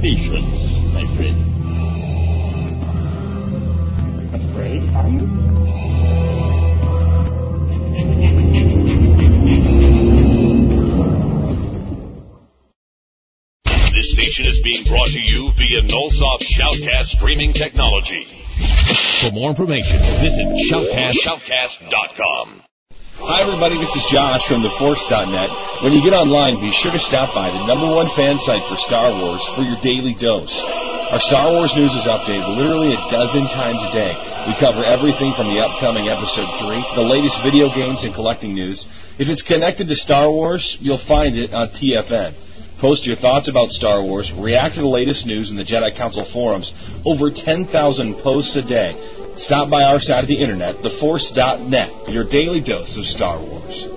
Patience, my friend. Afraid, are you? This station is being brought to you via Nullsoft Shoutcast streaming technology. For more information, visit shoutcast, shoutcast.com. Hi, everybody. This is Josh from TheForce.net. When you get online, be sure to stop by the number one fan site for Star Wars for your daily dose. Our Star Wars news is updated literally a dozen times a day. We cover everything from the upcoming Episode 3 to the latest video games and collecting news. If it's connected to Star Wars, you'll find it on TFN. Post your thoughts about Star Wars, react to the latest news in the Jedi Council forums. Over 10,000 posts a day. Stop by our side of the internet, theforce.net, for your daily dose of Star Wars.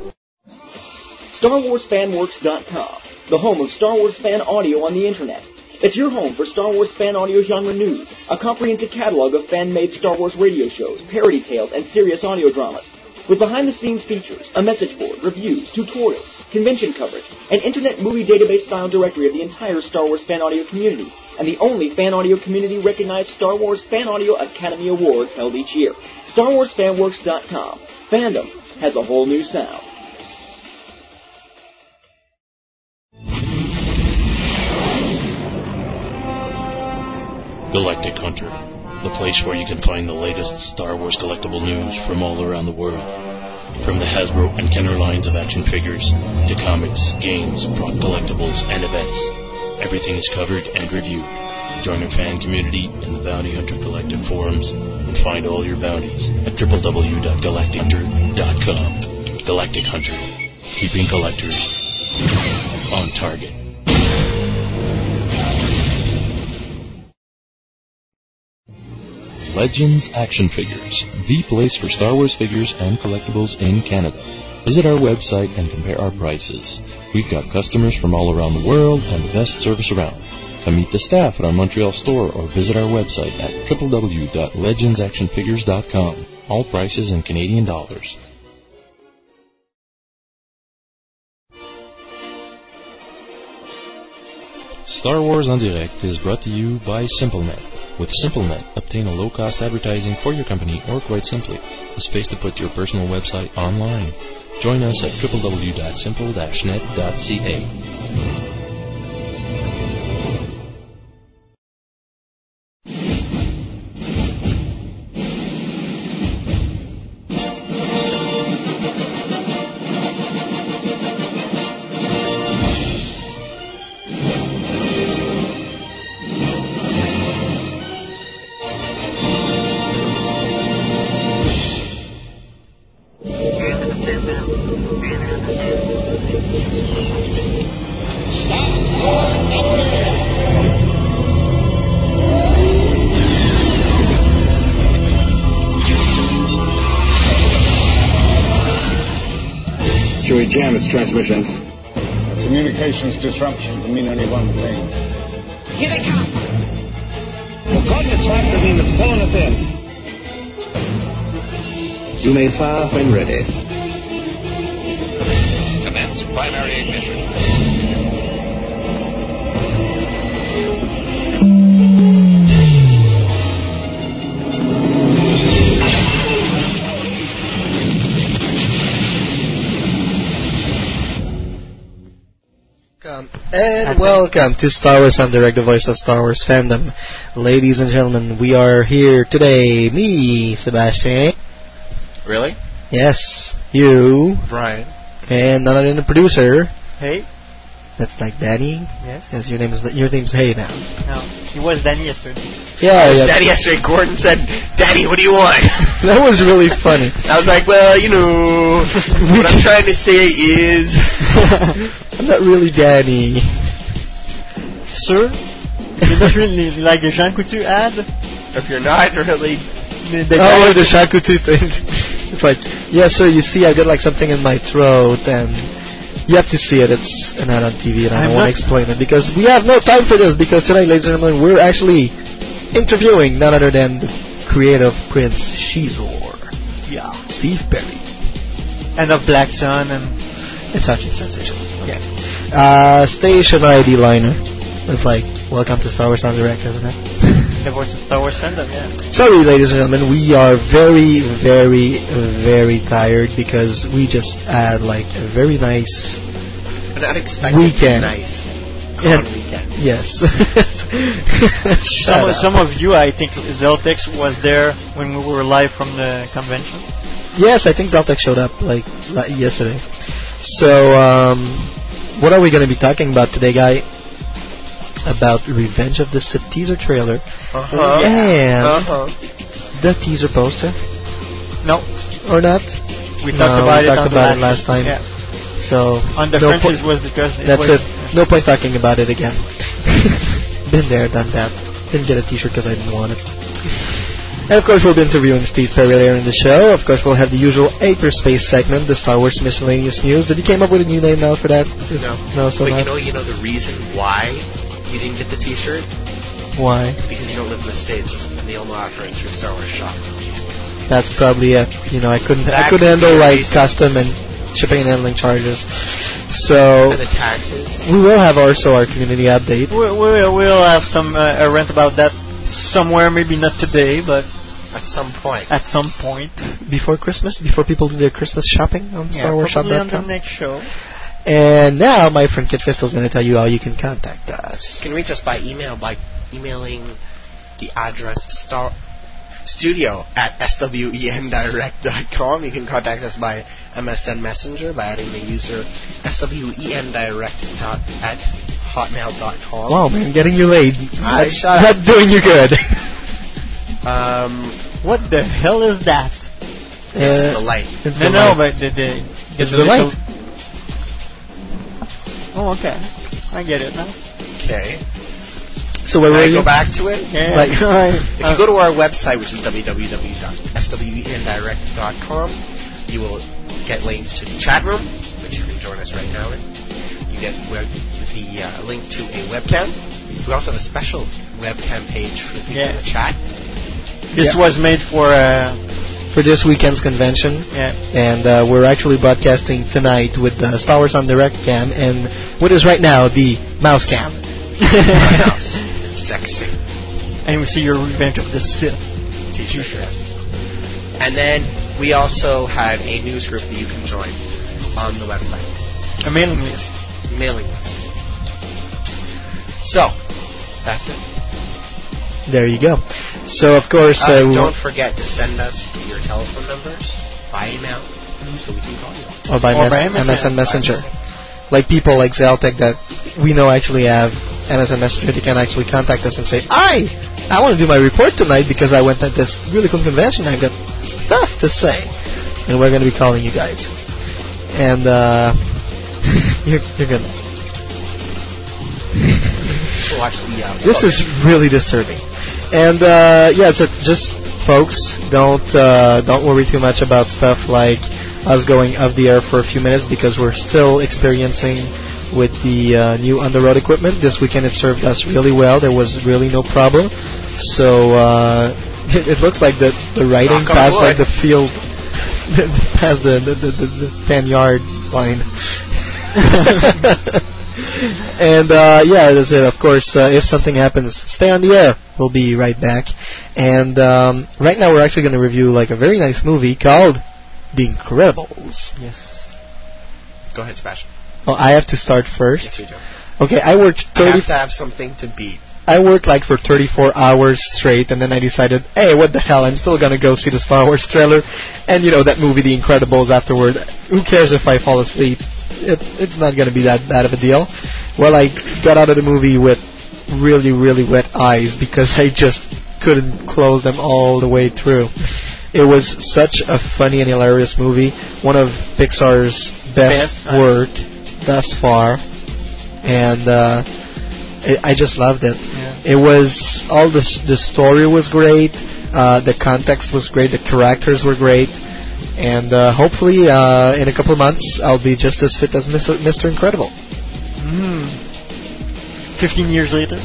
StarWarsFanWorks.com, the home of Star Wars fan audio on the internet. It's your home for Star Wars fan audio genre news, a comprehensive catalog of fan-made Star Wars radio shows, parody tales, and serious audio dramas. With behind-the-scenes features, a message board, reviews, tutorials, convention coverage, an internet movie database style directory of the entire Star Wars fan audio community, and the only fan audio community recognized Star Wars Fan Audio Academy Awards held each year. StarWarsFanWorks.com. Fandom has a whole new sound. Galactic Hunter, the place where you can find the latest Star Wars collectible news from all around the world. From the Hasbro and Kenner lines of action figures to comics, games, prop collectibles, and events, everything is covered and reviewed. Join our fan community in the Bounty Hunter Collective forums and find all your bounties at www.galactichunter.com. Galactic Hunter, keeping collectors on target. Legends Action Figures, the place for Star Wars figures and collectibles in Canada. Visit our website and compare our prices. We've got customers from all around the world and the best service around. Come meet the staff at our Montreal store or visit our website at www.legendsactionfigures.com. All prices in Canadian dollars. Star Wars en Direct is brought to you by SimpleNet. With SimpleNet, obtain a low-cost advertising for your company or quite simply, a space to put your personal website online. Join us at www.simple-net.ca. transmissions? Communications disruption can mean only one thing. Here they come. The coordinates factor mean it's pulling us in. You may fire when ready. Commence primary ignition. Welcome and welcome to Star Wars en Direct, the voice of Star Wars fandom. Ladies and gentlemen, we are here today. Me, Sebastian. Really? Yes, you. Brian. And none other than the producer. Hey. That's like Danny. Yes. Yes, your name is your name's Hey now. No, he was Danny yesterday. Yeah, yeah. Daddy yesterday, Gordon said, Daddy, what do you want? that was really funny. I was like, well, you know, what I'm trying to say is... I'm not really Danny. Sir, you're not really like the Jean Coutu ad? If you're not really... The, the oh, guy- the Shakutu thing. it's like, yes, sir. You see, I got like something in my throat, and you have to see it. It's an ad on TV, and I I'm don't want to explain it because we have no time for this. Because tonight, ladies and gentlemen, we're actually interviewing none other than the creative Prince Xizor, Yeah. Steve Perry. And of Black Sun and It's touching sensations. Okay. Uh, station ID liner. It's like, welcome to Star Wars en Direct, isn't it? The voice of Star Wars fandom, yeah. Sorry, ladies and gentlemen, we are very, very, very tired because we just had like a very nice An unexpected Weekend. nice Yeah. weekend. yes. Some, up. some of you, I think Zeltex was there when we were live from the convention. Yes, I think Zaltek showed up like, like yesterday. So, um, what are we going to be talking about today, guy? About Revenge of the Sith teaser trailer Uh-huh. and Uh-huh. the teaser poster, No, or not? we No, talked about we it talked on the about it last, time. Yeah. So On the no Frenches po- was because it That's it. No point talking about it again. Been there, done that. Didn't get a T-shirt because I didn't want it. And of course, we'll be interviewing Steve Perry later in the show. Of course, we'll have the usual Hyperspace segment, the Star Wars miscellaneous news. Did you came up with a new name now for that? No. No, so but not. you know, you know the reason why you didn't get the T-shirt Why? because you don't live in the states, and they only offer it through Star Wars Shop. That's probably it. You know, I couldn't. I couldn't handle like reason. custom and shipping and handling charges. So And the taxes. we will have also our community update. we, we, we'll have some uh, a rant about that somewhere, maybe not today, but At some point. at some point. before Christmas, before people do their Christmas shopping on Yeah, probably on the next show. And now my friend Kit Fistel is going to tell you how you can contact us. You can reach us by email by emailing the address star studio at swendirect.com. You can contact us by MSN Messenger by adding the user swendirect dot at hotmail.com. Wow, man, getting you laid. I That's shut not doing you good. Um, What the hell is that? it's the Uh, light. it's No, the no, light. but the, the, It's the the light. Oh, okay. I get it now. Okay. So where Can were I you? go back to it? Yeah, Right. If you go to our website, which is www.swendirect.com, you will get links to the chat room, which you can join us right now in. You get web, the uh, link to a webcam. We also have a special webcam page for the people in the chat. This Yeah. was made for, uh, for this weekend's convention. yeah. And uh, we're actually broadcasting tonight with the Star Wars en Direct cam and what is right now the mouse cam. it's sexy. and we see your Revenge of the Sith. T-shirt. Yes. And then we also have a news group that you can join on the website. A mailing list. Mailing list. So, that's it. There you go. So of course, Uh, uh, we don't forget to send us your telephone numbers by email so we can call you. or by, or mes- by MSN. MSN Messenger. Like people like Zeltec that we know actually have MSN Messenger, they can actually contact us and say, "I, I want to do my report tonight because I went at this really cool convention. I've got stuff to say," and we're going to be calling you guys. And uh, you're you're gonna. Watch the. Uh, This is really disturbing. And uh, yeah, it's a, just folks, don't uh, don't worry too much about stuff like us going off the air for a few minutes because we're still experiencing with the uh, new on the road equipment. This weekend it served us really well. There was really no problem. So uh, it, it looks like the the writing on like the field, past the the, the, the, the ten yard line. and uh, yeah, that's it. Of course, uh, if something happens, stay on the air. We'll be right back. And um, right now, we're actually going to review like a very nice movie called The Incredibles. Yes. Go ahead, Sebastian. Well, I have to start first. Yes, we do. Okay, I worked I have to have something to beat. I worked like for 34 hours straight, and then I decided, hey, what the hell? I'm still gonna go see the Star Wars trailer, and you know that movie, The Incredibles. Afterward, who cares if I fall asleep? It, it's not gonna be that bad of a deal. Well, I got out of the movie with really, really wet eyes because I just couldn't close them all the way through. It was such a funny and hilarious movie. One of Pixar's best, Best, uh, work thus far, and uh, I I just loved it. Yeah. It was all the the story was great, uh, the context was great, the characters were great, and uh, hopefully uh, in a couple of months I'll be just as fit as Mr. Mr. Incredible. Mm. Fifteen years later.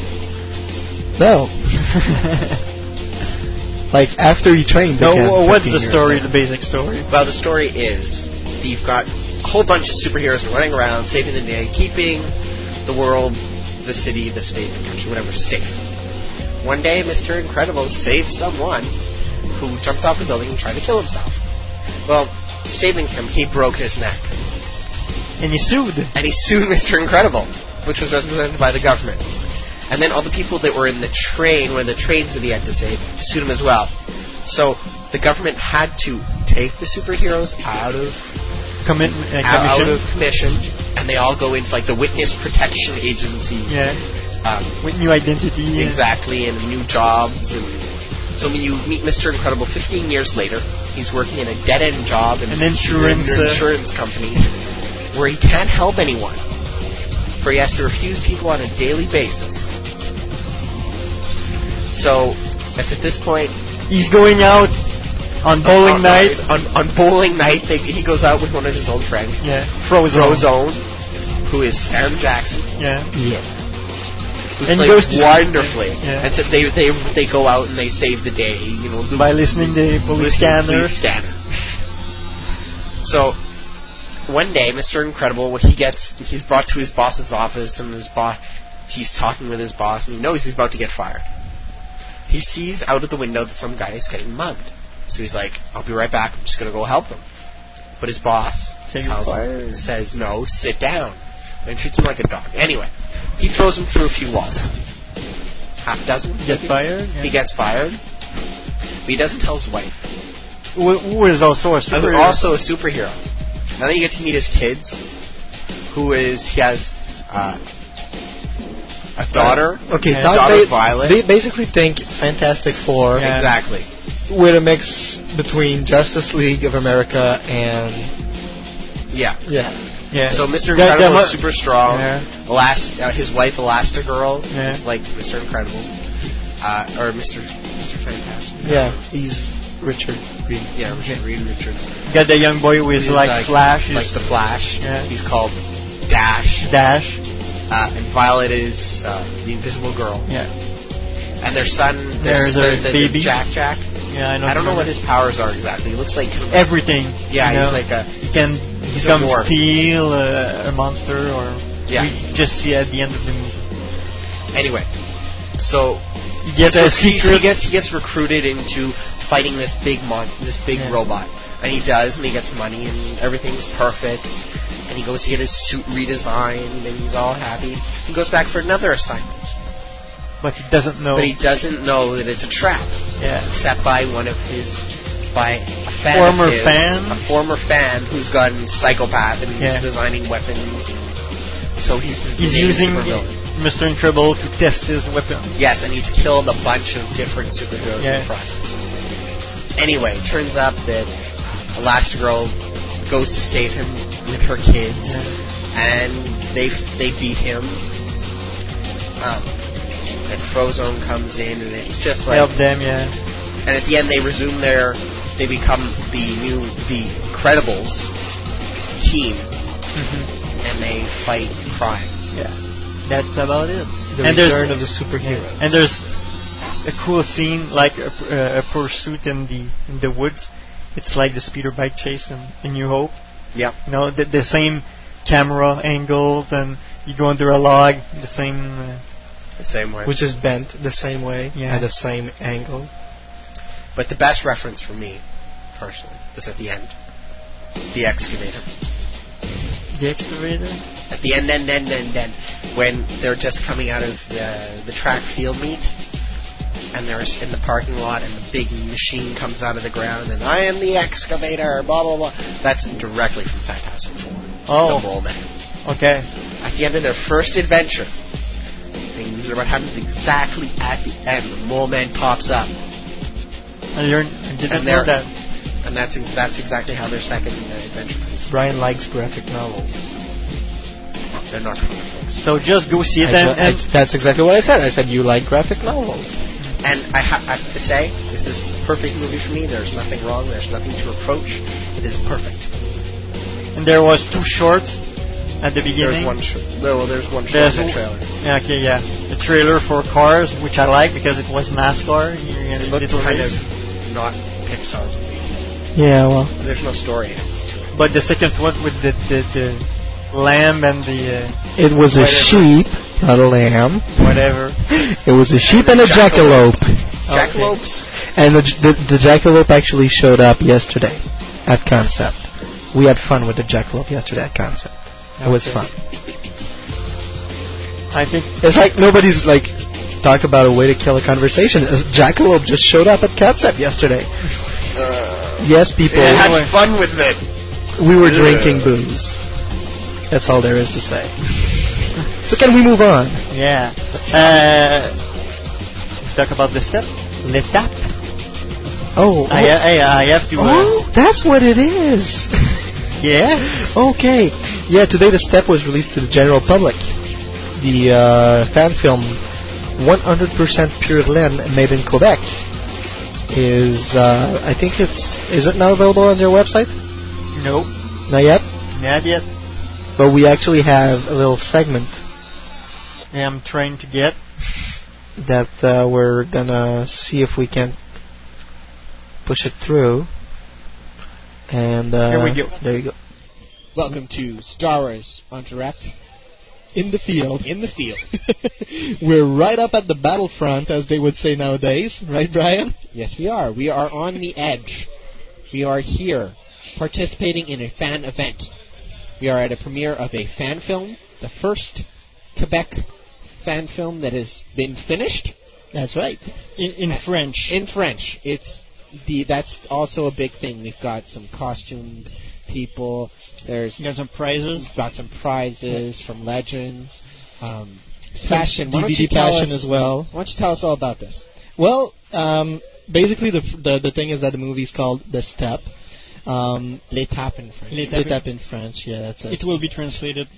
No, like after he trained. no, again, wha- what's the story? later. The basic story. Well, the story is that you've got a whole bunch of superheroes running around saving the day, keeping the world, the city, the state, the country, whatever, safe. One day, Mr. Incredible saved someone who jumped off a building and tried to kill himself. Well, saving him, he broke his neck. And he sued. And he sued Mr. Incredible, which was represented by the government. And then all the people that were in the train, one of the trains that he had to save, sued him as well. So the government had to take the superheroes out of Commit, uh, out, out commission. of commission, and they all go into like the Witness Protection Agency. Yeah. Um, With new identity. exactly, and new jobs. And so when you meet Mr. Incredible 15 years later, he's working in a dead-end job in An insurance, an uh, insurance company where he can't help anyone. Where he has to refuse people on a daily basis. So, it's at this point, He's going out on bowling on, night. On, on bowling night, they, he goes out with one of his old friends, Yeah. Frozen. Frozone, who is Sam Jackson, Yeah. Yeah. Who's And he goes wonderfully. Yeah. And so they they they go out and they save the day, you know, By listening to police Listen, scanner. please scanner. So one day, Mr. Incredible, when he gets he's brought to his boss's office, and his boss he's talking with his boss, and he knows he's about to get fired. He sees out of the window that some guy is getting mugged. So he's like, "I'll be right back. I'm just gonna go help him." But his boss tells him, says, "No, sit down," and treats him like a dog. Anyway, he throws him through a few walls. Half a dozen. Get maybe? fired. Yeah. He gets fired. But he doesn't tell his wife. Who, is also a superhero. also a superhero. And then you get to meet his kids, who is he has uh, a daughter. Okay, Yeah. now daughter they, Violet. they basically think Fantastic Four Yeah. Exactly. with a mix between Justice League of America and Yeah. yeah. Yeah. So Mr. Incredible they're is super strong. Yeah. Elast- uh, his wife Elastigirl Yeah. is like Mr. Incredible, uh, or Mr. Mr. Fantastic. Yeah, he's Richard Green. Yeah, Richard Reed Richards. Got the young boy with He's like, Flash. like the Flash. Yeah. He's called Dash, Dash. uh, and Violet is uh, the Invisible Girl. Yeah. And their son, There's their, a the, baby. Jack Jack. Yeah, I know. I don't know what his powers are exactly. He looks like everything. yeah, you know? he's like a He can he's become steel, uh, a monster, or Yeah. we just see at the end of the movie. Anyway, so He gets so a secret. he gets he gets recruited into fighting this big monster, this big Yeah. robot, and he does, and he gets money, and everything's perfect. And he goes to get his suit redesigned, and he's all happy. He goes back for another assignment, but he doesn't know. but he doesn't know that it's a trap. yeah. Set by one of his, by a fan Former his, fan? a former fan who's gone psychopath and Yeah. he's designing weapons. So he's He's using. Mr. Incredible to test his weapon. Yes, and he's killed a bunch of different superheroes in Yeah. the process. Anyway, turns out that Elastigirl goes to save him with her kids, and they they beat him. Um, and Frozone comes in, and it's just like, Help them, yeah. and at the end they resume their, they become the new the Credibles team, hmm and they fight crime. Yeah. That's about it. The and there's return of the superhero. and there's a cool scene like a, uh, a pursuit in the in the woods. It's like the speeder bike chase in, in New Hope. Yeah. You know the, the same camera angles and you go under a log. The same. Uh, The same way. Which is bent the same way Yeah. at the same angle. But the best reference for me, personally, was at the end. The excavator. the excavator. At the end, end, end, end, end, when they're just coming out of the, the track field meet, and they're in the parking lot, and the big machine comes out of the ground, and I am the excavator, blah, blah, blah. That's directly from Fantastic Four. Oh. The Mole Man. Okay. At the end of their first adventure, things are what happens exactly at the end. The Mole Man pops up. I learned. I didn't And know that. And that's that's exactly how their second uh, adventure goes. Brian likes graphic novels. They're not comic books. So just go see it I and, ju- I- that's exactly what I said. I said you like graphic novels. And I, ha- I have to say, this is a perfect movie for me. There's nothing wrong. There's nothing to reproach. It is perfect. and there was two shorts at the beginning. There's one. Sh- no, well, there's one short There's in the trailer. Yeah, okay, yeah. The trailer for Cars, which I like because it was NASCAR. You're It gonna looked kind race. of not Pixar movie. Yeah, well, There's no story to it. But the second one with the the, the lamb and the uh, It was a sheep, not a lamb. whatever. It was a sheep and a jackalope. Jackalopes. And the, the, the jackalope actually showed up yesterday at Concept. We had fun with the jackalope yesterday at Concept. It was fun. I think It's like nobody's like talk about a way to kill a conversation. A jackalope just showed up at Concept yesterday. yes, people. I had fun with it. We were drinking booze. That's all there is to say. so can we move on? yeah. Uh, talk about the step. L'étape. Oh, I, I, I have to. Uh, oh, that's what it is. yes. Okay. Yeah, today the step was released to the general public. The uh, fan film 100% Pure Laine made in Quebec is uh, I think it's is it now available on their website? Nope. Not yet. Not yet. But we actually have a little segment I'm trying to get. that uh, we're gonna see if we can push it through. And uh, Here we go. There you go. Welcome to Star Wars en Direct In the field. in the field. We're right up at the battlefront, as they would say nowadays, right, Brian? yes, we are. We are on the edge. We are here participating in a fan event. We are at a premiere of a fan film, the first Quebec fan film that has been finished That's right. In, in French. in French. It's the that's also a big thing. We've got some costumed people. There's You got some prizes. Got some prizes from Legends. Um, Sebastian, why don't DVD you tell passion us, as well. Why don't you tell us all about this? Well, um, basically the, f- the the thing is that the movie is called The Step. Um, L'étape in French. L'étape. L'étape in French, yeah. That's It will be translated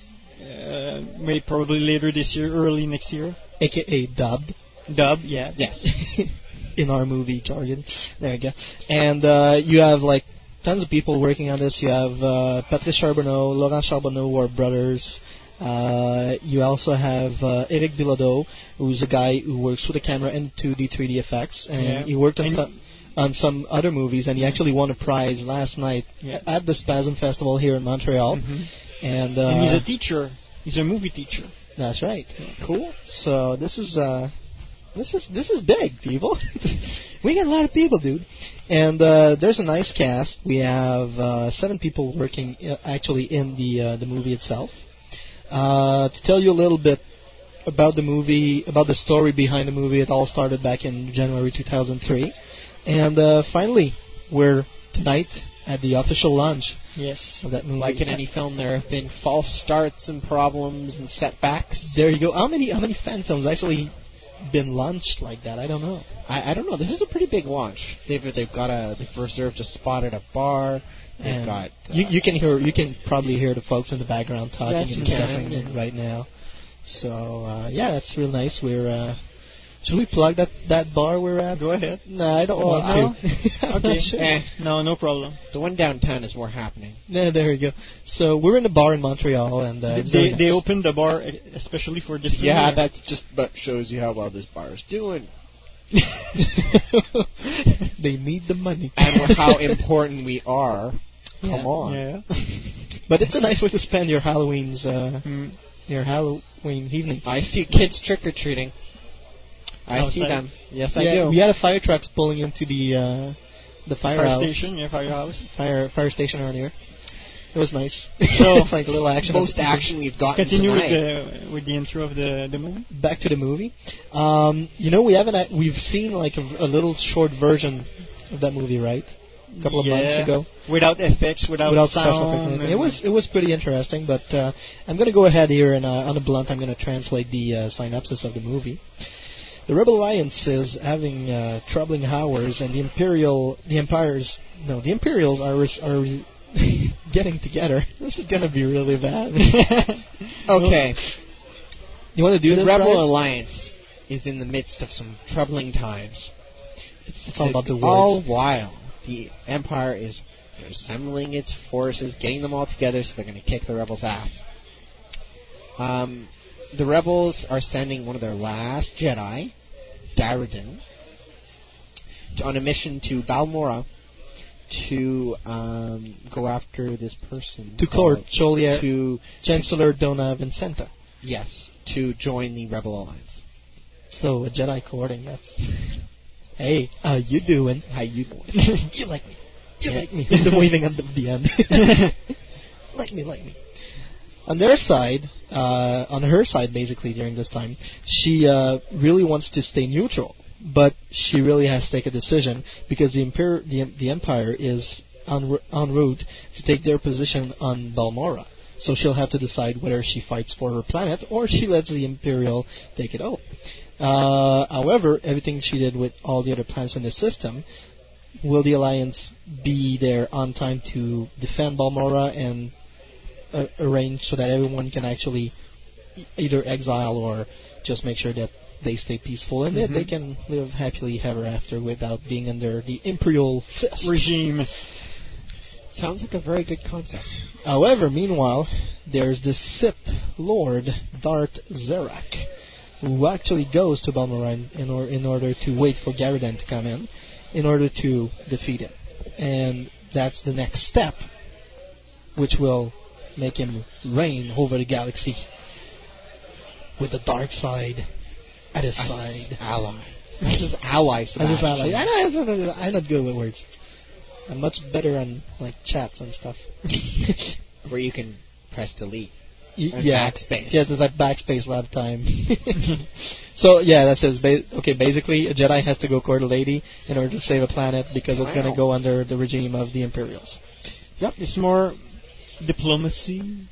uh, maybe probably later this year, early next year. AKA dubbed Dub, yeah. Yes. in our movie jargon. There you go. And uh, you have like tons of people working on this. You have uh, Patrice Charbonneau, Laurent Charbonneau, who are brothers. Uh, you also have uh, Eric Bilodeau, who's a guy who works with the camera and 2D, 3D effects, and Yeah. he worked on And- some on some other movies, and he actually won a prize last night Yeah. at the Spasm Festival here in Montreal. Mhm. And, uh, and he's a teacher. He's a movie teacher. that's right. Cool. So this is uh, this is this is big, people. we got a lot of people, dude. And uh, there's a nice cast. We have uh, seven people working uh, actually in the uh, the movie itself. Uh, to tell you a little bit about the movie, about the story behind the movie, it all started back in January 2003, and uh, finally we're tonight at the official launch Yes. of that movie. Like in any film, there have been false starts and problems and setbacks. There you go. How many how many fan films actually been launched like that? I don't know. I, I don't know. This is a pretty big launch. They've they've got a they've reserved a spot at a bar. They've And got uh, you, you can hear you can probably hear the folks in the background talking Yes, and discussing it right now. So uh, yeah, that's real nice. We're uh, should we plug that that bar we're at? Go ahead. No, I don't Well, want to. Okay. sure. eh, No, no problem. the one downtown is more happening. Yeah, there you go. So we're in a bar in Montreal, and uh, they they nice. opened the bar e- especially for this. Yeah, premiere. that just but shows you how well this bar is doing they need the money. and how important we are. Come Yeah. on. Yeah. But it's a nice way to spend your Halloween's uh, Mm. your Halloween evening. I see kids trick or treating. I see Outside. them. Yes, yeah, I do. we had a fire trucks pulling into the uh, the Fire firehouse. station, yeah, firehouse. fire fire station earlier. It was nice. So, It's like a little action. Most action we've gotten Continue with tonight. the with the intro of the the movie. Back to the movie. Um, you know, we haven't we've seen like a little short version of that movie, right? A couple of Yeah. months ago, Without effects, without, without sound. special effects. It was it was pretty interesting, but uh, I'm going to go ahead here and uh, on the blunt, I'm going to translate the uh, synopsis of the movie. The Rebel Alliance is having uh, troubling hours, and the Imperial, the Empires, no, the Imperials are res- are re- getting together. This is going to be really bad. Okay. You want to do the this, Rebel Brian? Alliance is in the midst of some troubling times. It's, it's all about the words. All while the Empire is assembling its forces, getting them all together, so they're going to kick the rebels' ass. Um, the rebels are sending one of their last Jedi, Daradin, to- on a mission to Balmora to um, go after this person. To court Joliet, To Chancellor Dona Vincenta. yes, to join the Rebel Alliance. So a Jedi courting. That's. Hey, how you doing? How you doing? you like me? You Yeah. like me? the waving of the, the end. like me, like me. On their side, uh, on her side, basically during this time, she uh, really wants to stay neutral, but she really has to take a decision because the emperor, the, the empire is en, en route to take their position on Balmora. So she'll have to decide whether she fights for her planet or she lets the Imperial take it all. Uh, however, everything she did with all the other planets in the system, will the Alliance be there on time to defend Balmora and uh, arrange so that everyone can actually either exile or just make sure that they stay peaceful and that Mhm. they can live happily ever after without being under the Imperial fist regime. Sounds like a very good concept. However, meanwhile, there's this Sith Lord Darth Zerak, who actually goes to Balmora in, in, or, in order to wait for Garadan to come in, in order to defeat him. And that's the next step, which will make him reign over the galaxy with the dark side at his side. Ally. This is ally. As his ally. I know, I'm not- good with words. I'm much better on like chats and stuff. Where you can press delete. Y- yeah, backspace. Yeah, there's like backspace a lot of time. so yeah, that says ba- okay. Basically, a Jedi has to go court a lady in order to save a planet because it's going to go under the regime of the Imperials. Yep, it's more diplomacy.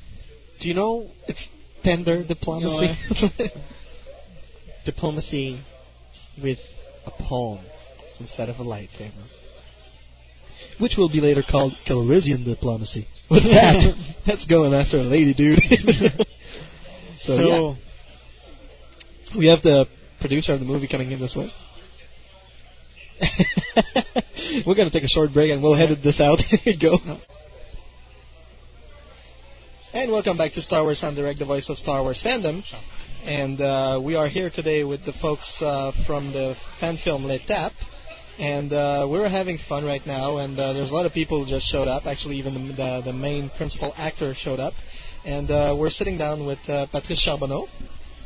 Do you know It's tender diplomacy, diplomacy with a palm instead of a lightsaber? which will be later called Calrissian diplomacy. What's that? That's going after a lady, dude. so, yeah, we have the producer of the movie coming in this way. We're going to take a short break and we'll edit this out. Here you go. And welcome back to Star Wars en Direct, the voice of Star Wars fandom. And uh, we are here today with the folks uh, from the fan film L'étape. And uh, we're having fun right now, and uh, there's a lot of people who just showed up. Actually, even the, the, the main principal actor showed up. And uh, we're sitting down with uh, Patrice Charbonneau.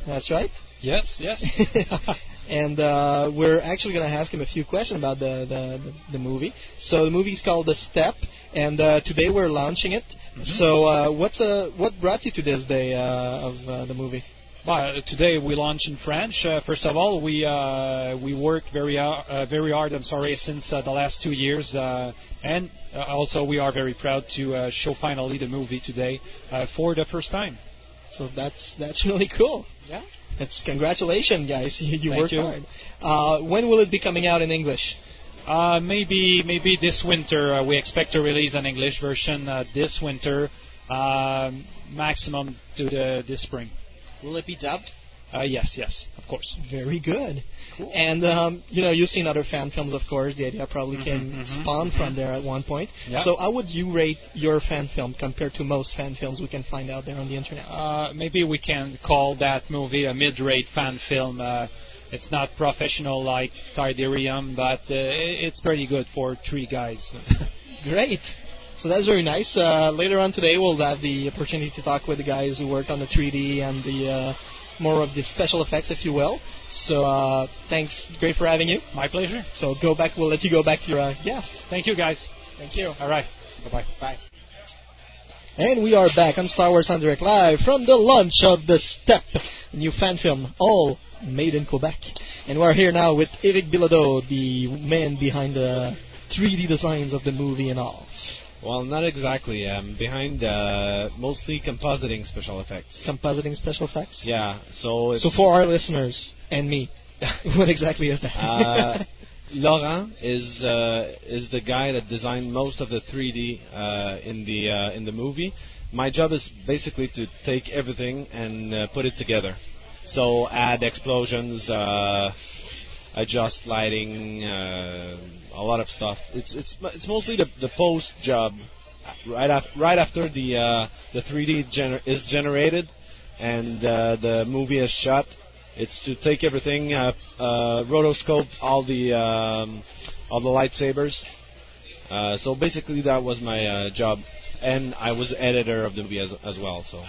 That's right. Yes, yes. and uh, we're actually going to ask him a few questions about the, the, the, the movie. So the movie's called The Step, and uh, today we're launching it. So uh, what's uh, what brought you to this day uh, of uh, the movie? Well, today we launch in French. Uh, first of all, we uh, we worked very very hard. I'm sorry, since uh, the last two years, uh, and uh, also we are very proud to uh, show finally the movie today uh, for the first time. So that's that's really cool. Yeah. It's congratulations, guys. You, you worked you. hard. Uh, when will it be coming out in English? Uh, maybe maybe this winter uh, we expect to release an English version uh, this winter, um maximum to the this spring. Will it be dubbed? Uh, yes, yes, of course. Very good. And um, you know, you've seen other fan films, of course. The idea probably came mhm, spawned from there at one point. Yeah. So, how would you rate your fan film compared to most fan films we can find out there on the internet? Uh, maybe we can call that movie a mid-rate fan film. Uh, it's not professional like Tardirium, but uh, it's pretty good for three guys. Great. So that's very nice. Uh, later on today, we'll have the opportunity to talk with the guys who worked on the 3D and the uh, more of the special effects, if you will. So uh, thanks. Great for having you. My pleasure. So go back. We'll let you go back to your uh, guests. Thank you, guys. Thank you. All right. Bye-bye. Bye. And we are back on Star Wars en Direct Live from the launch of The Step, a new fan film, all made in Quebec. And we're here now with Eric Bilodeau, the man behind the 3D designs of the movie and all. Well, not exactly. Um, behind uh, mostly compositing special effects. Compositing special effects. Yeah. So So for our listeners and me, what exactly is that? uh, Laurent is uh, is the guy that designed most of the 3D uh, in the uh, in the movie. My job is basically to take everything and uh, put it together. So add explosions, uh, adjust lighting, uh, a lot of stuff. It's it's it's mostly the the post job right after right after the uh, the 3D gener- is generated and uh, the movie is shot. It's to take everything, uh, uh, rotoscope all the um, all the lightsabers, Uh, so basically, that was my uh, job, and I was editor of the movie as, as well. So.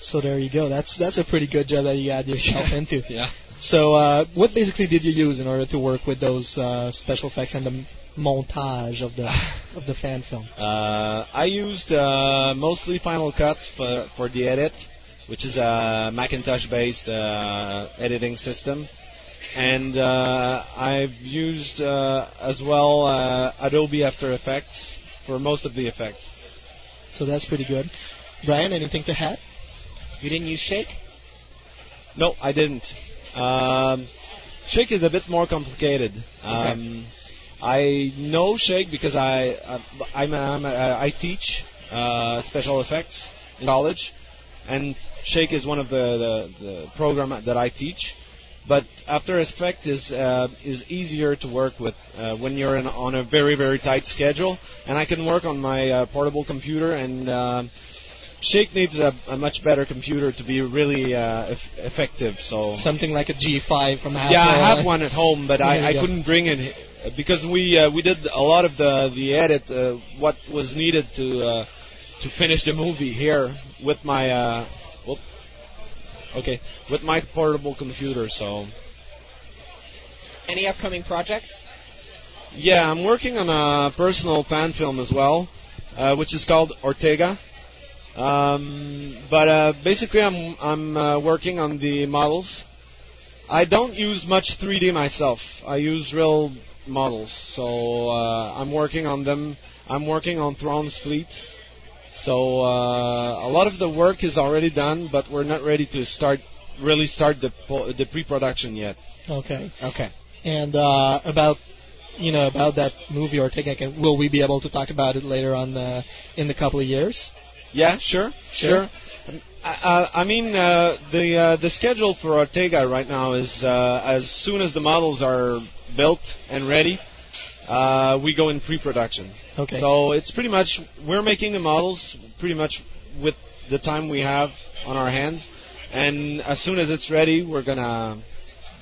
So there you go. That's that's a pretty good job that you got yourself into. Yeah. So uh, what basically did you use in order to work with those uh, special effects and the montage of the of the fan film? Uh, I used uh, mostly Final Cut for for the edit, which is a Macintosh-based uh, editing system, and uh, I've used uh, as well uh, Adobe After Effects for most of the effects. So that's pretty good. Brian, anything to add? You didn't use Shake? No, I didn't. Um, Shake is a bit more complicated. Um, I know Shake because I I, I'm, a, I'm a, I teach uh, special effects in college, and Shake is one of the, the, the program that I teach. But After Effects is uh, is easier to work with uh, when you're in, on a very very tight schedule, and I can work on my uh, portable computer and. Uh, Shake needs a, a much better computer to be really uh, eff- effective. So Something like a G5 from Apple. yeah, I have one at home, but There I, I go. couldn't bring it uh, because we uh, we did a lot of the the edit, uh, what was needed to uh, to finish the movie here with my uh, whoop, okay with my portable computer. So Any upcoming projects? yeah, I'm working on a personal fan film as well, uh, which is called Ortega. Um, but uh, basically, I'm I'm uh, working on the models. I don't use much 3D myself. I use real models, so uh, I'm working on them. I'm working on Throne's fleet. So uh, a lot of the work is already done, but we're not ready to start really start the po- the pre-production yet. Okay. Okay. And uh, about you know about that movie Ortega will we be able to talk about it later on uh, in the couple of years? Yeah, sure, Sure. sure. I, I, mean, uh, the uh, the schedule for Ortega right now is uh, as soon as the models are built and ready, uh, we go in pre-production. Okay. So it's pretty much we're making the models pretty much with the time we have on our hands, and as soon as it's ready, we're gonna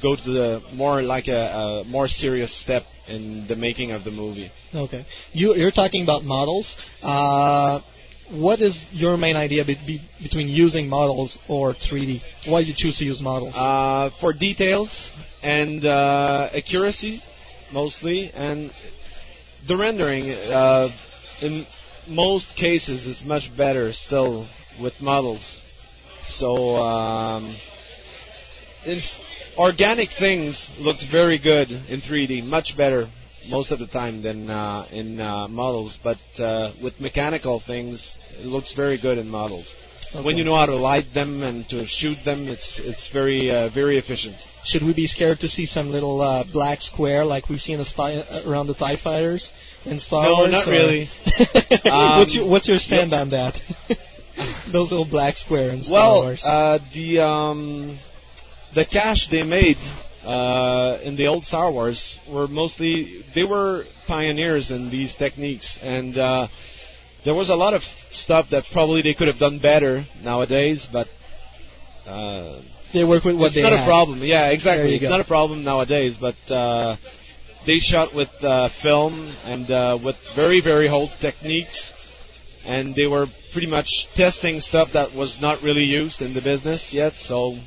go to the more like a, a more serious step in the making of the movie. Okay. You you're talking about models. Uh, what is your main idea be, be, between using models or 3D? Why do you choose to use models? Uh, for details and uh, accuracy, mostly, and the rendering. Uh, in most cases, is much better still with models. So, um, organic things looks very good in 3D, much better most of the time than uh, in uh, models. But uh, with mechanical things, it looks very good in models. When you know how to light them and to shoot them, it's it's very uh, very efficient. Should we be scared to see some little uh, black square like we see in the uh, around the Tie Fighters in Star No, Wars? not or- really. what's Um, your What's your stand on that? Those little black squares in Star Well, Wars. uh, the um, the cash they made uh, in the old Star Wars were mostly they were pioneers in these techniques, and uh, there was a lot of stuff that probably they could have done better nowadays, but. Uh, they work with what it's they not have. a problem. Yeah, exactly. It's go. not a problem nowadays, but uh, they shot with uh, film and uh, with very very old techniques, and they were pretty much testing stuff that was not really used in the business yet. So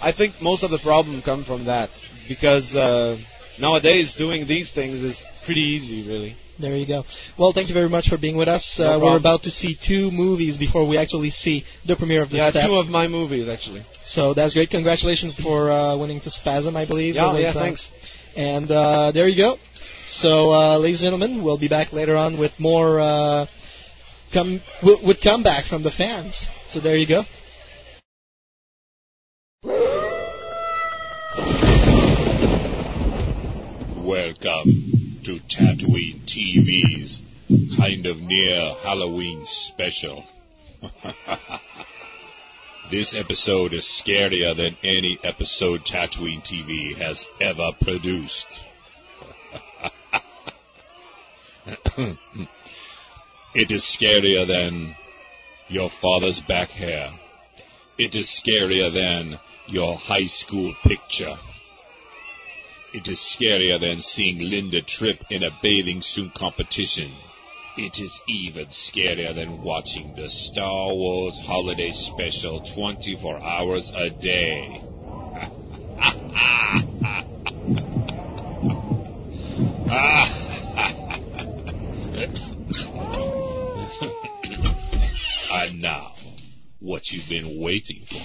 I think most of the problem come from that because uh, nowadays doing these things is pretty easy, really. There you go. Well, thank you very much for being with us. No uh, we're about to see two movies before we actually see the premiere of the Yeah, step. two of my movies actually. So that's great. Congratulations for uh, winning the Spasm, I believe. Yeah, was, yeah, uh, thanks. And uh, there you go. So, uh, ladies and gentlemen, we'll be back later on with more uh, come with comeback from the fans. So there you go. Welcome to Tatooine TV's kind of near Halloween special. this episode is scarier than any episode Tatooine TV has ever produced. it is scarier than your father's back hair. It is scarier than your high school picture. It is scarier than seeing Linda Tripp in a bathing suit competition. It is even scarier than watching the Star Wars Holiday Special 24 hours a day. and now, what you've been waiting for.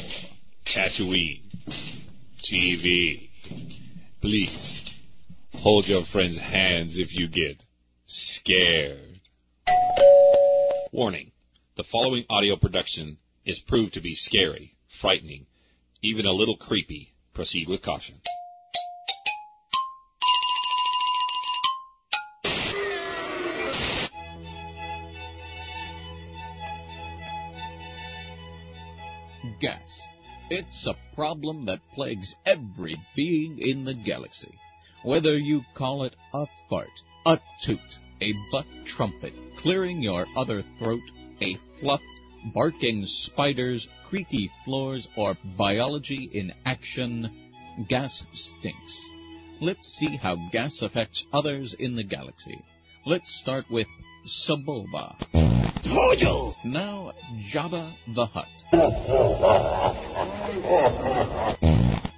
Tatooine. TV. Please, hold your friends' hands if you get scared. Warning. The following audio production is proved to be scary, frightening, even a little creepy. Proceed with caution. Gas. It's a problem that plagues every being in the galaxy. Whether you call it a fart, a toot, a butt trumpet clearing your other throat, a fluff, barking spiders, creaky floors, or biology in action, gas stinks. Let's see how gas affects others in the galaxy. Let's start with Sebulba. Tojo! Now, Jabba the Hutt.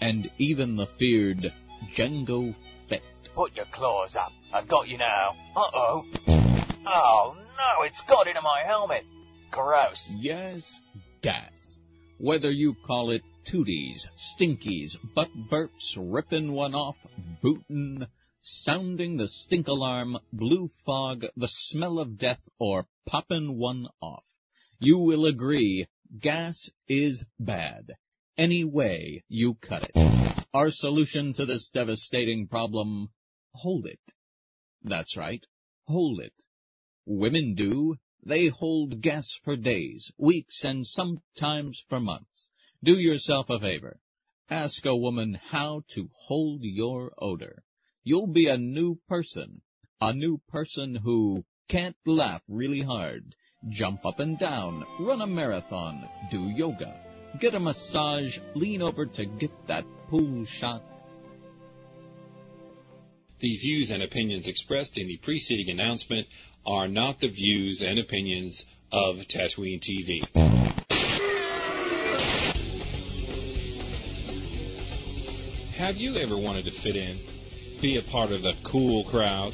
And even the feared Jango Fett. Put your claws up. I've got you now. Uh-oh. Oh, no, it's got into my helmet. Gross. Yes, gas. Whether you call it tooties, stinkies, butt burps, ripping one off, bootin', sounding the stink alarm, blue fog, the smell of death, or popping one off. You will agree gas is bad. Any way you cut it. Our solution to this devastating problem, hold it. That's right, hold it. Women do. They hold gas for days, weeks, and sometimes for months. Do yourself a favor. Ask a woman how to hold your odor you'll be a new person. A new person who can't laugh really hard, jump up and down, run a marathon, do yoga, get a massage, lean over to get that pool shot. The views and opinions expressed in the preceding announcement are not the views and opinions of Tatooine TV. Have you ever wanted to fit in? Be a part of the cool crowd?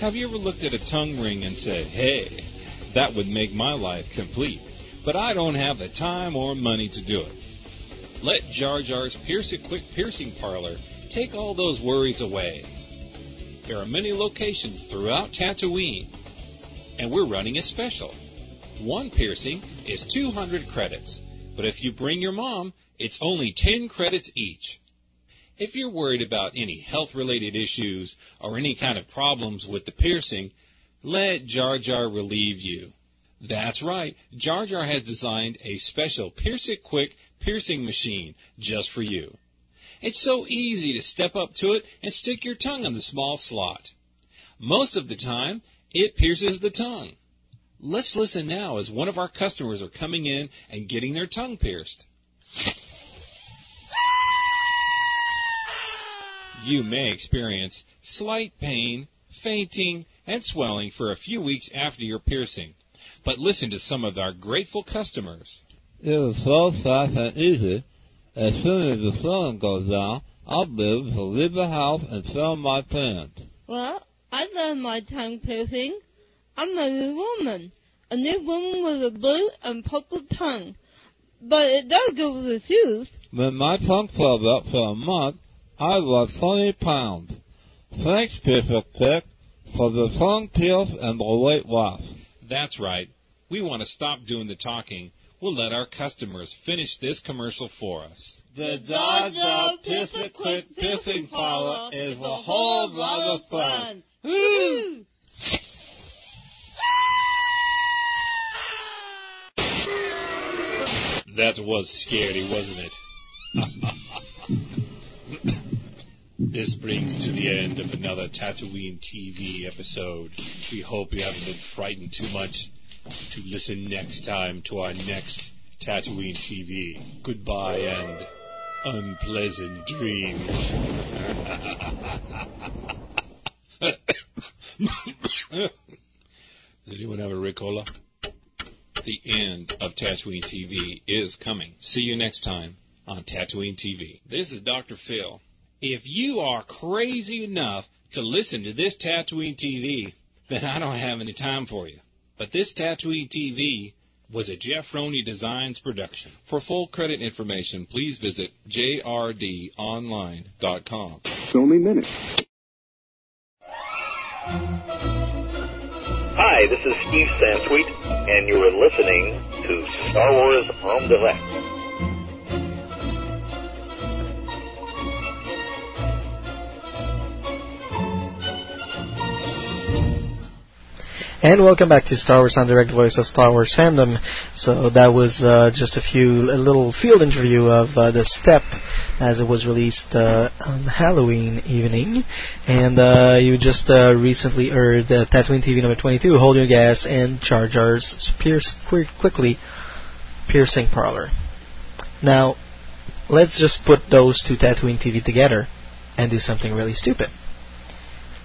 Have you ever looked at a tongue ring and said, hey, that would make my life complete, but I don't have the time or money to do it? Let Jar Jar's Pierce It Quick Piercing Parlor take all those worries away. There are many locations throughout Tatooine, and we're running a special. One piercing is 200 credits, but if you bring your mom, it's only 10 credits each. If you're worried about any health related issues or any kind of problems with the piercing, let Jar Jar relieve you. That's right, Jar Jar has designed a special Pierce It Quick piercing machine just for you. It's so easy to step up to it and stick your tongue in the small slot. Most of the time, it pierces the tongue. Let's listen now as one of our customers are coming in and getting their tongue pierced. You may experience slight pain, fainting, and swelling for a few weeks after your piercing. But listen to some of our grateful customers. It is so fast and easy. As soon as the sun goes down, I'll be able to leave the house and sell my pants. Well, I love my tongue piercing. I'm a new woman. A new woman with a blue and purple tongue. But it does go with the shoes. When my tongue swelled up for a month, I was 20 pounds. Thanks, Pierce Quick, for the tongue pills and the weight loss. That's right. We want to stop doing the talking. We'll let our customers finish this commercial for us. The dog Dodger Pierce Quick Piercing Parlor is a whole lot of fun. Woo! That was scary, wasn't it? This brings to the end of another Tatooine TV episode. We hope you haven't been frightened too much to listen next time to our next Tatooine TV. Goodbye and unpleasant dreams. Does anyone have a Ricola? The end of Tatooine TV is coming. See you next time on Tatooine TV. This is Dr. Phil. If you are crazy enough to listen to this Tatooine TV, then I don't have any time for you. But this Tatooine TV was a Jeff Roney Designs production. For full credit information, please visit jrdonline.com. Only minutes. Hi, this is Steve Sansweet, and you are listening to Star Wars en Direct. And welcome back to Star Wars en Direct Voice of Star Wars Fandom. So that was uh, just a few, a little field interview of uh, the Step as it was released uh, on Halloween evening. And uh, you just uh, recently heard uh, Tatooine TV number 22, Hold Your Gas, and Jar Jar's Pierce, Qu- Quickly Piercing Parlor. Now, let's just put those two Tatooine TV together and do something really stupid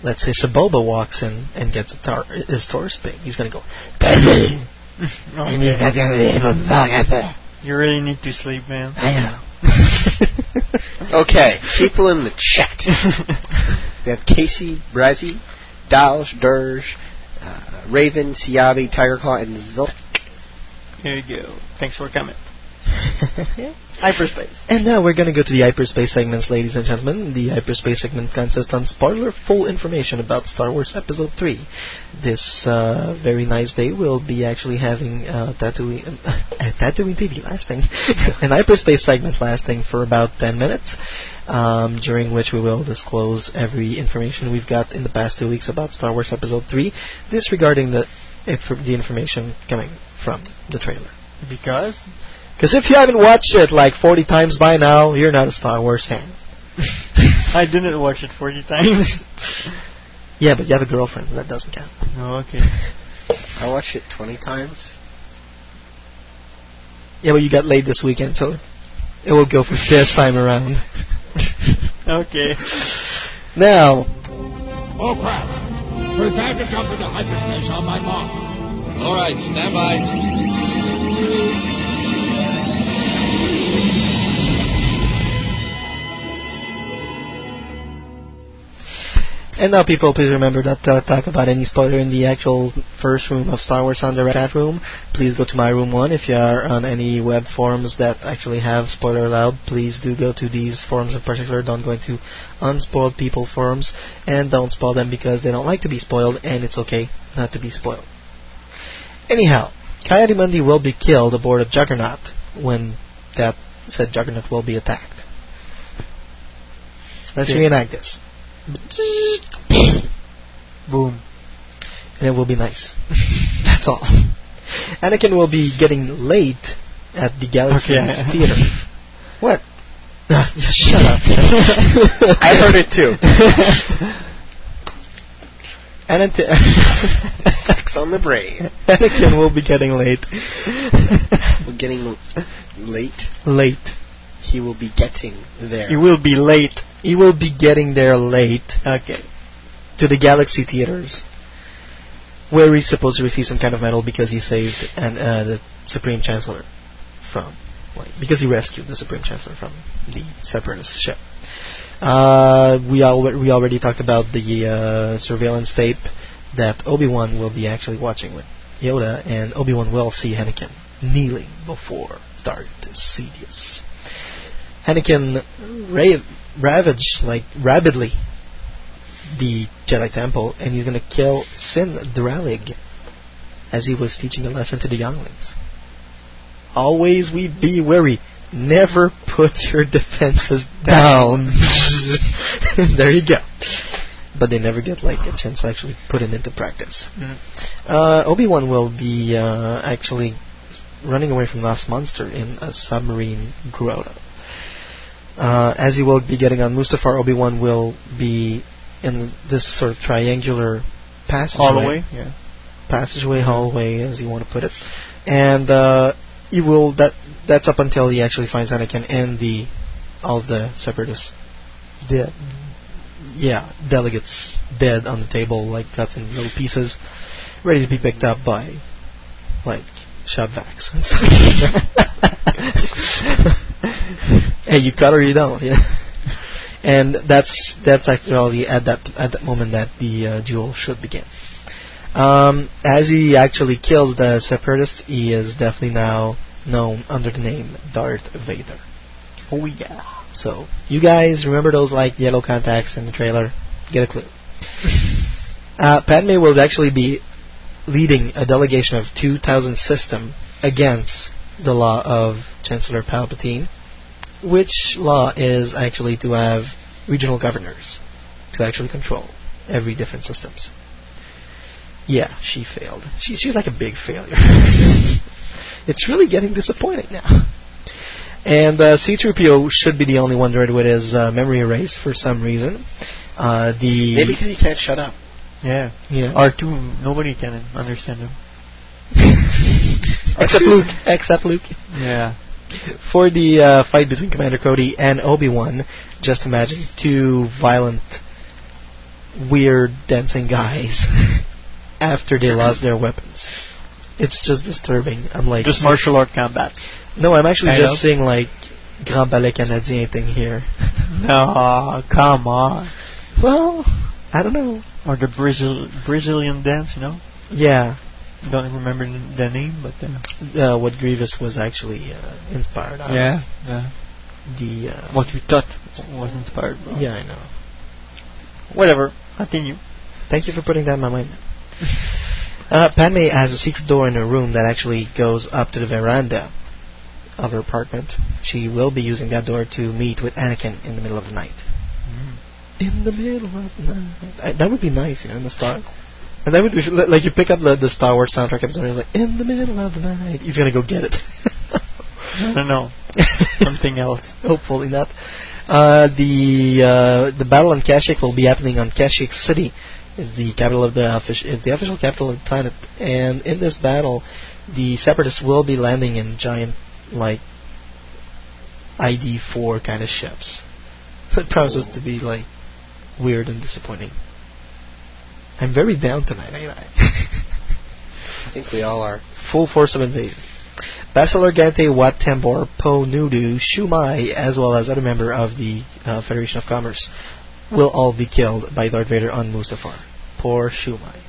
let's say Sebulba walks in and gets a tar- his Taurus thing, he's going to go, You really need to sleep, man. I know. okay, people in the chat. we have Casey, Brazzy, Dalsh, Dirge, uh, Raven, Siabi, Tiger Claw, and Zilk. Here you go. Thanks for coming. Hyperspace. And now we're going to go to the hyperspace segments, ladies and gentlemen. The hyperspace segment consists on spoiler full information about Star Wars Episode 3. This uh, very nice day, we'll be actually having uh, Tatooine, uh, Tatooine TV lasting, an hyperspace segment lasting for about 10 minutes, um, during which we will disclose every information we've got in the past two weeks about Star Wars Episode 3, disregarding the, the information coming from the trailer. Because? Because if you haven't watched it like 40 times by now, you're not a Star Wars fan. I didn't watch it 40 times. yeah, but you have a girlfriend. That doesn't count. Oh, okay. I watched it 20 times. Yeah, but you got laid this weekend, so it will go for first time around. okay. Now. Oh, crap. Prepare to jump into hyperspace on my mark. All right, stand by. And now, people, please remember that to talk about any spoiler in the actual first room of Star Wars on the chat room. Please go to my room one. If you are on any web forums that actually have spoiler allowed, please do go to these forums in particular. Don't go into unspoiled people forums and don't spoil them because they don't like to be spoiled, and it's okay not to be spoiled. Anyhow, Ki-Adi-Mundi will be killed aboard of Juggernaut when that said Juggernaut will be attacked. Let's Okay. reenact this. Boom. and it will be nice. That's all. Anakin will be getting late at the Galaxy Okay. Theater. What? Shut up. I heard it too. Anakin, Sex on the brain. Anakin will be getting late. We're getting late. late. He will be getting there. You will be late. He will be getting there late Okay. to the Galaxy Theaters, where he's supposed to receive some kind of medal because he saved and uh, the Supreme Chancellor from, like, because he rescued the Supreme Chancellor from the Separatist ship. Uh, we al- we already talked about the uh, surveillance tape that Obi Wan will be actually watching with Yoda, and Obi Wan will see Anakin kneeling before Darth Sidious. Anakin ra- ravaged like rabidly the Jedi Temple, and he's going to kill Cin Drallig as he was teaching a lesson to the younglings. Always we be wary. Never put your defenses down. there you go. But they never get like a chance to actually put it into practice. Mhm. Uh, Obi Wan will be uh, actually running away from Last Monster in a submarine grotto. Uh, as he will be getting on Mustafar, Obi Wan will be in this sort of triangular passageway Hallway. Yeah. passageway, hallway, as you want to put it, and uh, he will that that's up until he actually finds Anakin and the all of the separatists dead. Yeah, delegates dead on the table, like cut in little pieces. ready to be picked up by, like, Shubvax. hey, you cut or you don't, yeah. And that's that's actually at that at that moment that the uh, duel should begin. Um, as he actually kills the separatists, he is definitely now known under the name Darth Vader. Oh yeah. So you guys remember those like yellow contacts in the trailer? Get a clue. uh, Padme will actually be leading a delegation of 2,000 system against the law of Chancellor Palpatine, which law is actually to have regional governors to actually control every different systems. Yeah, she failed. She, she's like a big failure. it's really getting disappointing now. And uh, C-3PO should be the only one droid with his uh, memory erased for some reason. Uh, the Maybe because he can't shut up. Yeah. Yeah. R2, nobody can understand him. except Luke. Except Luke. Yeah. For the uh, fight between Commander Cody and Obi-Wan, just imagine two violent, weird dancing guys after they lost their weapons. It's just disturbing. I'm like Just martial art combat. No, I'm actually Kind just of. seeing like Grand Ballet Canadien thing here. No, come on. Well, I don't know. Or the Brazil Brazilian dance, you know? Yeah, Don't remember the the name, but uh, uh, what Grievous was actually uh, inspired out yeah, of. yeah. The uh, What you thought was inspired. by. yeah, I know. Whatever. Continue. Thank you for putting that in my mind. Uh, Padme has a secret door in her room that actually goes up to the veranda of her apartment. She will be using that door to meet with Anakin in the middle of the night. In the middle of the night. I, that would be nice, you know, in the Star. And that would be like you pick up the, the Star Wars soundtrack episode and you're like, in the middle of the night. He's gonna go get it. I don't know. Something else. Hopefully not. Uh, the uh, the battle on Kashyyyk will be happening on Kashyyyk City, is the capital of the offic- is the official capital of the planet. And in this battle, the Separatists will be landing in giant like ID4 kind of ships. So it promises to be like weird and disappointing. I'm very down tonight, ain't I? I think we all are. Full force of invasion. Passel Argente, Wat Tambor, Po Nudo, Shumai, as well as other member of the uh, Federation of Commerce, will all be killed by Darth Vader on Mustafar. Poor Shu Mai.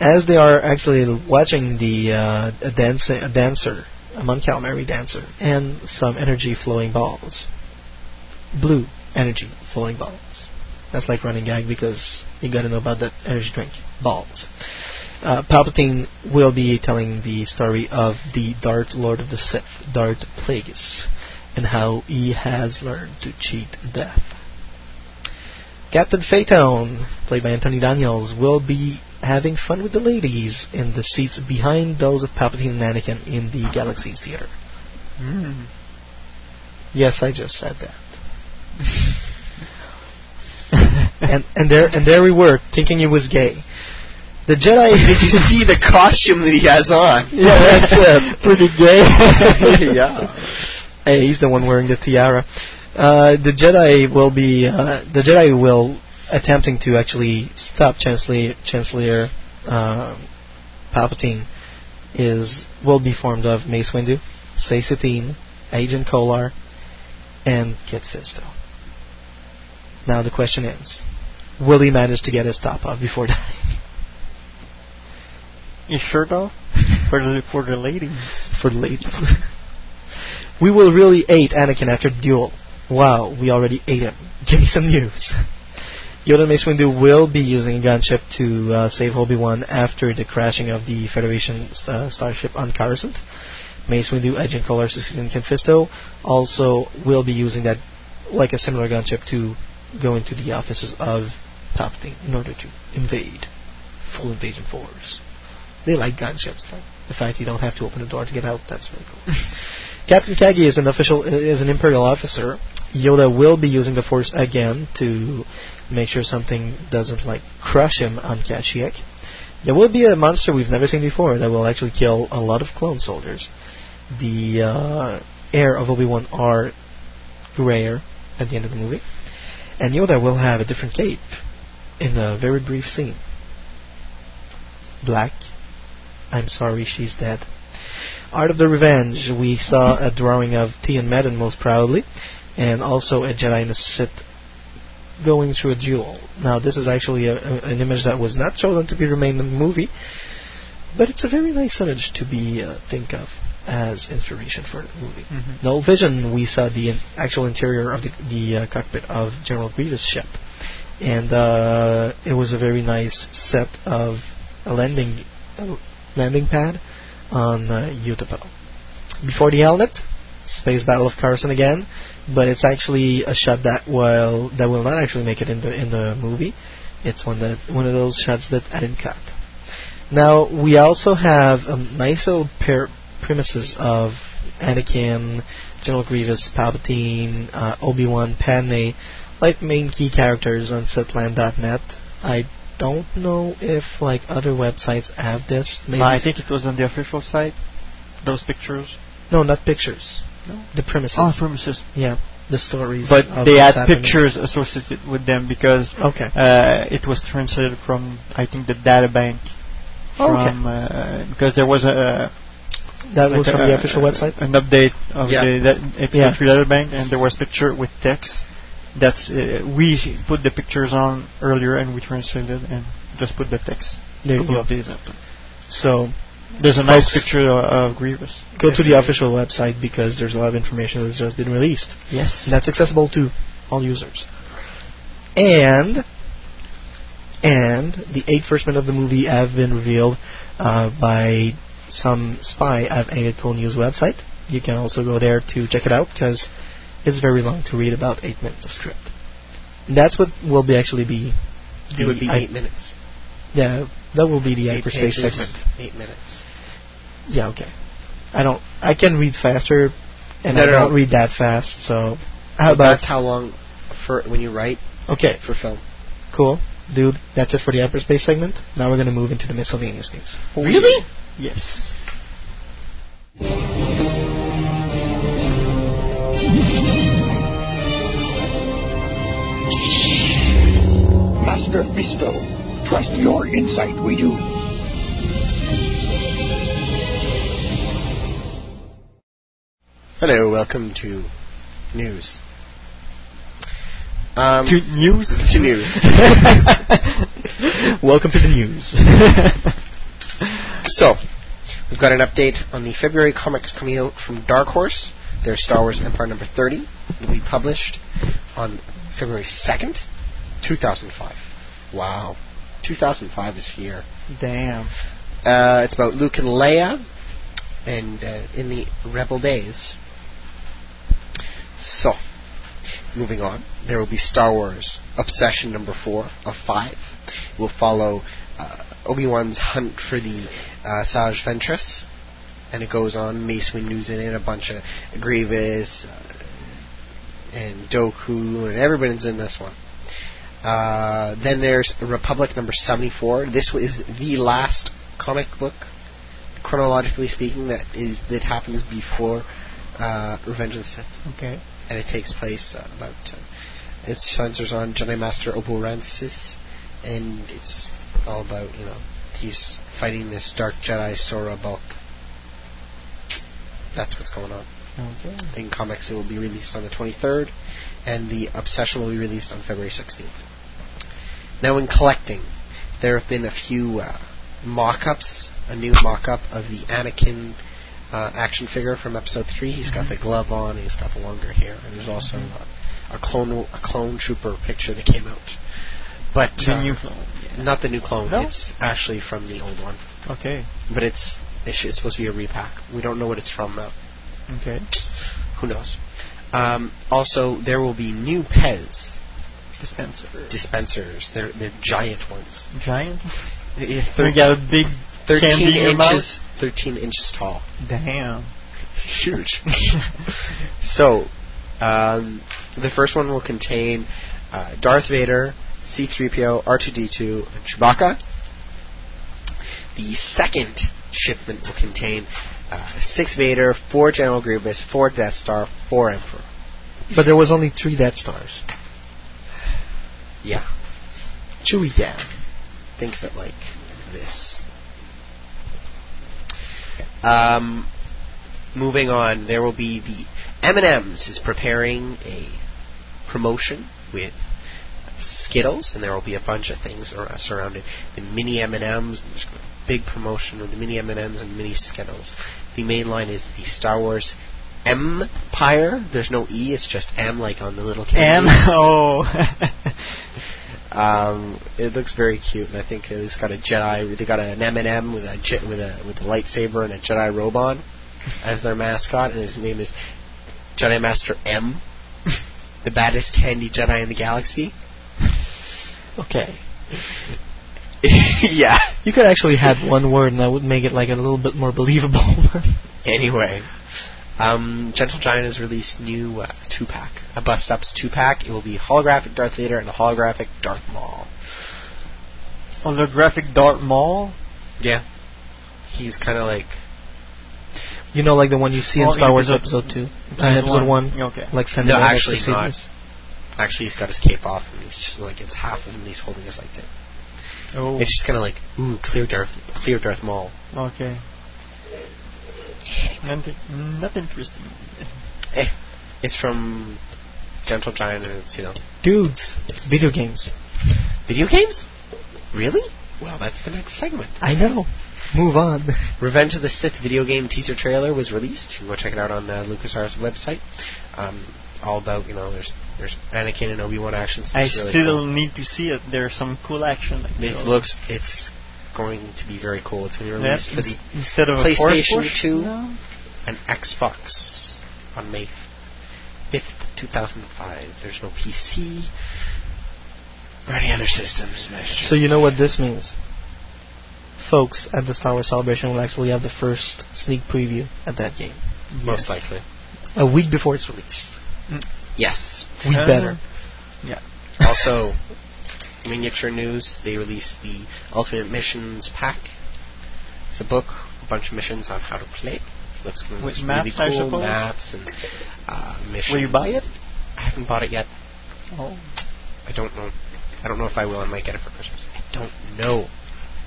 As they are actually watching the uh, a, dance, a dancer, a dancer, and some energy flowing balls. Blue energy flowing balls. That's like running gag because you gotta know about that energy drink. Balls uh, Palpatine will be telling the story of the Darth Lord of the Sith, Darth Plagueis, and how he has learned to cheat death. Captain Phaeton, played by Anthony Daniels, will be having fun with the ladies in the seats behind those of Palpatine and Anakin in the Galaxy's Theater. Mm. Yes, I just said that. and and there and there we were, thinking he was gay. The Jedi. Did you see the costume that he has on? Yeah, that's uh, pretty gay. yeah. Hey, he's the one wearing the tiara. Uh, the Jedi will be uh, the Jedi will attempting to actually stop Chancellor Chancellor uh, Palpatine is will be formed of Mace Windu, Saesee Tiin, Agen Kolar, and Kit Fisto. Now the question is, will he manage to get his top off before dying? His shirt off? For the, for the ladies. for the ladies. we will really ate Anakin after the duel. Wow, we already ate him. Give me some news. Yoda and Mace Windu will be using a gunship to uh, save Obi-Wan after the crashing of the Federation uh, starship on Coruscant. Mace Windu, Agent Cecilian and Fisto also will be using that, like a similar gunship, to go into the offices of Palpatine in order to invade. Full invasion force. They like gunships. Like the fact you don't have to open the door to get out. That's really cool. Captain Kagi is an official, is an Imperial officer. Yoda will be using the Force again to make sure something doesn't like crush him on Kashyyyk. There will be a monster we've never seen before that will actually kill a lot of clone soldiers. The uh, heir of Obi-Wan are rare at the end of the movie, and Yoda will have a different cape in a very brief scene. Black. I'm sorry, she's dead. Art of the Revenge, we saw a drawing of Tian Madden most proudly, and also a Jedi and a Sith going through a duel. Now, this is actually a, a, an image that was not chosen to be remain in the movie, but it's a very nice image to be uh, think of as inspiration for the movie. Mhm. Null Vision, we saw the in- actual interior of the, the uh, cockpit of General Grievous' ship, and uh, it was a very nice set of a landing uh, landing pad on uh, Utapau. Before the helmet, Space Battle of Carson again, but it's actually a shot that will that will not actually make it in the in the movie. It's one that one of those shots that I didn't cut. Now we also have a nice little pair premises of Anakin, General Grievous, Palpatine, uh, Obi Wan, Padme, like main key characters on Setland.net. I don't know if like other websites have this. Maybe I think it was on the official site. Those pictures. no, not pictures. No. The premises. Oh, premises. Yeah, the stories. But they had happening. pictures associated with them because Okay. uh, it was translated from I think the data bank. Oh, okay. From uh, because there was a That like was from a- the official website. An update of Yeah. the that MP3 Yeah. data bank, and there was picture with text. That's uh, we put the pictures on earlier, and we translated and just put the text. There you couple go. of days after. So There's a nice picture of, of Grievous. Go to the official website because there's a lot of information that's just been released. Yes. And that's accessible to all users. And and the eight first men of the movie have been revealed uh, by some spy at 8 Pro News website. You can also go there to check it out because it's very long to read about eight minutes of script. And that's what will be actually be. It would be eight minutes. Yeah, that will be the Eight hyperspace pages, segment. Eight minutes. Yeah, okay. I don't. I can read faster, and No, I no, don't no. read that fast. So, how about that's how long for when you write okay? for film. Cool, dude. That's it for the hyperspace segment. Now we're gonna move into the miscellaneous news. Really? Yes. Master Fisto, trust your insight, we do. Hello, welcome to news. Um, To news? To news. Welcome to the news. so, we've got an update on the February comics coming out from Dark Horse. There's Star Wars Empire number 30 It'll be published on February 2nd, 2005. Wow. 2005 is here. Damn. Uh, it's about Luke and Leia, and uh, in the Rebel days. So, moving on, there will be Star Wars Obsession number four of five. We'll follow uh, Obi Wan's hunt for the uh, Asajj Ventress, and it goes on. Mace Windu's in it, a bunch of Grievous uh, and Dooku, and everybody's in this one. Uh, then there's Republic number 74. This is the last comic book, chronologically speaking, that is that happens before uh, Revenge of the Sith, Okay. and it takes place uh, about. Uh, it centers on Jedi Master Obo Rancis, and it's all about you know he's fighting this Dark Jedi Sora Bulq. That's what's going on. Okay. In comics, it will be released on the 23rd, and the Obsession will be released on February 16th. Now, in collecting, there have been a few uh, mock-ups. A new mock-up of the Anakin uh, action figure from Episode 3. He's got the glove on. He's got the longer hair, and there's also uh, a clone a clone trooper picture that came out. But uh, new clone, not the new clone. No? It's actually from the old one. Okay. But it's it's, supposed to be a repack. We don't know what it's from though. Okay. Who knows? Um, also, there will be new Pez Dispenser. dispensers. They're they're giant ones. Giant. Yeah, We got a big thirteen candy in your inches. Thirteen inches tall. Damn. Huge. so, um, the first one will contain uh, Darth Vader, C-3PO, R2D2, and Chewbacca. The second shipment will contain uh, six Vader, four General Grievous, four Death Star, four Emperor. but there was only three Death Stars. Yeah. Chewie down. Think of it like this. Um, moving on, there will be the M&M's is preparing a promotion with Skittles, and there will be a bunch of things surrounding the mini M&M's. There's a big promotion of the mini M&M's and mini Skittles. The main line is the Star Wars Empire. There's no E, it's just M, like on the little candy. M. Oh. Um, it looks very cute, and I think it's got a Jedi. They got an M&M with a je- with a with a lightsaber and a Jedi robe on as their mascot, and his name is Jedi Master M, the baddest candy Jedi in the galaxy. Okay. yeah. You could actually have one word, and that would make it like a little bit more believable. Anyway, um, Gentle Giant has released new uh, two pack, a bust ups two pack. It will be holographic Darth Vader and a holographic Darth Maul. Holographic Darth Maul. Yeah. He's kind of like you know, like the one you see in Oh, Star Wars episode- Episode Two, episode uh, Episode one. One. Okay. Like sending no, out actually extra not. Actually, he's got his cape off, and he's just like it's half of him, and he's holding his like that. Oh. It's just kind of like ooh, clear Darth, clear Darth Maul. Okay. Nothing, not interesting. Eh, it's from Gentle Giant, and it's you know Dudes, it's video games. video games. Really? Well, that's the next segment. I know. Move on. Revenge of the Sith video game teaser trailer was released. You can go check it out on uh, LucasArts website. Um, all about you know there's there's Anakin and Obi Wan action. so I really still cool. need to see it. There's some cool action. Like It looks it's going to be very cool. It's going to be Yeah, released for the instead of a PlayStation push, 2 no? and Xbox on May 5th, 2005. There's no PC or any other systems. So you know what this means? Folks at the Star Wars Celebration will actually have the first sneak preview at that game. Most likely. A week before its release. Mm. Yes. We Uh, better. Yeah. Also, miniature news. They released the Ultimate Missions pack. It's a book, a bunch of missions on how to play. Looks With looks maps, really I cool. suppose? Maps and uh, missions. Will you buy it? I haven't bought it yet. Oh. I don't know. I don't know if I will. I might get it for Christmas. I don't know.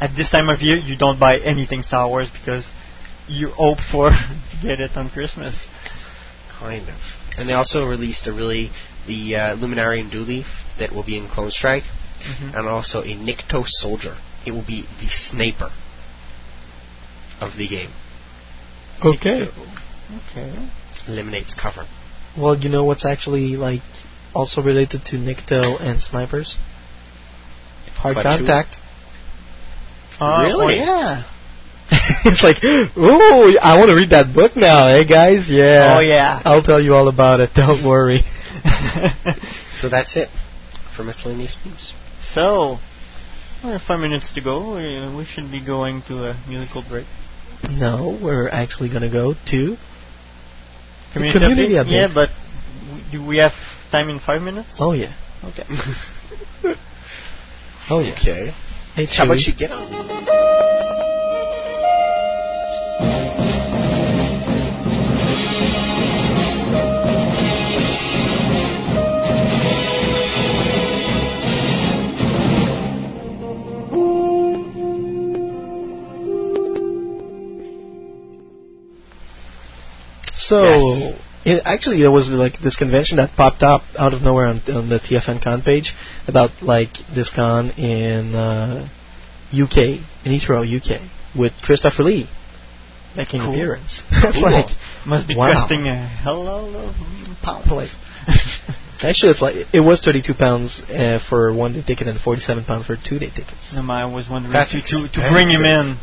At this time of year, you don't buy anything Star Wars because you hope for to get it on Christmas. Kind of. And they also released a really the uh, Luminara Unduli that will be in Clone Strike, Mhm. and also a Nikto soldier. It will be the sniper of the game. Okay. Okay. Eliminates cover. Well, you know what's actually like also related to Nikto and snipers? Hard Clutch contact. Uh, Really? oh, yeah. it's like, ooh, I want to read that book now, hey guys? Yeah. Oh, yeah. I'll tell you all about it. Don't worry. So that's it for miscellaneous news. so, well, five minutes to go. We, we should be going to a musical break. No, we're actually gonna go to Community, community update? update. Yeah, but do we have time in five minutes? Oh yeah. Okay. Oh yeah. Okay. Hey, How about you get on? So, Yes. it, actually, there was like this convention that popped up out of nowhere on, on the TFN Con page about like this con in uh, UK, in Heathrow, UK, with Christopher Lee making Cool. an appearance. That's Cool. like Must be wow. costing a hell of a pounds. Like, actually, it's like it was 32 pounds uh, for one day ticket and 47 pounds for two day tickets. No, I was wondering That's to, to, to bring him in.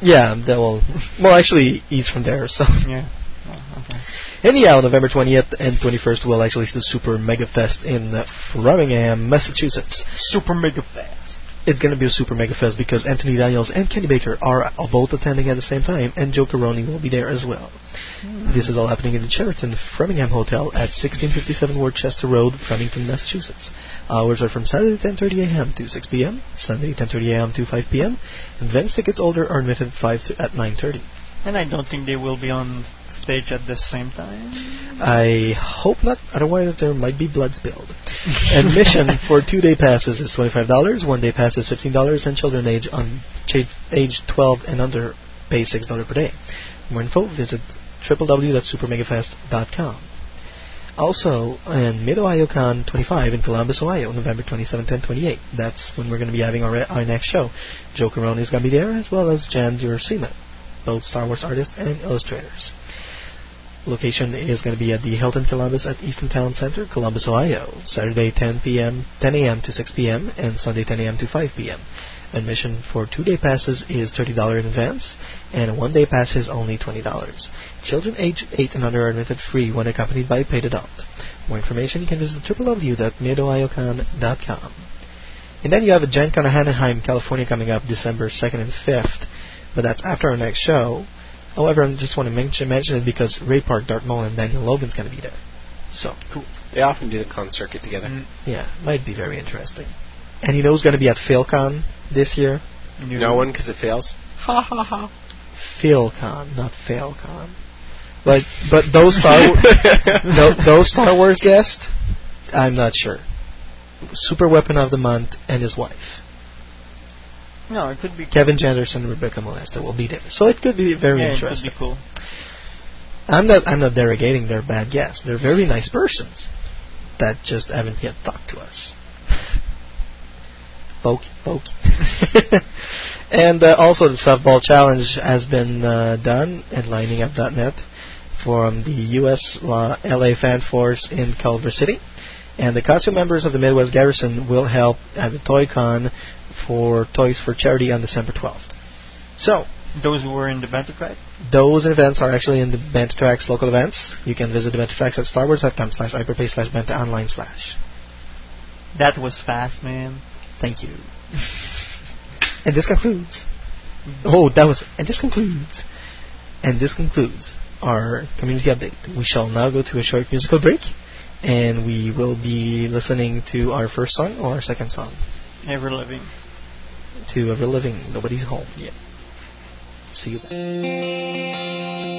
Yeah, that will. Well, actually, he's from there, so. Yeah. Oh, okay. Anyhow, November 20th and 21st, we'll actually see the Super Mega Fest in uh, Framingham, Massachusetts. Super mega Fest. It's going to be a Super Mega Fest because Anthony Daniels and Kenny Baker are both attending at the same time, and Joe Corroney will be there as well. This is all happening in the Sheraton Framingham Hotel at 1657 Worcester Road, Framingham, Massachusetts. Hours are from Saturday 10:30 a.m. to 6 p.m., Sunday 10:30 a.m. to 5 p.m. And advance tickets older are admitted 5 to, at 9:30. And I don't think they will be on stage at the same time. I hope not, otherwise there might be blood spilled. Admission for two-day passes is $25, one-day pass is $15, and children age on ch- age 12 and under pay $6 per day. more info, visit www.supermegafest.com. Also, in Mid Ohio Con 25 in Columbus, Ohio, November 27th and 28th. That's when we're going to be having our, our next show. Joe Corroney is going to be there, as well as Jan Duursema, both Star Wars artists and illustrators. Location is going to be at the Hilton Columbus at Easton Town Center, Columbus, Ohio. Saturday 10 p.m., 10 a.m. to 6 p.m. and Sunday 10 a.m. to 5 p.m. Admission for two-day passes is $30 in advance, and one-day pass is only $20. Children age 8 and under are admitted free when accompanied by a paid adult. More information, you can visit www.midohiocon.com. And then you have a Gen Con Anaheim, California coming up December 2nd and 5th, but that's after our next show. However, I just want to mention, mention it because Ray Park, Darth Maul, and Daniel Logan's going to be there. So cool. They often do the con circuit together. Mm. Yeah, might be very interesting. And you know who's going to be at PhilCon this year? No one because it fails. Ha ha ha. PhilCon, not FailCon. But but those Star tho- those Star Wars guests, I'm not sure. Super Weapon of the Month and his wife. No, it could be Kevin J. Anderson and Rebecca Moesta will be there. So it could be very yeah, interesting. It could be cool. I'm not I'm not derogating their bad guests. They're very nice persons that just haven't yet talked to us. Pokey, pokey. and uh, also the softball challenge has been uh, done at liningup.net from the U.S. La- LA Fan Force in Culver City. And the costume members of the Midwest Garrison will help at the Toy Con for Toys for Charity on December 12th. So, Those who were in the Bantha Track? those events are actually in the Bantha Tracks local events. You can visit the Bantha Tracks at starwars.com slash hyperpay slash Benta online slash. That was fast, man. Thank you. and this concludes. Oh, that was. And this concludes. And this concludes our community update. We shall now go to a short musical break, and we will be listening to our first song or our second song. Ever living. To Ever Living. Nobody's home yet. See you then. Mm.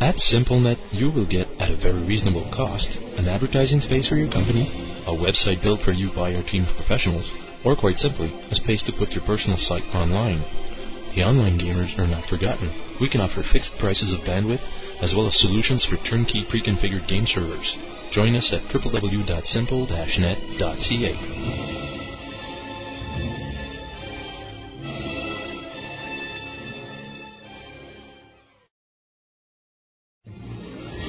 At SimpleNet, you will get, at a very reasonable cost, an advertising space for your company, a website built for you by our team of professionals, or quite simply, a space to put your personal site online. The online gamers are not forgotten. We can offer fixed prices of bandwidth, as well as solutions for turnkey pre-configured game servers. Join us at www.simple-net.ca.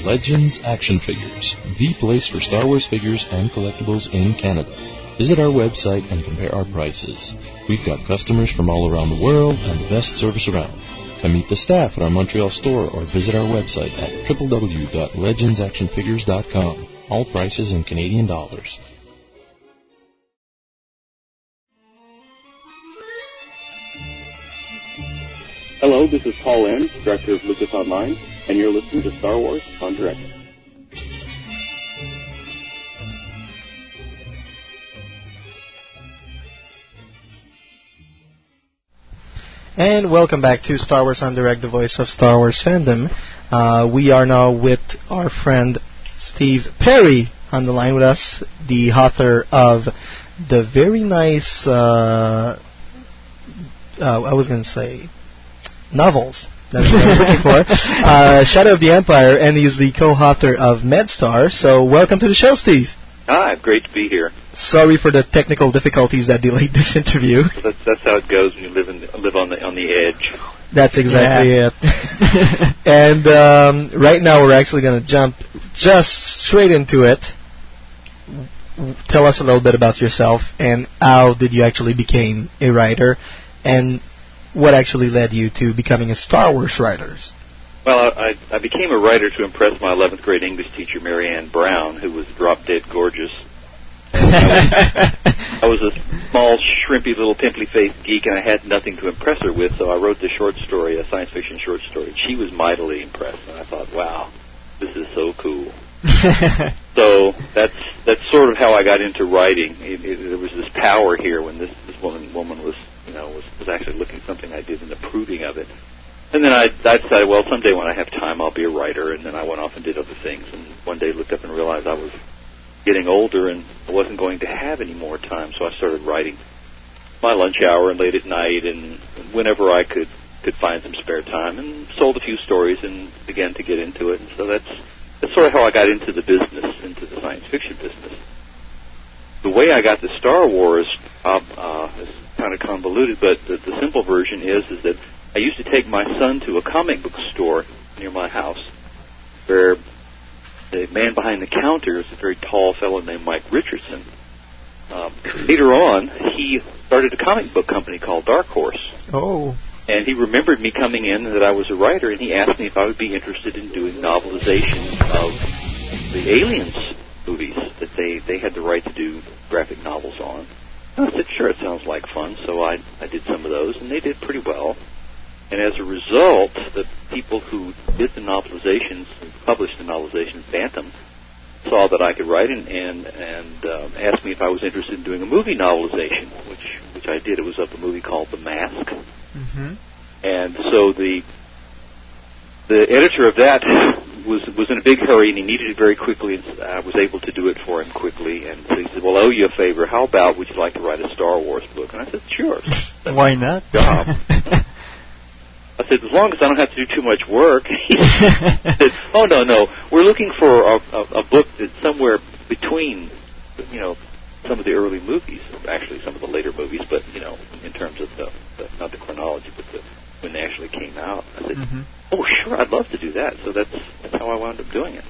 Legends Action Figures, the place for Star Wars figures and collectibles in Canada. Visit our website and compare our prices. We've got customers from all around the world and the best service around. Come meet the staff at our Montreal store or visit our website at www.legendsactionfigures.com. All prices in Canadian dollars. Hello, this is Paul Ens, Director of Lucas Online, and you're listening to Star Wars en Direct. And welcome back to Star Wars en Direct, the voice of Star Wars fandom. Uh, we are now with our friend Steve Perry on the line with us, the author of the very nice, uh, uh, I was going to say, novels. That's what I was looking for. Uh, Shadow of the Empire, and he's the co-author of MedStar. So welcome to the show, Steve. Hi, great to be here. Sorry for the technical difficulties that delayed this interview. That's that's how it goes when you live in live on the on the edge. That's exactly it. and um, right now we're actually going to jump just straight into it. Tell us a little bit about yourself and how did you actually become a writer, and what actually led you to becoming a Star Wars writer. Well, I I became a writer to impress my 11th grade English teacher Mary Ann Brown, who was drop dead gorgeous. I was a small, shrimpy little pimply faced geek, and I had nothing to impress her with, so I wrote this short story, a science fiction short story. She was mightily impressed, and I thought, wow, this is so cool. so that's that's sort of how I got into writing. It, it, there was this power here when this this woman woman was you know was was actually looking at something I did and approving of it. And then I, I decided, well, someday when I have time, I'll be a writer. And then I went off and did other things. And one day looked up and realized I was getting older and I wasn't going to have any more time. So I started writing my lunch hour and late at night and whenever I could could find some spare time and sold a few stories and began to get into it. And so that's that's sort of how I got into the business, into the science fiction business. The way I got to Star Wars uh, uh, kind of convoluted, but the, the simple version is is that I used to take my son to a comic book store near my house, where the man behind the counter is a very tall fellow named Mike Richardson. Um, later on, he started a comic book company called Dark Horse. Oh. And he remembered me coming in that I was a writer, and he asked me if I would be interested in doing novelizations of the Aliens movies that they they had the right to do graphic novels on. And I said, sure, it sounds like fun. So I I did some of those, and they did pretty well. And as a result, the people who did the novelizations, published the novelization, Bantam, saw that I could write and and, and um, asked me if I was interested in doing a movie novelization, which which I did. It was of a movie called The Mask. Mm-hmm. And so the the editor of that was was in a big hurry and he needed it very quickly and I was able to do it for him quickly and so he said, Well oh, I owe you a favor, how about would you like to write a Star Wars book? And I said, Sure. Why not? Job. I said, as long as I don't have to do too much work. he said, oh no, no, we're looking for a, a, a book that's somewhere between, you know, some of the early movies, actually some of the later movies, but you know, in terms of the, the not the chronology, but the when they actually came out. I said, Mhm. oh sure, I'd love to do that. So that's that's how I wound up doing it.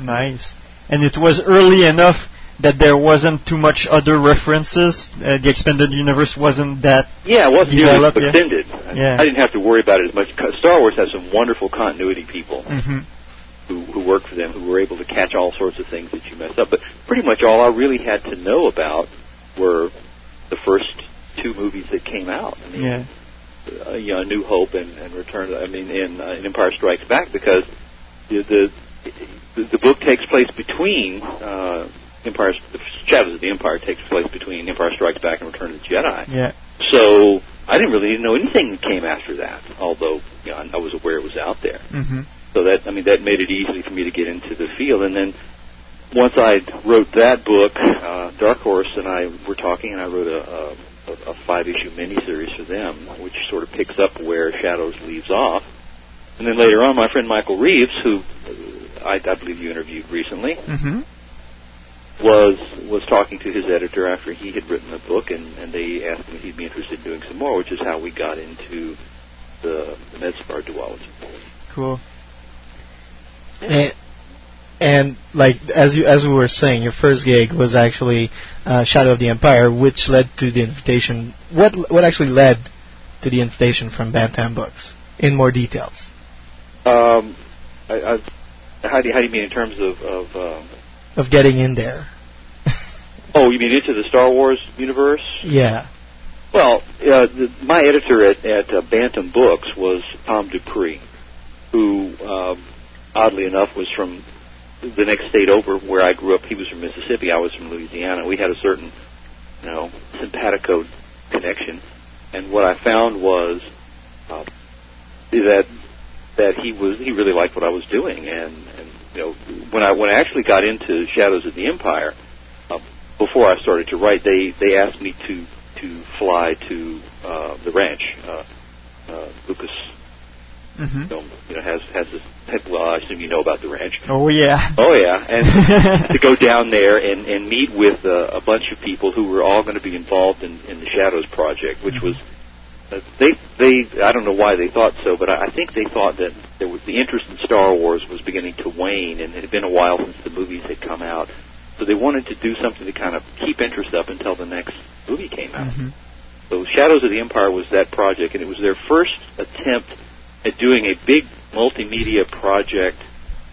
Nice. And it was early enough that there wasn't too much other references. Uh, the expanded universe wasn't that Yeah, it wasn't developed. extended. Yeah. I didn't have to worry about it as much. 'cause Star Wars has some wonderful continuity people. hmm who, who work for them who were able to catch all sorts of things that you messed up. But pretty much all I really had to know about were the first two movies that came out. I mean, Yeah. Uh, you know, New Hope and, and Return. I mean, in, uh, in Empire Strikes Back, because the, the the, book takes place between uh, Empire. The Shadows of the Empire takes place between Empire Strikes Back and Return of the Jedi. Yeah. So I didn't really know anything that came after that, although you know, I was aware it was out there. Mm-hmm. So that I mean that made it easy for me to get into the field. And then once I wrote that book, uh, Dark Horse and I were talking, and I wrote a, a, a five-issue miniseries for them, which sort of picks up where Shadows leaves off. And then later on, my friend Michael Reeves, who uh, I, I believe you interviewed recently, Mm-hmm. was was talking to his editor after he had written the book, and, and they asked him if he'd be interested in doing some more, which is how we got into the, the MedStar duology. Cool. And, and like as you as we were saying, your first gig was actually uh, Shadow of the Empire, which led to the invitation. What what actually led to the invitation from Bantam Books in more details? Um, I, I, how do you, how do you mean in terms of of um, Of getting in there. oh, you mean into the Star Wars universe? Yeah. Well, uh, the, my editor at, at uh, Bantam Books was Tom Dupree, who, um, oddly enough, was from the next state over where I grew up. He was from Mississippi. I was from Louisiana. We had a certain, you know, simpatico connection. And what I found was uh, that that he was he really liked what I was doing. And, and you know, when I when I actually got into Shadows of the Empire, uh, before I started to write, they they asked me to to fly to uh, the ranch. Uh, uh, Lucas Mm-hmm. film, you know, has has this. Well, I assume you know about the ranch. Oh yeah. Oh yeah, and to go down there and and meet with uh, a bunch of people who were all going to be involved in in the Shadows project, which was. Uh, they they I don't know why they thought so, but I, I think they thought that there was the interest in Star Wars was beginning to wane, and it had been a while since the movies had come out, so they wanted to do something to kind of keep interest up until the next movie came out. Mm-hmm. So Shadows of the Empire was that project, and it was their first attempt at doing a big multimedia project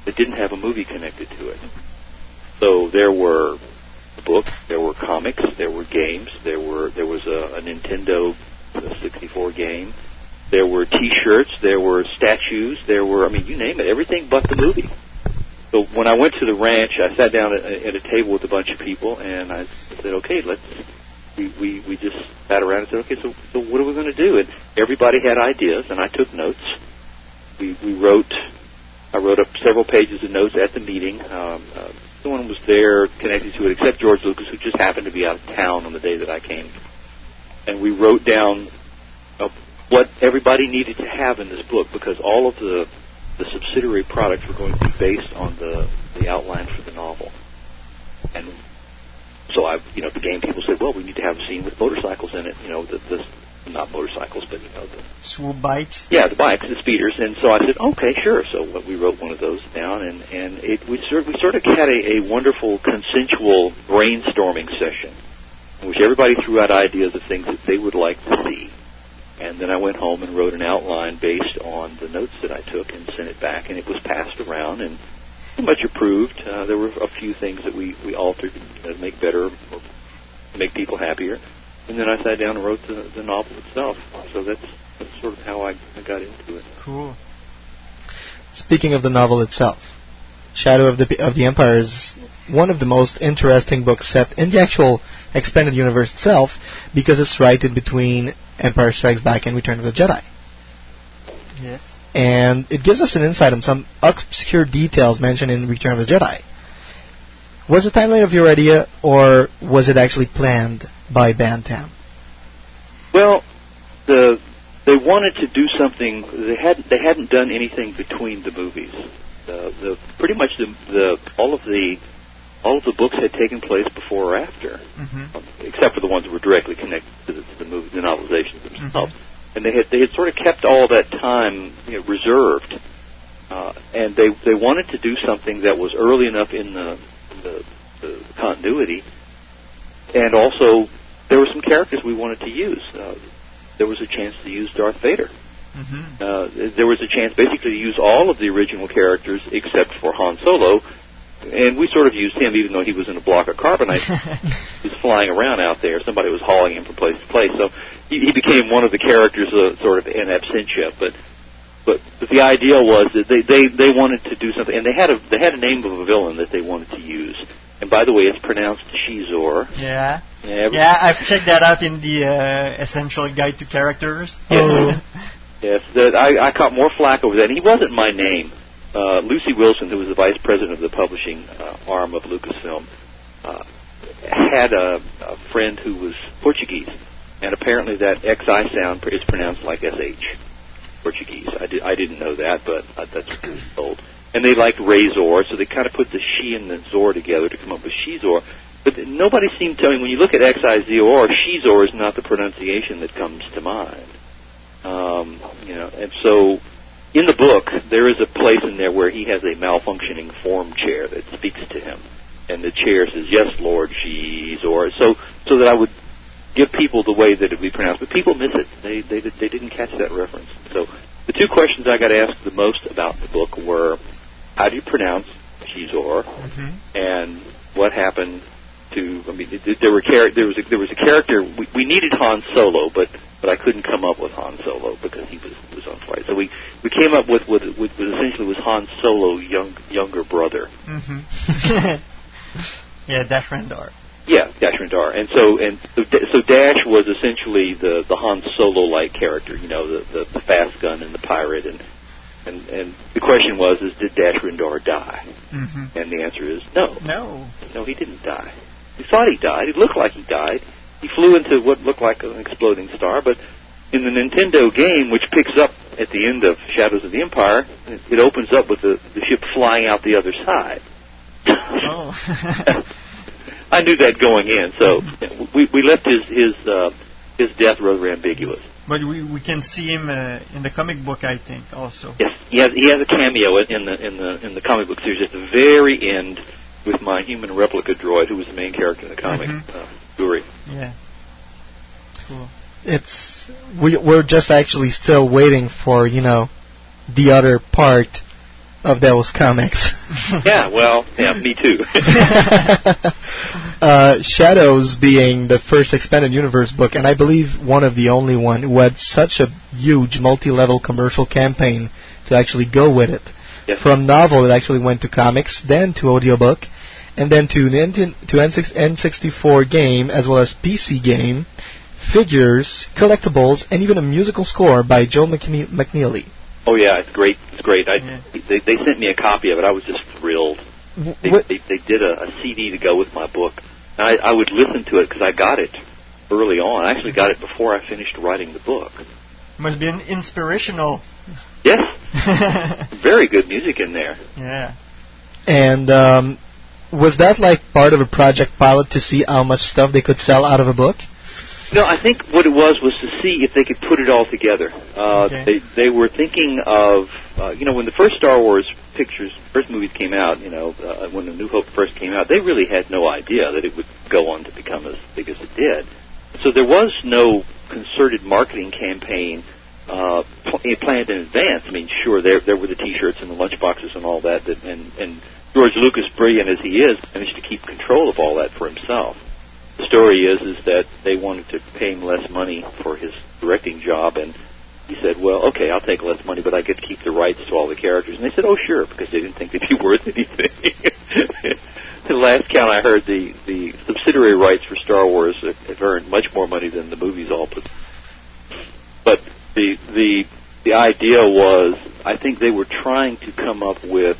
that didn't have a movie connected to it. So there were books, there were comics, there were games, there were there was a, a Nintendo 64 game, there were T-shirts, there were statues, there were I mean you name it, everything but the movie. So when I went to the ranch, I sat down at, at a table with a bunch of people, and I said, "Okay, let's." We, we we just sat around and said, "Okay, so so what are we going to do?" And everybody had ideas, and I took notes. We we wrote. I wrote up several pages of notes at the meeting. Um, uh, no one was there connected to it except George Lucas, who just happened to be out of town on the day that I came. And we wrote down uh, what everybody needed to have in this book because all of the the subsidiary products were going to be based on the the outline for the novel. And so I, you know, the game people said, well, we need to have a scene with motorcycles in it. You know, the, the not motorcycles, but you know, the Swoop bikes. yeah, the bikes, the speeders, and so I said, okay, sure. So we wrote one of those down, and and it we sort we sort of had a, a wonderful consensual brainstorming session, in which everybody threw out ideas of things that they would like to see, and then I went home and wrote an outline based on the notes that I took and sent it back, and it was passed around and pretty much approved. Uh, there were a few things that we we altered to make better or make people happier. And then I sat down and wrote the, the novel itself. So that's, that's sort of how I, I got into it. Cool. Speaking of the novel itself, Shadow of the of the Empire is one of the most interesting books set in the actual expanded universe itself because it's right in between Empire Strikes Back and Return of the Jedi. Yes. And it gives us an insight on some obscure details mentioned in Return of the Jedi. Was the timeline of your idea, or was it actually planned by Bantam? Well, the they wanted to do something. They hadn't they hadn't done anything between the movies. The, the pretty much the, the all of the all of the books had taken place before or after, Mm-hmm. except for the ones that were directly connected to the, to the movie, the novelizations themselves. And they had they had sort of kept all that time you know, reserved, uh, and they they wanted to do something that was early enough in the the, the continuity, and also there were some characters we wanted to use. Uh, there was a chance to use Darth Vader. Mm-hmm. Uh, there was a chance basically to use all of the original characters except for Han Solo, and we sort of used him even though he was in a block of carbonite. he was flying around out there. Somebody was hauling him from place to place, so he, he became one of the characters, uh, sort of in absentia. But but, but the idea was that they, they, they wanted to do something, and they had a they had a name of a villain that they wanted to use. And by the way, it's pronounced Shizor. Yeah. Yeah, Yeah, I've checked that out in the uh, Essential Guide to Characters. Yes, that I, I caught more flack over that. And he wasn't my name. Uh, Lucy Wilson, who was the vice president of the publishing uh, arm of Lucasfilm, uh, had a, a friend who was Portuguese, and apparently that XI sound is pronounced like SH, Portuguese. I, did, I didn't know that, but uh, that's what I was told. And they liked Razor, so they kind of put the she and the Zor together to come up with Shizor. But nobody seemed to. I mean, when you look at XIZOR, Shizor is not the pronunciation that comes to mind. Um, you know, and so in the book there is a place in there where he has a malfunctioning form chair that speaks to him, and the chair says, "Yes, Lord, she's," so so that I would give people the way that it would be pronounced. But people miss it; they they they didn't catch that reference. So the two questions I got asked the most about the book were, "How do you pronounce Shizor?" and what happened to I mean there were char- there was a, there was a character we, we needed Han Solo but but I couldn't come up with Han Solo because he was was on flight so we we came up with with, with, with essentially was Han Solo young younger brother hmm yeah, Dash Rendar. Yeah Dash Rendar and so and so, so Dash was essentially the the Han Solo like character you know the, the the fast gun and the pirate and and and the question was is did Dash Rendar die hmm and the answer is no No. No, he didn't die. He thought he died. He looked like he died. He flew into what looked like an exploding star, but in the Nintendo game, which picks up at the end of Shadows of the Empire, it, it opens up with the, the ship flying out the other side. Oh. I knew that going in, so we we left his his uh, his death rather ambiguous. but we we can see him uh, in the comic book, I think, also. Yes, he has he has a cameo in the in the in the comic book series at the very end with my human replica droid, who was the main character in the comic, Mhm. uh, Guri. Yeah. Cool. It's we we're just actually still waiting for you know the other part of those comics. yeah, well, yeah, me too. uh, Shadows being the first expanded universe book, and I believe one of the only one who had such a huge multi-level commercial campaign to actually go with it. Yes. From novel, it actually went to comics, then to audiobook, and then to N- to N6, N64 game as well as PC game, figures, collectibles, and even a musical score by Joe McNe- McNeely. Oh yeah, it's great. It's great. I, they, they sent me a copy of it. I was just thrilled. They, What- they, they did a, a CD to go with my book. And I, I would listen to it because I got it early on. I actually got it before I finished writing the book. Must be an inspirational. Yes, very good music in there. Yeah. And um, was that like part of a project pilot to see how much stuff they could sell out of a book? No, I think what it was was to see if they could put it all together. Uh, Okay. They they were thinking of uh, you know when the first Star Wars pictures, first movies came out. You know uh, when the New Hope first came out, they really had no idea that it would go on to become as big as it did. So there was no concerted marketing campaign uh, pl- planned in advance. I mean, sure there there were the T-shirts and the lunchboxes and all that, that and and George Lucas, brilliant as he is, managed to keep control of all that for himself the story is is that they wanted to pay him less money for his directing job and he said, Well, okay, I'll take less money but I get to keep the rights to all the characters and they said, Oh sure, because they didn't think they'd be worth anything. the last count I heard the the subsidiary rights for Star Wars have earned much more money than the movies all put but the the the idea was I think they were trying to come up with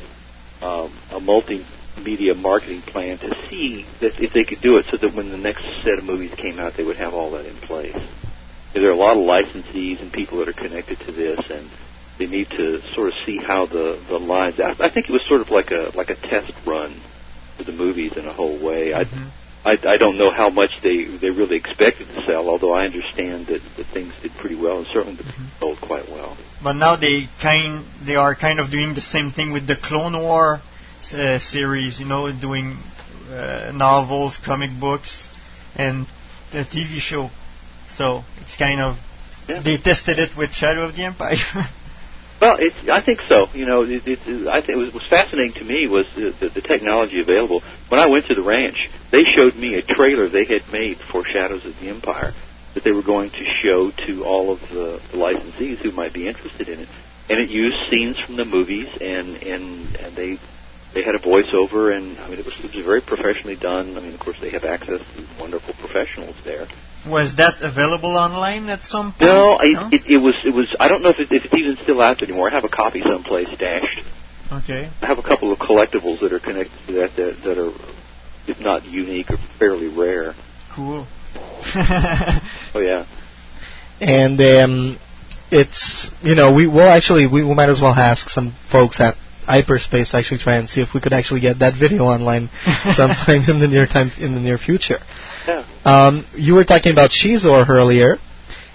um, a multimedia marketing plan to see that if they could do it so that when the next set of movies came out they would have all that in place. There are a lot of licensees and people that are connected to this and they need to sort of see how the the lines I, I think it was sort of like a like a test run for the movies in a whole way. I mm-hmm. I, I don't know how much they they really expected to sell, although I understand that, that things did pretty well and certainly mm-hmm. sold quite well. But now they kind they are kind of doing the same thing with the Clone War uh, series, you know, doing uh, novels, comic books, and the TV show. So it's kind of they tested it with Shadow of the Empire. Well, it's, I think so. You know, it, it, it, I think it was, was fascinating to me was the, the, the technology available. When I went to the ranch, they showed me a trailer they had made for Shadows of the Empire that they were going to show to all of the, the licensees who might be interested in it. and it used scenes from the movies, and and and they they had a voiceover, and I mean it was it was very professionally done. I mean, of course, they have access to wonderful professionals there. Was that available online at some point? No, it, it, it was it was. I don't know if, it, if it's even still out anymore. I have a copy someplace stashed. Okay. I have a couple of collectibles that are connected to that that, that are, if not unique, or fairly rare. Cool. Oh yeah. and um, it's you know we will actually we, we might as well ask some folks at hyperspace to actually try and see if we could actually get that video online sometime in the near time in the near future. Yeah. Um, you were talking about Xizor earlier,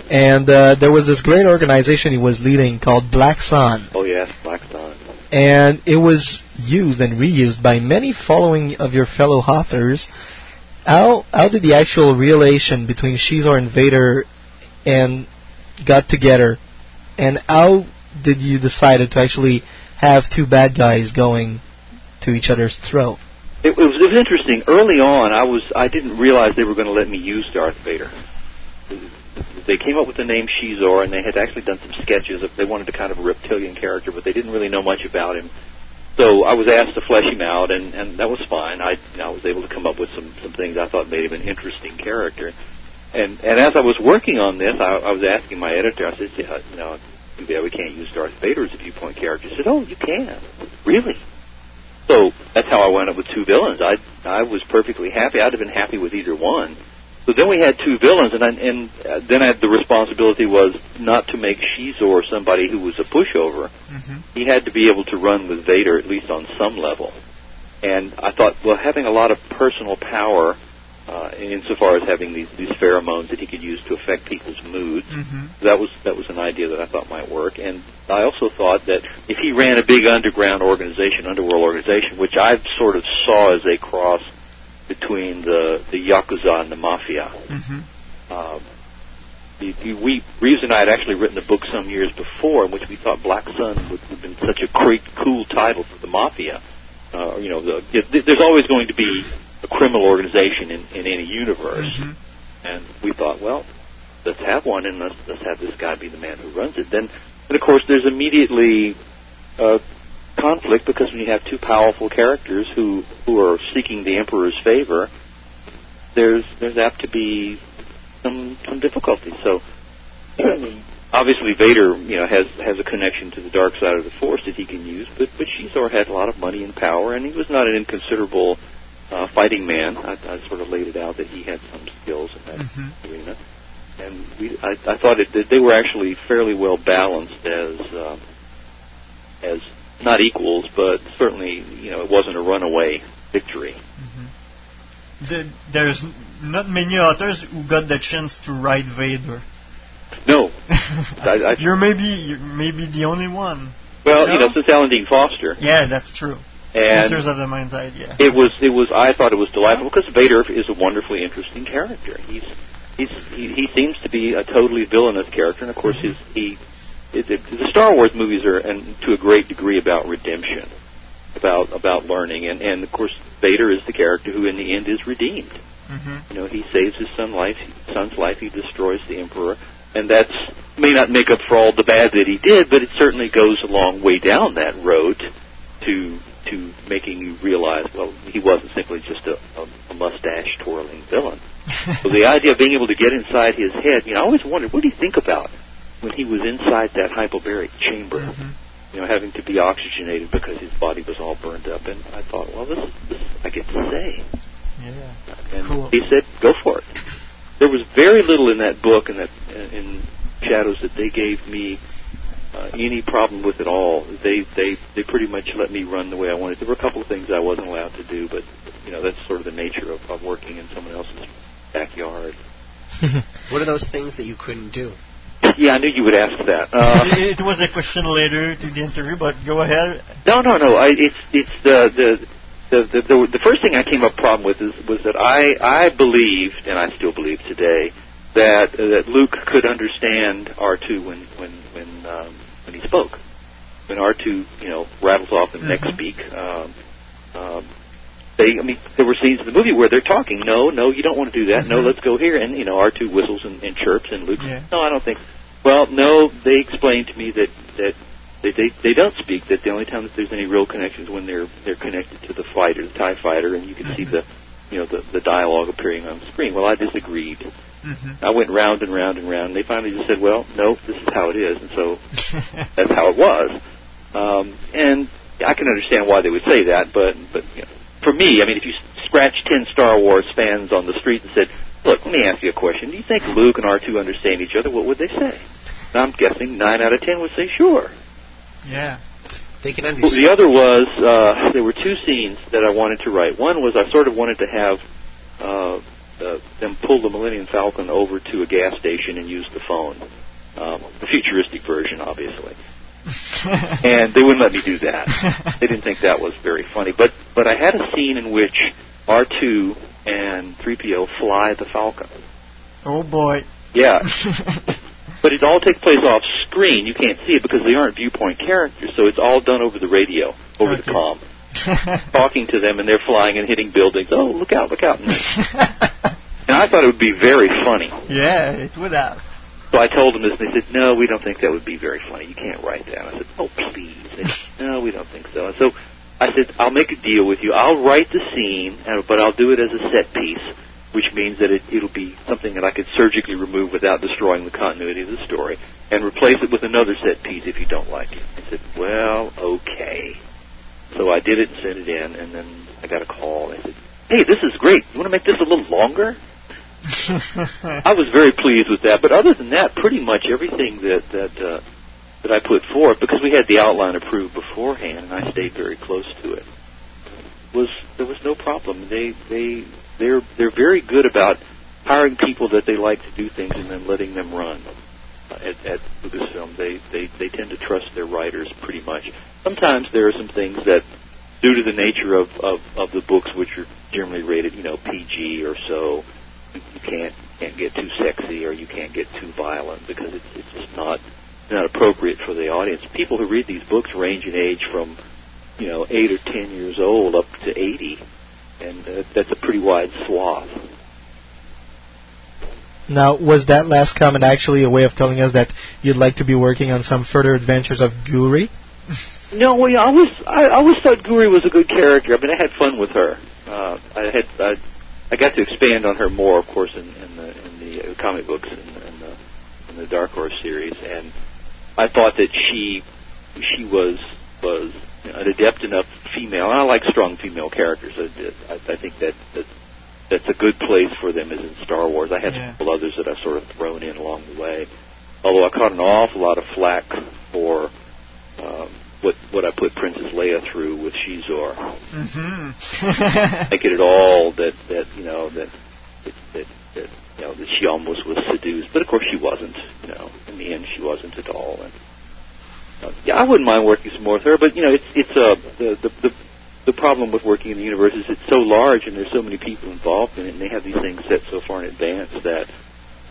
and uh, there was this great organization he was leading called Black Sun, Oh yes, Black Sun. and it was used and reused by many following of your fellow authors. How how did the actual relation between Xizor and Vader and got together, and how did you decide to actually have two bad guys going to each other's throat? It, it was it was interesting. Early on, I was I didn't realize they were going to let me use Darth Vader. They came up with the name Xizor, and they had actually done some sketches. Of, they wanted a kind of a reptilian character, but they didn't really know much about him. So I was asked to flesh him out, and, and that was fine. I, I was able to come up with some some things I thought made him an interesting character. And and as I was working on this, I, I was asking my editor. I said, "Yeah, you know, too bad we can't use Darth Vader as a viewpoint character." He said, "Oh, you can, really." So that's how I wound up with two villains. I I was perfectly happy. I'd have been happy with either one. So then we had two villains, and I, and uh, then I had the responsibility was not to make Xizor somebody who was a pushover. Mm-hmm. He had to be able to run with Vader at least on some level. And I thought, well, having a lot of personal power, uh, insofar as having these these pheromones that he could use to affect people's moods, Mm-hmm. that was that was an idea that I thought might work. And I also thought that if he ran a big underground organization, underworld organization, which I sort of saw as a cross between the the yakuza and the mafia. Mm-hmm. Um, the, the, we Reeves and I had actually written a book some years before in which we thought Black Sun would have been such a great, cool title for the mafia. Uh, you know, the, th- there's always going to be a criminal organization in, in any universe, Mm-hmm. and we thought, well, let's have one, and let's let's have this guy be the man who runs it. Then, and of course, there's immediately uh, conflict because when you have two powerful characters who who are seeking the emperor's favor, there's there's apt to be some some difficulty. So obviously Vader, you know, has has a connection to the dark side of the Force that he can use, but but Xizor had a lot of money and power, and he was not an inconsiderable uh, fighting man. I, I sort of laid it out that he had some skills in that Mm-hmm. arena, and we I, I thought it, that they were actually fairly well balanced as um, as not equals, but certainly you know it wasn't a runaway victory. The, there's not many authors who got the chance to write Vader. No, I, I, You're maybe you're maybe the only one. well, you No? know, since Alan Dean Foster, Yeah, that's true. And Splinter of the Mind's Eye, yeah. it was it was I thought it was delightful because Vader is a wonderfully interesting character. He's he's he, he seems to be a totally villainous character, and of course his he it, it, the Star Wars movies are and to a great degree about redemption, about about learning, and and of course Vader is the character who in the end is redeemed. Mm-hmm. You know, he saves his son life, son's life. He destroys the emperor, and that's may not make up for all the bad that he did, but it certainly goes a long way down that road to to making you realize, well, he wasn't simply just a, a, a mustache twirling villain. so the idea of being able to get inside his head, you know, I always wondered, what did he think about when he was inside that hyperbaric chamber? Mm-hmm. You know, having to be oxygenated because his body was all burned up, and I thought, well, this, this I get to say. Yeah. And Cool. he said, "Go for it." There was very little in that book and that in Shadows that they gave me uh, any problem with at all. They they they pretty much let me run the way I wanted. There were a couple of things I wasn't allowed to do, but you know that's sort of the nature of, of working in someone else's backyard. What are those things that you couldn't do? Yeah, I knew you would ask that. Uh, it, it was a question later to the interview, but go ahead. No, no, no. I, it's it's the the. The, the, the, the first thing I came up problem with is, was that I, I believed, and I still believe today, that that Luke could understand R2 when when when um, when he spoke. When R2 you know rattles off in next speak, um, um, they I mean there were scenes in the movie where they're talking. No, no, you don't want to do that. No, Mhm. let's go here. And you know R2 whistles and, and chirps, and Luke. Yeah. No, I don't think. Well, no, they explained to me that that they, they they don't speak. That the only time that there's any real connection is when they're they're connected to the fighter, the Tie Fighter, and you can see the you know the the dialogue appearing on the screen. Well, I disagreed. Mm-hmm. I went round and round and round. And they finally just said, "Well, no, this is how it is," and so that's how it was. Um, and I can understand why they would say that, but but you know, for me, I mean, if you scratch ten Star Wars fans on the street and said, "Look, let me ask you a question. Do you think Luke and R two understand each other?" What would they say? And I'm guessing nine out of ten would say, "Sure." Yeah. They can Well, understand. the other was uh, there were two scenes that I wanted to write. One was I sort of wanted to have uh, uh, them pull the Millennium Falcon over to a gas station and use the phone, um, the futuristic version, obviously. and they wouldn't let me do that. they didn't think that was very funny. But but I had a scene in which R2 and 3PO fly the Falcon. Oh boy. Yeah. but it all takes place off screen. You can't see it because they aren't viewpoint characters, so it's all done over the radio, over the comm. Talking to them, and they're flying and hitting buildings. Oh, look out, look out. And I thought it would be very funny. yeah, it would have. So I told them this, and they said, no, we don't think that would be very funny. You can't write that. I said, oh, please. They said, no, we don't think so. And so I said, I'll make a deal with you. I'll write the scene, uh, but I'll do it as a set piece, which means that it, it'll be something that I could surgically remove without destroying the continuity of the story, and replace it with another set piece if you don't like it. I said, well, okay. So I did it and sent it in, and then I got a call. I said, hey, this is great. You want to make this a little longer? I was very pleased with that. But other than that, pretty much everything that that uh, that I put forth, because we had the outline approved beforehand, and I stayed very close to it, was there was no problem. They they they're they're very good about hiring people that they like to do things and then letting them run. At, at Lucasfilm, they, they they tend to trust their writers pretty much. Sometimes there are some things that, due to the nature of, of, of the books, which are generally rated, you know, PG or so, you you can't can't get too sexy or you can't get too violent because it's it's just not not appropriate for the audience. People who read these books range in age from you know eight or ten years old up to eighty, and uh, that's a pretty wide swath. Now, was that last comment actually a way of telling us that you'd like to be working on some further adventures of Guri? No, well, yeah, I always I always thought Guri was a good character. I mean, I had fun with her. Uh, I had I, I got to expand on her more, of course, in, in the in the uh, comic books and in the in the Dark Horse series, and I thought that she she was was an adept enough female. And I like strong female characters. I, I, I think that that that's a good place for them is in Star Wars. I have Yeah. several others that I've sort of thrown in along the way. Although I caught an awful lot of flack for um, what what I put Princess Leia through with Xizor, Mm-hmm. making it all that that you know that that, that, that you know that she almost was seduced, but of course she wasn't. You know, in the end she wasn't at all. And uh, yeah, I wouldn't mind working some more with her, but you know, it's it's uh, the the the the problem with working in the universe is it's so large and there's so many people involved in it, and they have these things set so far in advance that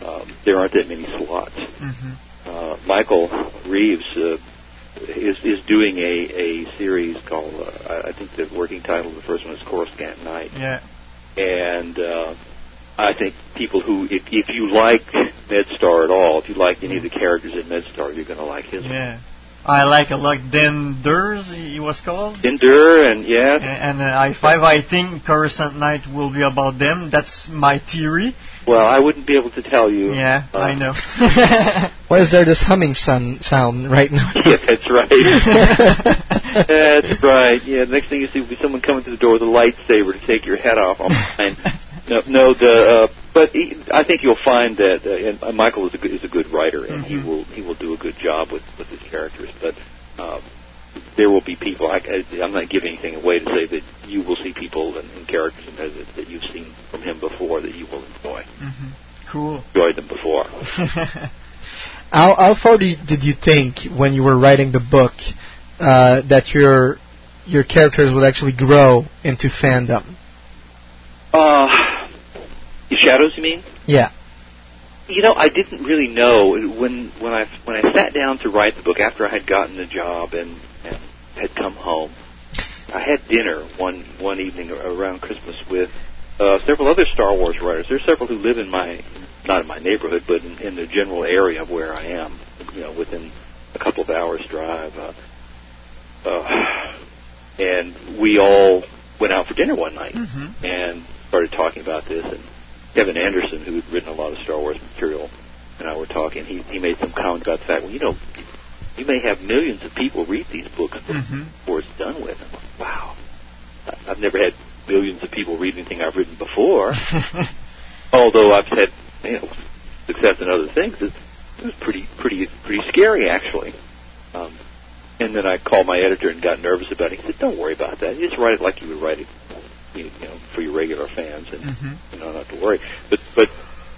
um, there aren't that many slots. mm-hmm. Uh, Michael Reeves uh, is is doing a a series called uh, I think the working title of the first one is Coruscant Night, Yeah. and uh, I think people who if if you like MedStar at all, if you like any of the characters in MedStar, you're going to like his. Yeah. I like a lot. Den Durs, he was called. Endure and yeah, And uh, I-Five, I think Coruscant Night will be about them. That's my theory. Well, I wouldn't be able to tell you. Yeah, Uh, I know. Why is there this humming sun sound right now? Yeah, that's right. that's right. Yeah, the next thing you see will be someone coming to the door with a lightsaber to take your head off. I'm fine. No, no, the uh, but he, I think you'll find that uh, and Michael is a good, is a good writer, and he Mhm. will he will do a good job with with his characters. But um, there will be people. I, I'm not giving anything away to say that you will see people and, and characters in there that, that you've seen from him before that you will enjoy. hmm Cool. Enjoyed them before. How, how far do you, did you think when you were writing the book uh, that your your characters would actually grow into fandom? Uh, shadows, you mean? Yeah. You know, I didn't really know when when I when I sat down to write the book after I had gotten the job and had come home. I had dinner one one evening around Christmas with uh, several other Star Wars writers. There's several who live in my not in my neighborhood, but in, in the general area of where I am. You know, within a couple of hours drive. Uh, uh, and we all went out for dinner one night Mm-hmm. and started talking about this. And Kevin Anderson, who had written a lot of Star Wars material, and I were talking. He he made some comment about the fact, well, you know, you may have millions of people read these books Mm-hmm. before it's done with. I'm like, wow, I've never had millions of people read anything I've written before. Although I've had you know success in other things, it's, it was pretty pretty pretty scary actually. Um, and then I called my editor and got nervous about it. He said, "Don't worry about that. Just write it like you would write it, you know, for your regular fans, and Mm-hmm. you know, not to worry." But but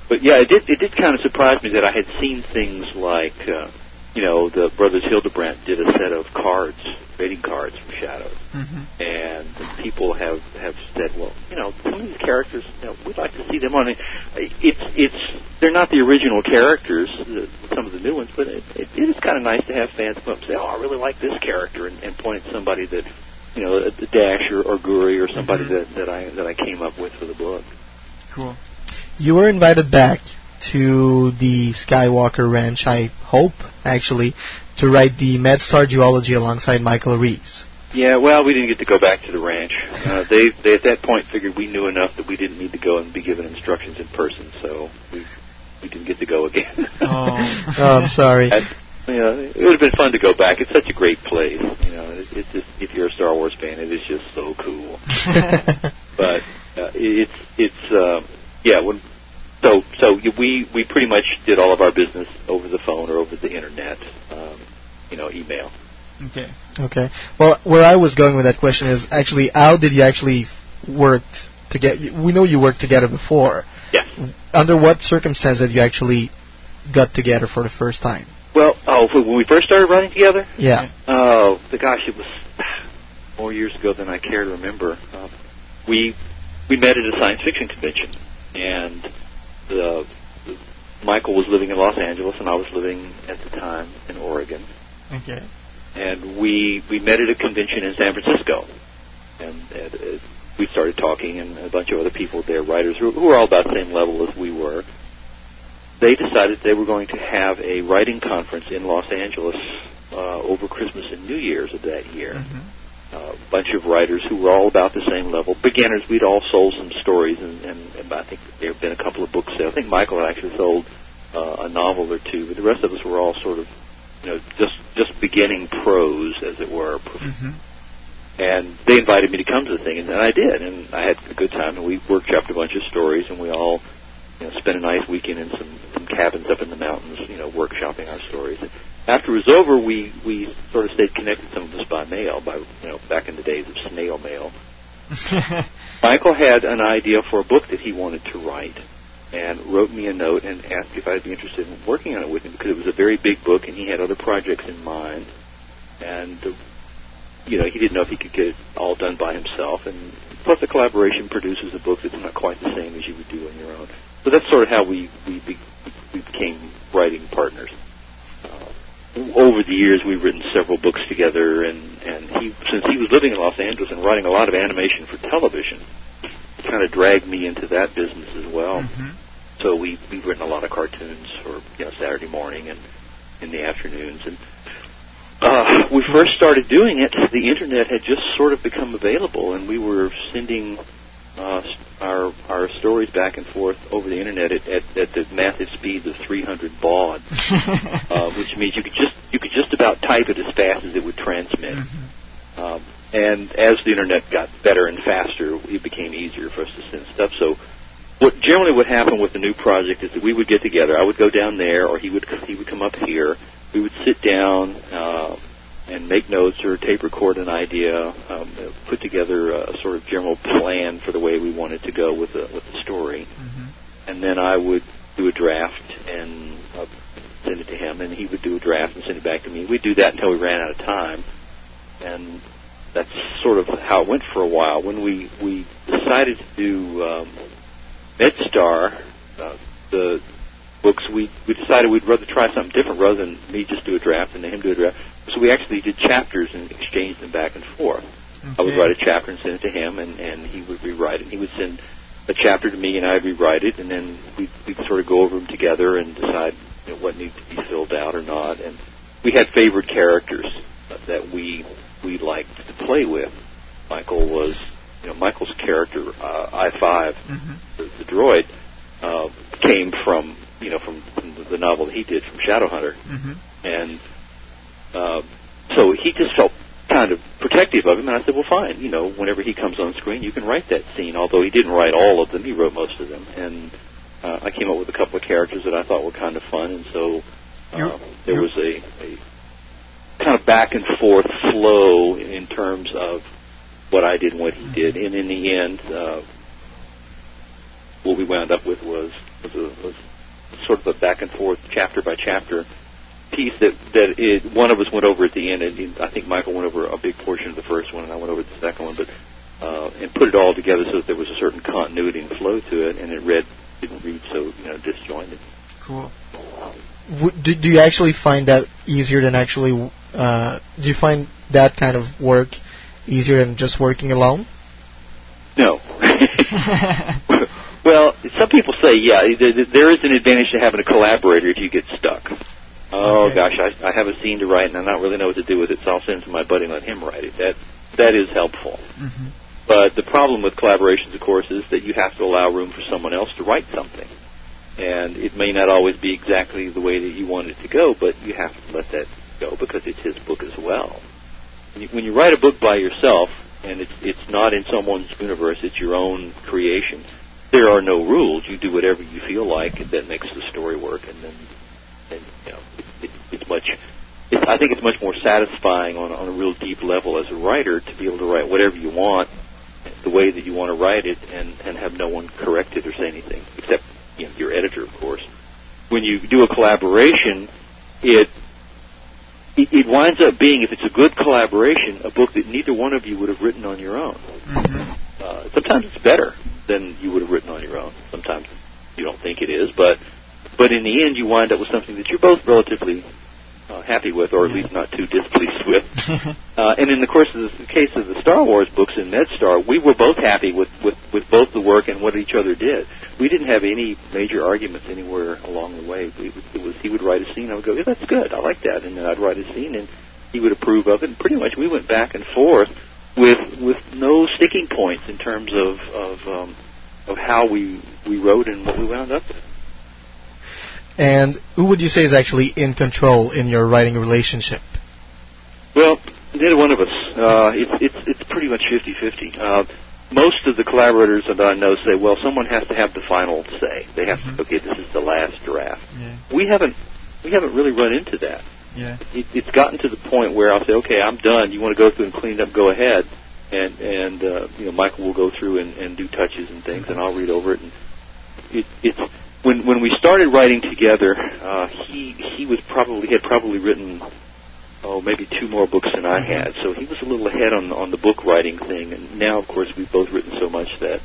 but yeah, it did it did kind of surprise me that I had seen things like uh, you know the brothers Hildebrandt did a set of cards, trading cards from Shadows, Mm-hmm. and people have have said, well, you know, some of these characters, you know, we'd like to see them on. it. It's it's they're not the original characters, the, some of the new ones, but it, it, it is kind of nice to have fans come up and say, oh, I really like this character, and, and point at somebody that, you know, a, a Dash or, or Guri or somebody that that I that I came up with for the book. Cool. You were invited back to the Skywalker Ranch, I hope, actually, to write the MedStar duology alongside Michael Reeves. Yeah, well, we didn't get to go back to the ranch. Uh, they, they at that point figured we knew enough that we didn't need to go and be given instructions in person, so we we didn't get to go again. Oh. Oh, I'm sorry. And, you know, it would have been fun to go back. It's such a great place. You know, it, it's just if you're a Star Wars fan, it is just so cool. but uh, it's it's um, yeah. When so so we we pretty much did all of our business over the phone or over the internet, um, you know, email. Okay. Okay. Well, where I was going with that question is actually, how did you actually work to get? We know you worked together before. Yeah. Under what circumstances did you actually got together for the first time? Well, oh, when we first started running together, Yeah. Oh, the gosh, it was more years ago than I care to remember. Um, we we met at a science fiction convention, and the, the Michael was living in Los Angeles, and I was living at the time in Oregon, Okay. and we we met at a convention in San Francisco, and, and uh, we started talking, and a bunch of other people there, writers who, who were all about the same level as we were. They decided they were going to have a writing conference in Los Angeles uh, over Christmas and New Year's of that year. A bunch of writers who were all about the same level, beginners. We'd all sold some stories, and, and, and I think there have been a couple of books there. I think Michael had actually sold uh, a novel or two, but the rest of us were all sort of, you know, just just beginning prose, as it were, Mm-hmm. and they invited me to come to the thing, and I did, and I had a good time, and we workshopped a bunch of stories, and we all, you know, spent a nice weekend in some some cabins up in the mountains, you know, workshopping our stories. And after it was over, we we sort of stayed connected, some of us by mail, by you know, back in the days of snail mail. Michael had an idea for a book that he wanted to write, and wrote me a note and asked if I'd be interested in working on it with him because it was a very big book, and he had other projects in mind, and. Uh, you know, he didn't know if he could get it all done by himself. And plus, a collaboration produces a book that's not quite the same as you would do on your own. So that's sort of how we we, be, we became writing partners. Over the years, we've written several books together, and and he since he was living in Los Angeles and writing a lot of animation for television, it kind of dragged me into that business as well. Mm-hmm. So we we've written a lot of cartoons for you know Saturday morning and in the afternoons and uh, we first started doing it, the internet had just sort of become available, and we were sending uh, our our stories back and forth over the internet at, at, at the massive speeds of 300 baud, uh, which means you could just you could just about type it as fast as it would transmit. Um, and as the internet got better and faster, it became easier for us to send stuff. So, what generally would happen with the new project is that we would get together. I would go down there, or he would he would come up here. We would sit down uh, and make notes or tape record an idea, um, put together a sort of general plan for the way we wanted to go with the with the story, and then I would do a draft and uh, send it to him, and he would do a draft and send it back to me. We'd do that until we ran out of time, and that's sort of how it went for a while. When we we decided to do um, MedStar, uh, the books, we we decided we'd rather try something different rather than me just do a draft and him do a draft. So we actually did chapters and exchanged them back and forth. I would write a chapter and send it to him, and and he would rewrite it. He would send a chapter to me, and I'd rewrite it, and then we'd, we'd sort of go over them together and decide you know, what needed to be filled out or not. And we had favorite characters that we we liked to play with. Michael was, you know, Michael's character uh, I 5 the, the droid, uh, came from you know from, from the, the novel that he did from Shadow Hunter, Mm-hmm. and uh, so he just felt kind of protective of him. And I said, well, fine, you know, whenever he comes on screen, you can write that scene. Although he didn't write all of them, he wrote most of them, and uh, I came up with a couple of characters that I thought were kind of fun, and so uh, there was a, a kind of back and forth flow in terms of what I did and what he did, and in the end, uh, what we wound up with was was, a, was sort of a back and forth, chapter by chapter piece that that it, one of us went over at the end, and I think Michael went over a big portion of the first one, and I went over the second one, but uh, and put it all together so that there was a certain continuity and flow to it, and it read didn't read so you know disjointed. Cool. W- do, do you actually find that easier than actually? Uh, do you find that kind of work easier than just working alone? No. well, some people say, yeah, th- th- there is an advantage to having a collaborator if you get stuck. Oh gosh, I, I have a scene to write and I don't really know what to do with it, so I'll send it to my buddy and let him write it. That that is helpful. Mm-hmm. But the problem with collaborations, of course, is that you have to allow room for someone else to write something. And it may not always be exactly the way that you want it to go, but you have to let that go because it's his book as well. When you, when you write a book by yourself, and it's it's not in someone's universe, it's your own creation. There are no rules. You do whatever you feel like that makes the story work, and then, and you know, it's much. It's, I think it's much more satisfying on on a real deep level as a writer to be able to write whatever you want, the way that you want to write it, and and have no one correct it or say anything except you know, your editor, of course. When you do a collaboration, it it, it winds up being, if it's a good collaboration, a book that neither one of you would have written on your own. Mm-hmm. Uh, sometimes it's better than you would have written on your own. Sometimes you don't think it is, but but in the end, you wind up with something that you're both relatively uh, happy with, or at least not too displeased with. Uh, and in the course of the case of the Star Wars books in MedStar, we were both happy with, with, with both the work and what each other did. We didn't have any major arguments anywhere along the way. We, it was he would write a scene, I would go, yeah, that's good, I like that, and then I'd write a scene, and he would approve of it. And pretty much we went back and forth with with no sticking points in terms of of um, of how we we wrote and what we wound up with. And who would you say is actually in control in your writing relationship? Well, neither one of us. Uh, it's it's it's pretty much fifty fifty. Uh, most of the collaborators that I know say, well, someone has to have the final say. They have to. Okay, this is the last draft. Yeah. We haven't we haven't really run into that. Yeah. It, it's gotten to the point where I'll say, okay, I'm done. You want to go through and clean up? Go ahead. And and uh, you know, Michael will go through and, and do touches and things, and I'll read over it. And it, it's when when we started writing together, uh, he he was probably had probably written oh maybe two more books than I had, so he was a little ahead on on the book writing thing. And now, of course, we've both written so much that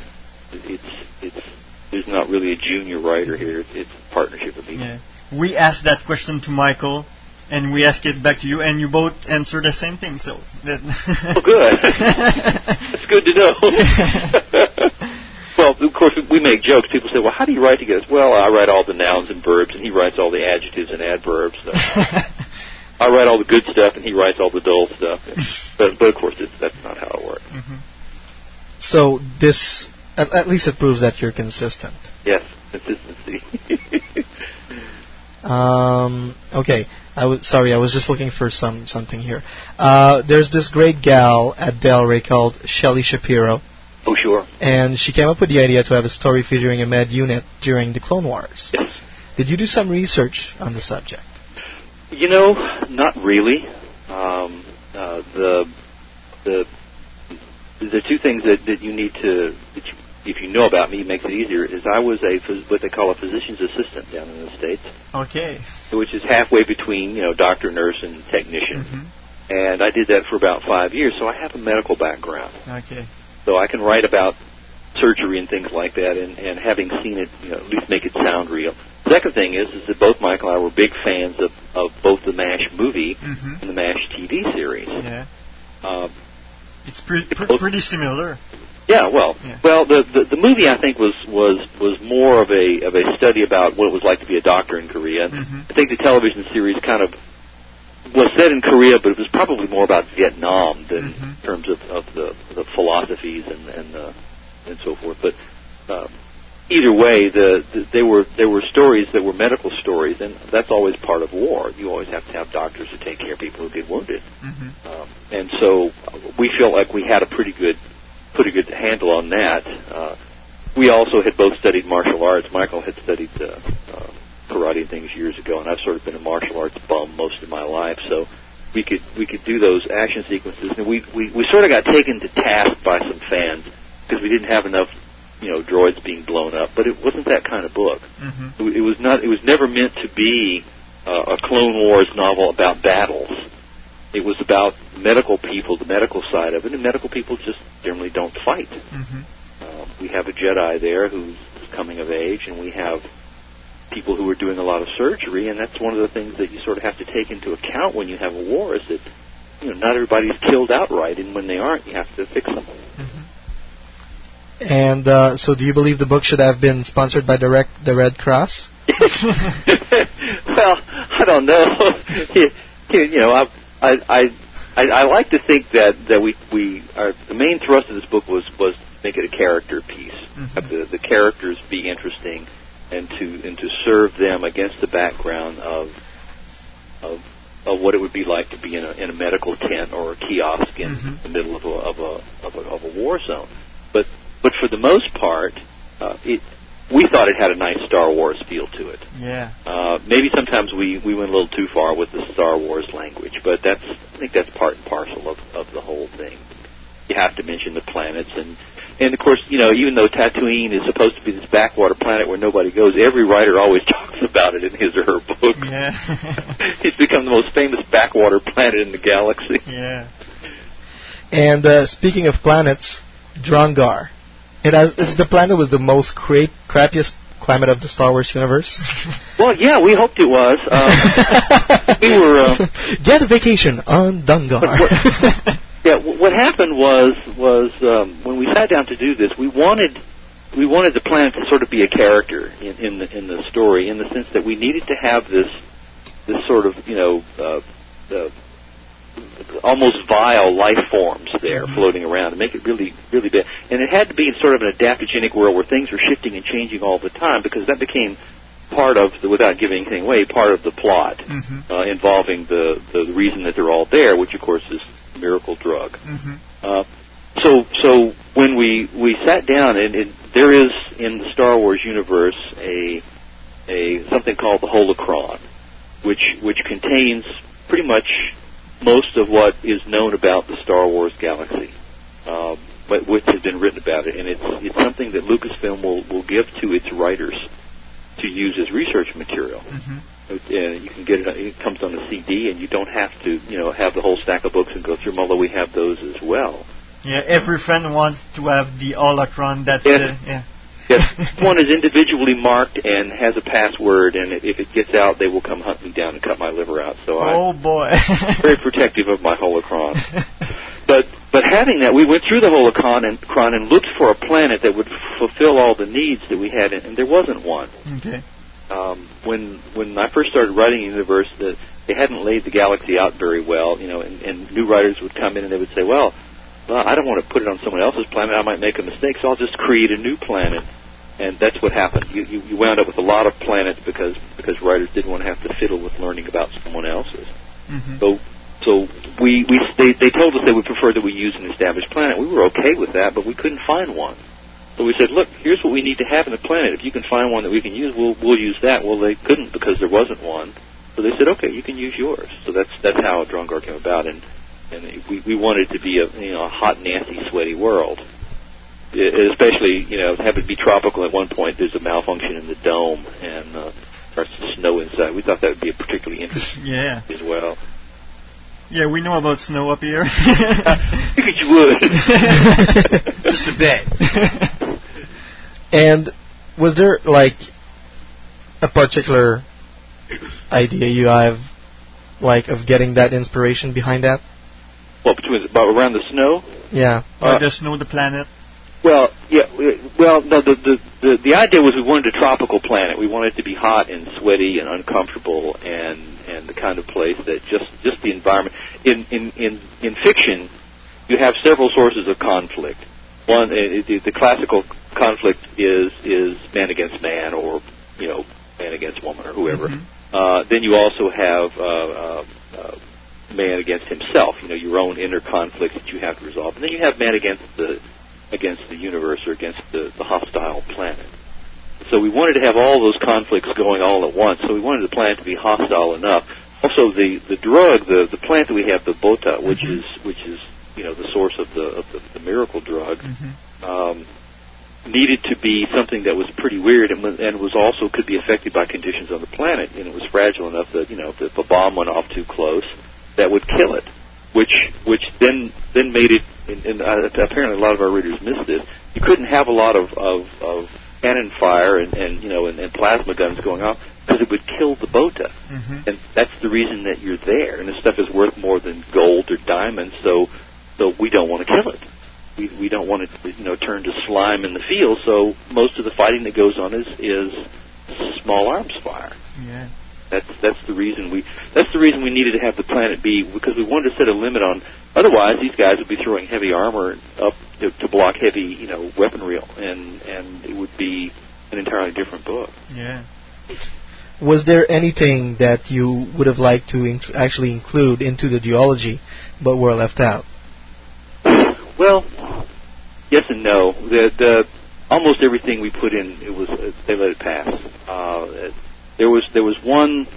it's it's there's not really a junior writer here. It's, it's a partnership of people. Yeah. We asked that question to Michael, and we asked it back to you, and you both answered the same thing. So that Oh, good. That's good to know. well, of course, we make jokes. People say, "Well, how do you write together?" Well, I write all the nouns and verbs, and he writes all the adjectives and adverbs. So I write all the good stuff, and he writes all the dull stuff. But, but of course, it's, that's not how it works. So this, at, at least it proves that you're consistent. Yes, consistency. Um, okay, I was sorry. I was just looking for some something here. Uh, there's this great gal at Del Rey called Shelly Shapiro, oh, sure. and she came up with the idea to have a story featuring a med unit during the Clone Wars. Yes. Did you do some research on the subject? You know, not really. Um, uh, the the the two things that, that you need to, that you, if you know about me, makes it easier. Is I was a phys- what they call a physician's assistant down in the states, okay. which is halfway between you know doctor, nurse, and technician. Mhm. And I did that for about five years, so I have a medical background. Okay. So I can write about surgery and things like that, and, and having seen it, you know, at least make it sound real. Second thing is, is that both Michael and I were big fans of, of both the MASH movie Mhm. and the MASH TV series. Yeah. Uh, It's pre- pre- pretty similar. yeah, well, Yeah. well, the, the the movie I think was was was more of a of a study about what it was like to be a doctor in Korea. Mhm. I think the television series kind of was set in Korea, but it was probably more about Vietnam than Mm-hmm. in terms of, of the, the philosophies and and, uh, and so forth. But um, either way, the, the they were there were stories that were medical stories, and that's always part of war. You always have to have doctors to take care of people who get wounded. Mm-hmm. Um, and so uh, we felt like we had a pretty good, pretty good handle on that. Uh, we also had both studied martial arts. Michael had studied uh, uh, karate things years ago, and I've sort of been a martial arts bum most of my life. So we could we could do those action sequences, and we we, we sort of got taken to task by some fans because we didn't have enough, you know, droids being blown up. But it wasn't that kind of book. Mm-hmm. It was not. It was never meant to be uh, a Clone Wars novel about battles. It was about medical people, the medical side of it, and medical people just generally don't fight. Mm-hmm. Uh, we have a Jedi there who's coming of age, and we have people who are doing a lot of surgery, and that's one of the things that you sort of have to take into account when you have a war is that you know not everybody's killed outright, and when they aren't, you have to fix them. And uh, so, do you believe the book should have been sponsored by direct the Red Cross? well, I don't know. you, you know, I, I, I, I, I like to think that that we we our the main thrust of this book was was make it a character piece. Have the the characters be interesting, and to and to serve them against the background of of of what it would be like to be in a in a medical tent or a kiosk in Mhm. the middle of a of a of a, of a war zone. But but for the most part, uh, it we thought it had a nice Star Wars feel to it. Yeah. Uh, maybe sometimes we, we went a little too far with the Star Wars language, but that's I think that's part and parcel of, of the whole thing. You have to mention the planets and and of course you know even though Tatooine is supposed to be this backwater planet where nobody goes, every writer always talks about it in his or her book. Yeah. it's become the most famous backwater planet in the galaxy. yeah. And uh, speaking of planets, Drongar. It has it's the planet with the most cra- crappiest climate of the Star Wars universe. Well, yeah, we hoped it was. Um, we were. Um, Get a vacation on Drongar. Yeah, what happened was was um, when we sat down to do this, we wanted we wanted the planet to sort of be a character in, in the in the story, in the sense that we needed to have this this sort of you know uh, uh, almost vile life forms there floating around to make it really really bad. And it had to be in sort of an adaptogenic world where things are shifting and changing all the time because that became part of the, without giving anything away, part of the plot Mm-hmm. uh, involving the the reason that they're all there, which of course is miracle drug. Mm-hmm. Uh, so so when we we sat down and, and there is in the Star Wars universe a a something called the holocron, which which contains pretty much most of what is known about the Star Wars galaxy, um, but which has been written about it, and it's it's something that Lucasfilm will will give to its writers to use as research material. Mm-hmm. Uh, you can get it. It comes on a CD, and you don't have to, you know, have the whole stack of books and go through them. Although we have those as well. Yeah, every friend wants to have the holocron. That's Yes. the yeah. Yes, one is individually marked and has a password, and if it gets out, they will come hunt me down and cut my liver out. So Oh boy. I'm very protective of my holocron. But but having that, we went through the holocron and, and looked for a planet that would fulfill all the needs that we had, and, and there wasn't one. okay. Um, when when I first started writing the universe, that they hadn't laid the galaxy out very well, you know, and, and new writers would come in and they would say, well, well, I don't want to put it on someone else's planet. I might make a mistake, so I'll just create a new planet. And that's what happened. You, you, you wound up with a lot of planets because because writers didn't want to have to fiddle with learning about someone else's. Mm-hmm. So so we we they they told us they would prefer that we use an established planet. We were okay with that, but we couldn't find one. So we said, look, here's what we need to have in the planet. If you can find one that we can use, we'll we'll use that. Well, they couldn't because there wasn't one. So they said, okay, you can use yours. So that's that's how Drongar came about, and and we we wanted it to be a you know a hot, nasty, sweaty world. I- Especially, you know, have it be tropical. At one point, there's a malfunction in the dome, and uh, starts to snow inside. We thought that would be a particularly interesting Yeah. as well. Yeah, we know about snow up here. Figured you would. Just a bit. And was there like a particular idea you have, like, of getting that inspiration behind that? Well, between about around the snow. Yeah. or the snow, the planet. Well, yeah. Well, no. The, the the the idea was we wanted a tropical planet. We wanted it to be hot and sweaty and uncomfortable, and and the kind of place that just just the environment. In in in in fiction, you have several sources of conflict. One, uh, the, the classical conflict is is man against man, or you know, man against woman, or whoever. Uh, then you also have uh, uh, uh, man against himself. You know, your own inner conflicts that you have to resolve, and then you have man against the against the universe or against the, the hostile planet. So we wanted to have all those conflicts going all at once. So we wanted the planet to be hostile enough. Also, the the drug, the the plant that we have, the bota, which is which is you know the source of the of the, the miracle drug, um, needed to be something that was pretty weird and, was- and was also could be affected by conditions on the planet. And it was fragile enough that you know if, if a bomb went off too close, that would kill it. Which which then then made it. And, and uh, apparently, a lot of our readers missed this. You couldn't have a lot of of, of cannon fire and, and you know and, and plasma guns going off because it would kill the bota Mm-hmm. and that's the reason that you're there. And this stuff is worth more than gold or diamonds, so so we don't want to kill it. We we don't want it to you know turn to slime in the field. So most of the fighting that goes on is is small arms fire. Yeah. That's that's the reason we that's the reason we needed to have the planet be because we wanted to set a limit on. Otherwise, these guys would be throwing heavy armor up to, to block heavy you know weaponry, and and it would be an entirely different book. Yeah. Was there anything that you would have liked to inc- actually include into the duology, but were left out? Well, yes and no. The, the almost everything we put in, it was uh, they let it pass. Uh, there was there was one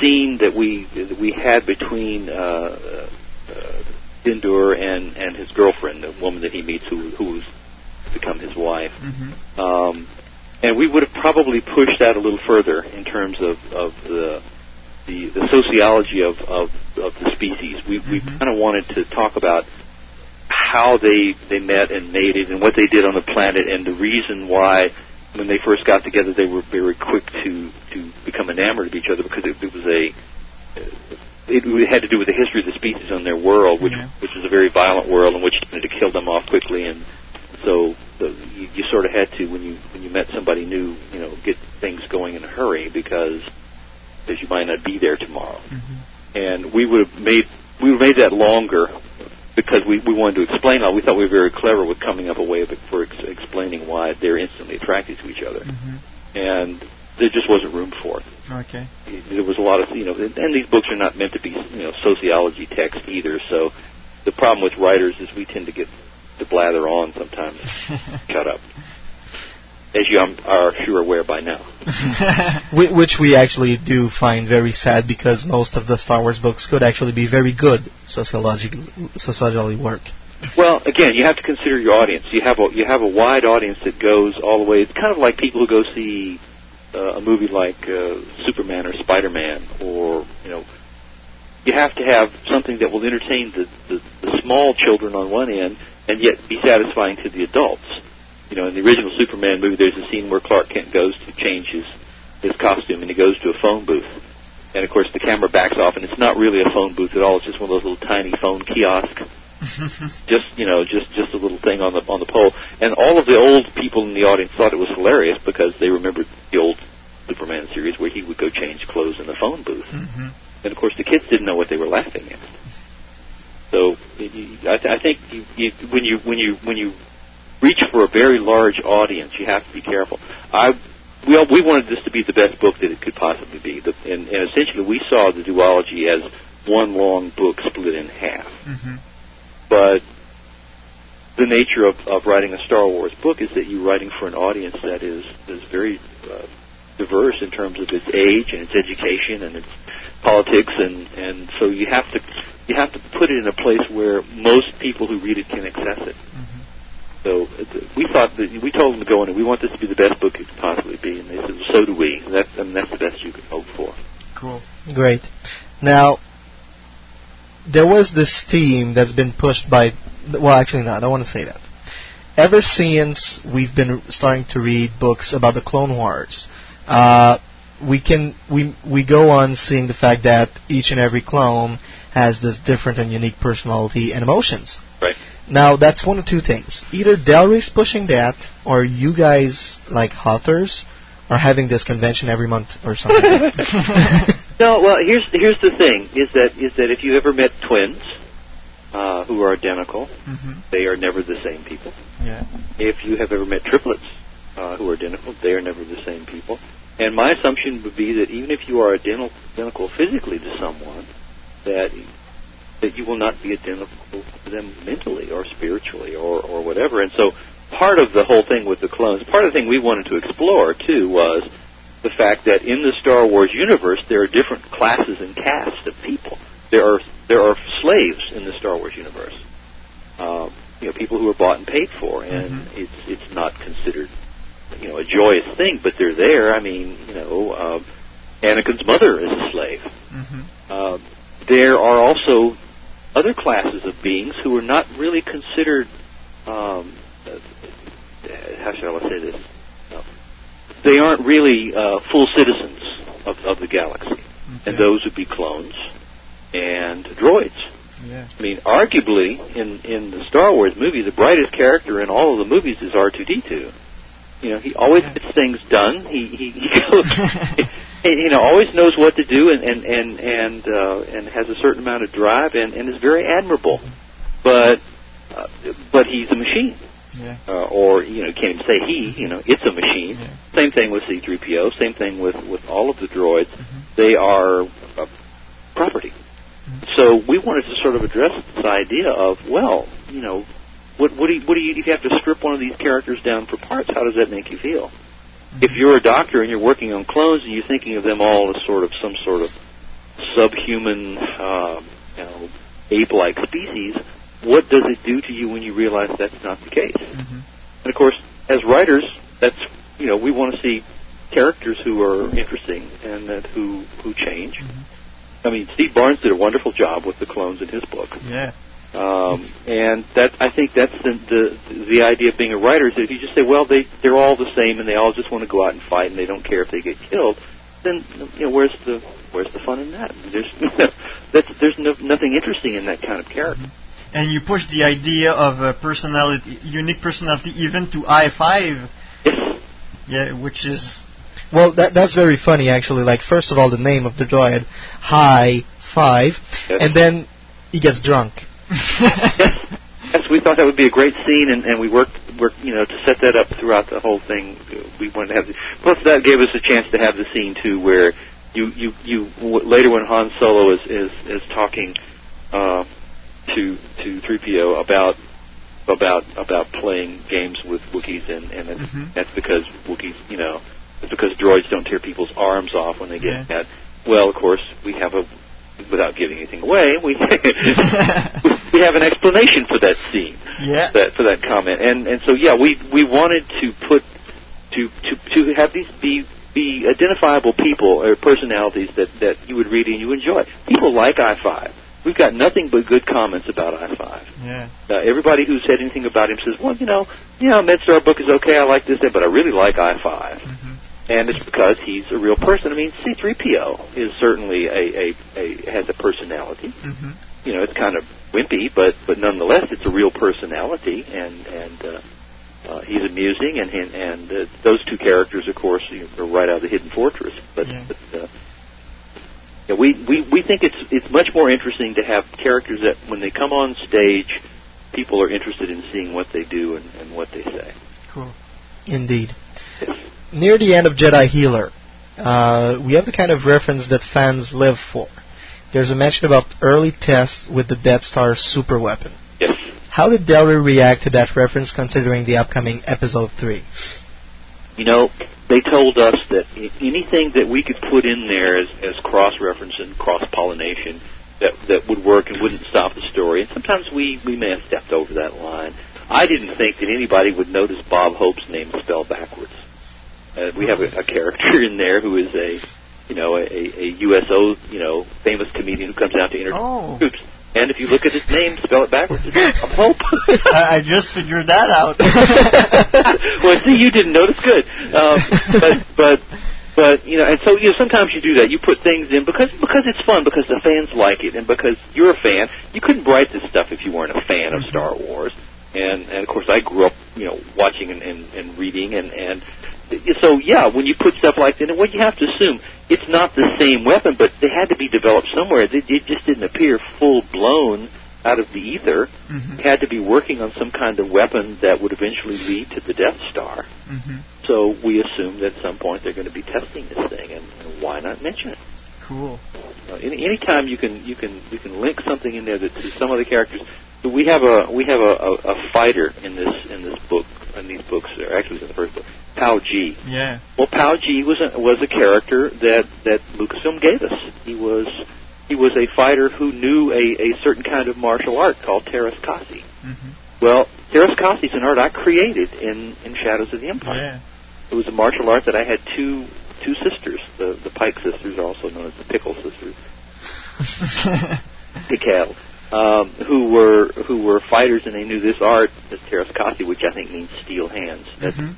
scene that we that we had between uh, uh, Den Dhur and and his girlfriend, the woman that he meets, who who's become his wife. Mm-hmm. Um, and we would have probably pushed that a little further in terms of, of the, the the sociology of, of, of the species. We we kind of wanted to talk about how they they met and mated and what they did on the planet and the reason why when they first got together they were very quick to to become enamored of each other because it, it was a it had to do with the history of the species on their world, which which was a very violent world in which tended to kill them off quickly, and so the, you, you sort of had to when you when you met somebody new, you know, get things going in a hurry because because you might not be there tomorrow. Mm-hmm. And we would have made we would have made that longer because we we wanted to explain how we thought we were very clever with coming up a way of, for ex- explaining why they're instantly attracted to each other, mm-hmm. and there just wasn't room for it. Okay. there was a lot of you know and and these books are not meant to be you know sociology text either. So the problem with writers is we tend to get to blather on sometimes shut up as you are sure aware by now Which we actually do find very sad because most of the Star Wars books could actually be very good sociological sociology work. well again you have to consider your audience you have a you have a wide audience that goes all the way it's kind of like people who go see uh, a movie like uh, Superman or Spider-Man or you know you have to have something that will entertain the, the, the small children on one end and yet be satisfying to the adults. You know, in the original Superman movie, there's a scene where Clark Kent goes to change his his costume and he goes to a phone booth. And of course, the camera backs off, and it's not really a phone booth at all. It's just one of those little tiny phone kiosks just you know just just a little thing on the on the pole and all of the old people in the audience thought it was hilarious because they remembered the old superman series where he would go change clothes in the phone booth Mm-hmm. and of course the kids didn't know what they were laughing at so I, th- I think you, you, when you when you when you reach for a very large audience. You have to be careful. I we all, we wanted this to be the best book that it could possibly be. The, and, and essentially we saw the duology as one long book split in half. Mm-hmm. but the nature of, of writing a Star Wars book is that you're writing for an audience that is is very uh, diverse in terms of its age and its education and its politics, and and so you have to you have to put it in a place where most people who read it can access it. So we thought that we told them to go in and we want this to be the best book it could possibly be, and they said, "So do we." And that's and that's the best you could hope for. Cool. Great. Now, there was this theme that's been pushed by. Well, actually, no, I don't want to say that. Ever since we've been starting to read books about the Clone Wars, uh, we can we we go on seeing the fact that each and every clone has this different and unique personality and emotions. Right. Now that's one of two things. Either Del Rey's pushing that, or you guys, like authors, are having this convention every month or something. No, well, here's here's the thing: is that is that if you ever met twins uh, who are identical, Mhm. they are never the same people. Yeah. If you have ever met triplets uh, who are identical, they are never the same people. And my assumption would be that even if you are identical, identical physically to someone, that that you will not be identical to them mentally or spiritually or or whatever. And so, part of the whole thing with the clones, part of the thing we wanted to explore too was the fact that in the Star Wars universe there are different classes and castes of people. There are there are slaves in the Star Wars universe. Um, you know, people who are bought and paid for, and it's it's not considered you know a joyous thing, but they're there. I mean, you know, um, Anakin's mother is a slave. Mhm. Uh, there are also other classes of beings who are not really considered. Um, uh, how shall I say this? They aren't really uh, full citizens of, of the galaxy, and those would be clones and droids. Yeah. I mean, arguably in in the Star Wars movie, the brightest character in all of the movies is R two D two. You know, he always gets things done. He he, he goes, you know, always knows what to do, and and and and uh, and has a certain amount of drive, and and is very admirable. But uh, but he's a machine. Yeah. Uh, or you know, can't even say he. You know, it's a machine. Same thing with C three PO. Same thing with with all of the droids. They are uh, property. So we wanted to sort of address this idea of, well, you know, what what do you, what do you if you have to strip one of these characters down for parts? How does that make you feel? If you're a doctor and you're working on clones and you're thinking of them all as sort of some sort of subhuman, uh, you know, ape-like species, what does it do to you when you realize that's not the case? And of course, as writers, that's you know we want to see characters who are interesting and that who who change. I mean, Steve Barnes did a wonderful job with the clones in his book. Yeah. Um, and that I think that's the, the the idea of being a writer is that if you just say, well, they they're all the same and they all just want to go out and fight and they don't care if they get killed, then you know where's the where's the fun in that? There's that's there's no, nothing interesting in that kind of character. And you push the idea of a personality, unique personality, even to I-Five. Yeah, which is Well, that that's very funny actually. Like first of all, the name of the droid, High Five, and then he gets drunk. Yes, we thought that would be a great scene, and, and we worked, worked, you know, to set that up throughout the whole thing. We wanted to have, the, plus that gave us a chance to have the scene too, where you, you, you w- later when Han Solo is is, is talking uh, to to 3PO about about about playing games with Wookiees, and and it's, Mhm. that's because Wookiees, you know, it's because droids don't tear people's arms off when they get Yeah. mad. Well, of course, we have a without giving anything away, we we have an explanation for that scene, Yeah. that for that comment, and and so yeah, we we wanted to put to to to have these be be identifiable people or personalities that that you would read and you enjoy. People like I-Five. We've got nothing but good comments about I-Five. yeah. Uh, everybody who said anything about him says, well, you know, yeah, MedStar book is okay. I like this, but I really like I-Five and it's because he's a real person. I mean, C-3PO is certainly a, a, a has a personality. Mm-hmm. You know, it's kind of wimpy, but but nonetheless, it's a real personality, and and uh, uh, he's amusing, and and, and uh, those two characters, of course, you know, are right out of the Hidden Fortress. But, but uh, yeah, we, we we think it's it's much more interesting to have characters that when they come on stage, people are interested in seeing what they do and, and what they say. Cool. Indeed. Near the end of Jedi Healer, uh, we have the kind of reference that fans live for. There's a mention about early tests with the Death Star super weapon. Yes. How did Del Rey react to that reference considering the upcoming Episode 3? You know, they told us that anything that we could put in there as, as cross-reference and cross-pollination that that would work and wouldn't stop the story. And sometimes we we may have stepped over that line. I didn't think that anybody would notice Bob Hope's name spelled backwards. Uh, we have a, a character in there who is a you know a, a USO you know famous comedian who comes out to introduce Oh. troops. And if you look at his name, spell it backwards. It's Hope. I, I just figured that out. well, see, you didn't notice. Good, um, but but But you know, and so you know, sometimes you do that. You put things in because because it's fun, because the fans like it, and because you're a fan. You couldn't write this stuff if you weren't a fan of Star Wars. And and of course, I grew up, you know, watching and and, and reading, and and so yeah, when you put stuff like that, and what you have to assume, it's not the same weapon, but they had to be developed somewhere. It, it just didn't appear full blown out of the ether. Mhm. It had to be working on some kind of weapon that would eventually lead to the Death Star. hmm So we assumed at some point they're going to be testing this thing, and, and why not mention it? Cool. Uh, any anytime you can you can you can link something in there that to some of the characters. We have a we have a, a, a fighter in this in this book in these books. Or actually, it's in the first book. G. Yeah. Well, Phow Ji was a, was a character that that Lucasfilm gave us. He was he was a fighter who knew a, a certain kind of martial art called Teras Kasi. hmm Well, Teras Kasi is an art I created in in Shadows of the Empire. Yeah. It was a martial art that I had two two sisters, the the Pike sisters, also known as the Pickle sisters, Pikel, um, who were who were fighters, and they knew this art, the Teras Kasi, which I think means steel hands. That's- Mhm.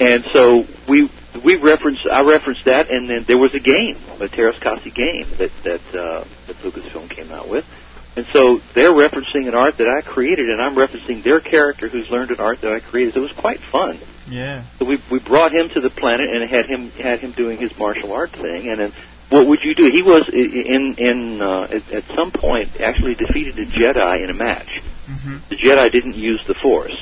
And so we we referenced I referenced that, and then there was a game, a Teras Kasi game that that uh, that Lucasfilm came out with. And so they're referencing an art that I created, and I'm referencing their character who's learned an art that I created. So it was quite fun. Yeah. So we we brought him to the planet and had him had him doing his martial art thing. And then what would you do? He was in in uh, at, at some point actually defeated a Jedi in a match. hmm The Jedi didn't use the Force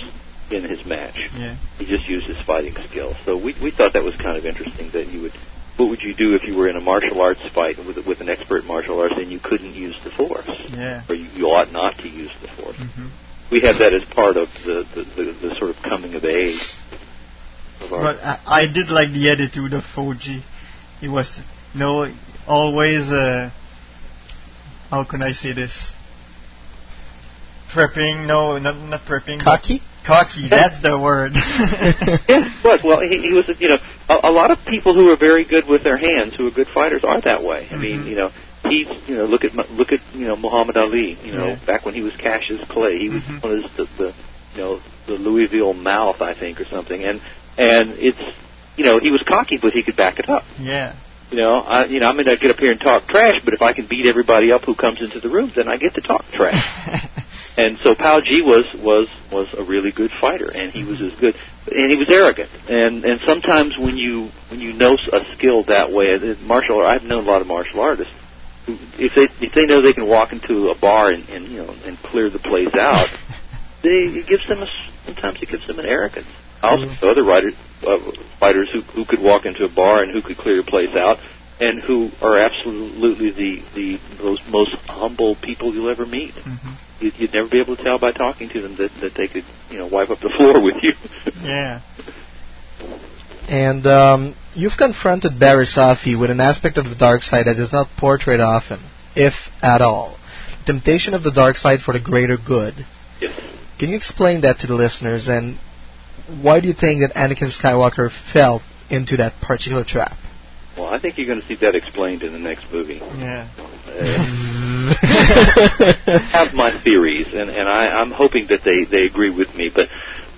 in his match. Yeah. He just used his fighting skills. So we we thought that was kind of interesting that you would. What would you do if you were in a martial arts fight with with an expert martial arts and you couldn't use the Force, Yeah. or you, you ought not to use the Force? hmm We had that as part of the the, the, the sort of coming of age. Of But I, I did like the attitude of Phow Ji. He was, you know, always, uh, how can I say this? Prepping, no, not, not prepping. Cocky? Cocky, that's the word. yeah, it was. Well, he, he was, you know, a, a lot of people who are very good with their hands, who are good fighters, are that way. I mean, Mhm. you know, he's, you know, look at look at you know Muhammad Ali. You know, Yeah. back when he was Cassius Clay, he was Mhm. one of the, the, you know, the Louisville Mouth, I think, or something. And and it's, you know, he was cocky, but he could back it up. yeah. You know, I, you know, I'm going to get up here and talk trash, but if I can beat everybody up who comes into the room, then I get to talk trash. And so Phow Ji was was was a really good fighter, and he was as good, and he was arrogant. And and sometimes when you when you know a skill that way, martial art, I've known a lot of martial artists. Who, if they if they know they can walk into a bar and, and you know and clear the place out, they it gives them a s- sometimes it gives them an arrogance. I also know other writers, uh, fighters who who could walk into a bar and who could clear a place out, and who are absolutely the the most most humble people you'll ever meet. hmm You'd, you'd never be able to tell by talking to them that that they could you know wipe up the floor with you. Yeah. And um, you've confronted Barriss Offee with an aspect of the dark side that is not portrayed often, if at all. Temptation of the dark side for the greater good. Yes. Can you explain that to the listeners and why do you think that Anakin Skywalker fell into that particular trap? Well, I think you're going to see that explained in the next movie. Yeah. Uh, have my theories, and and I, I'm hoping that they they agree with me. But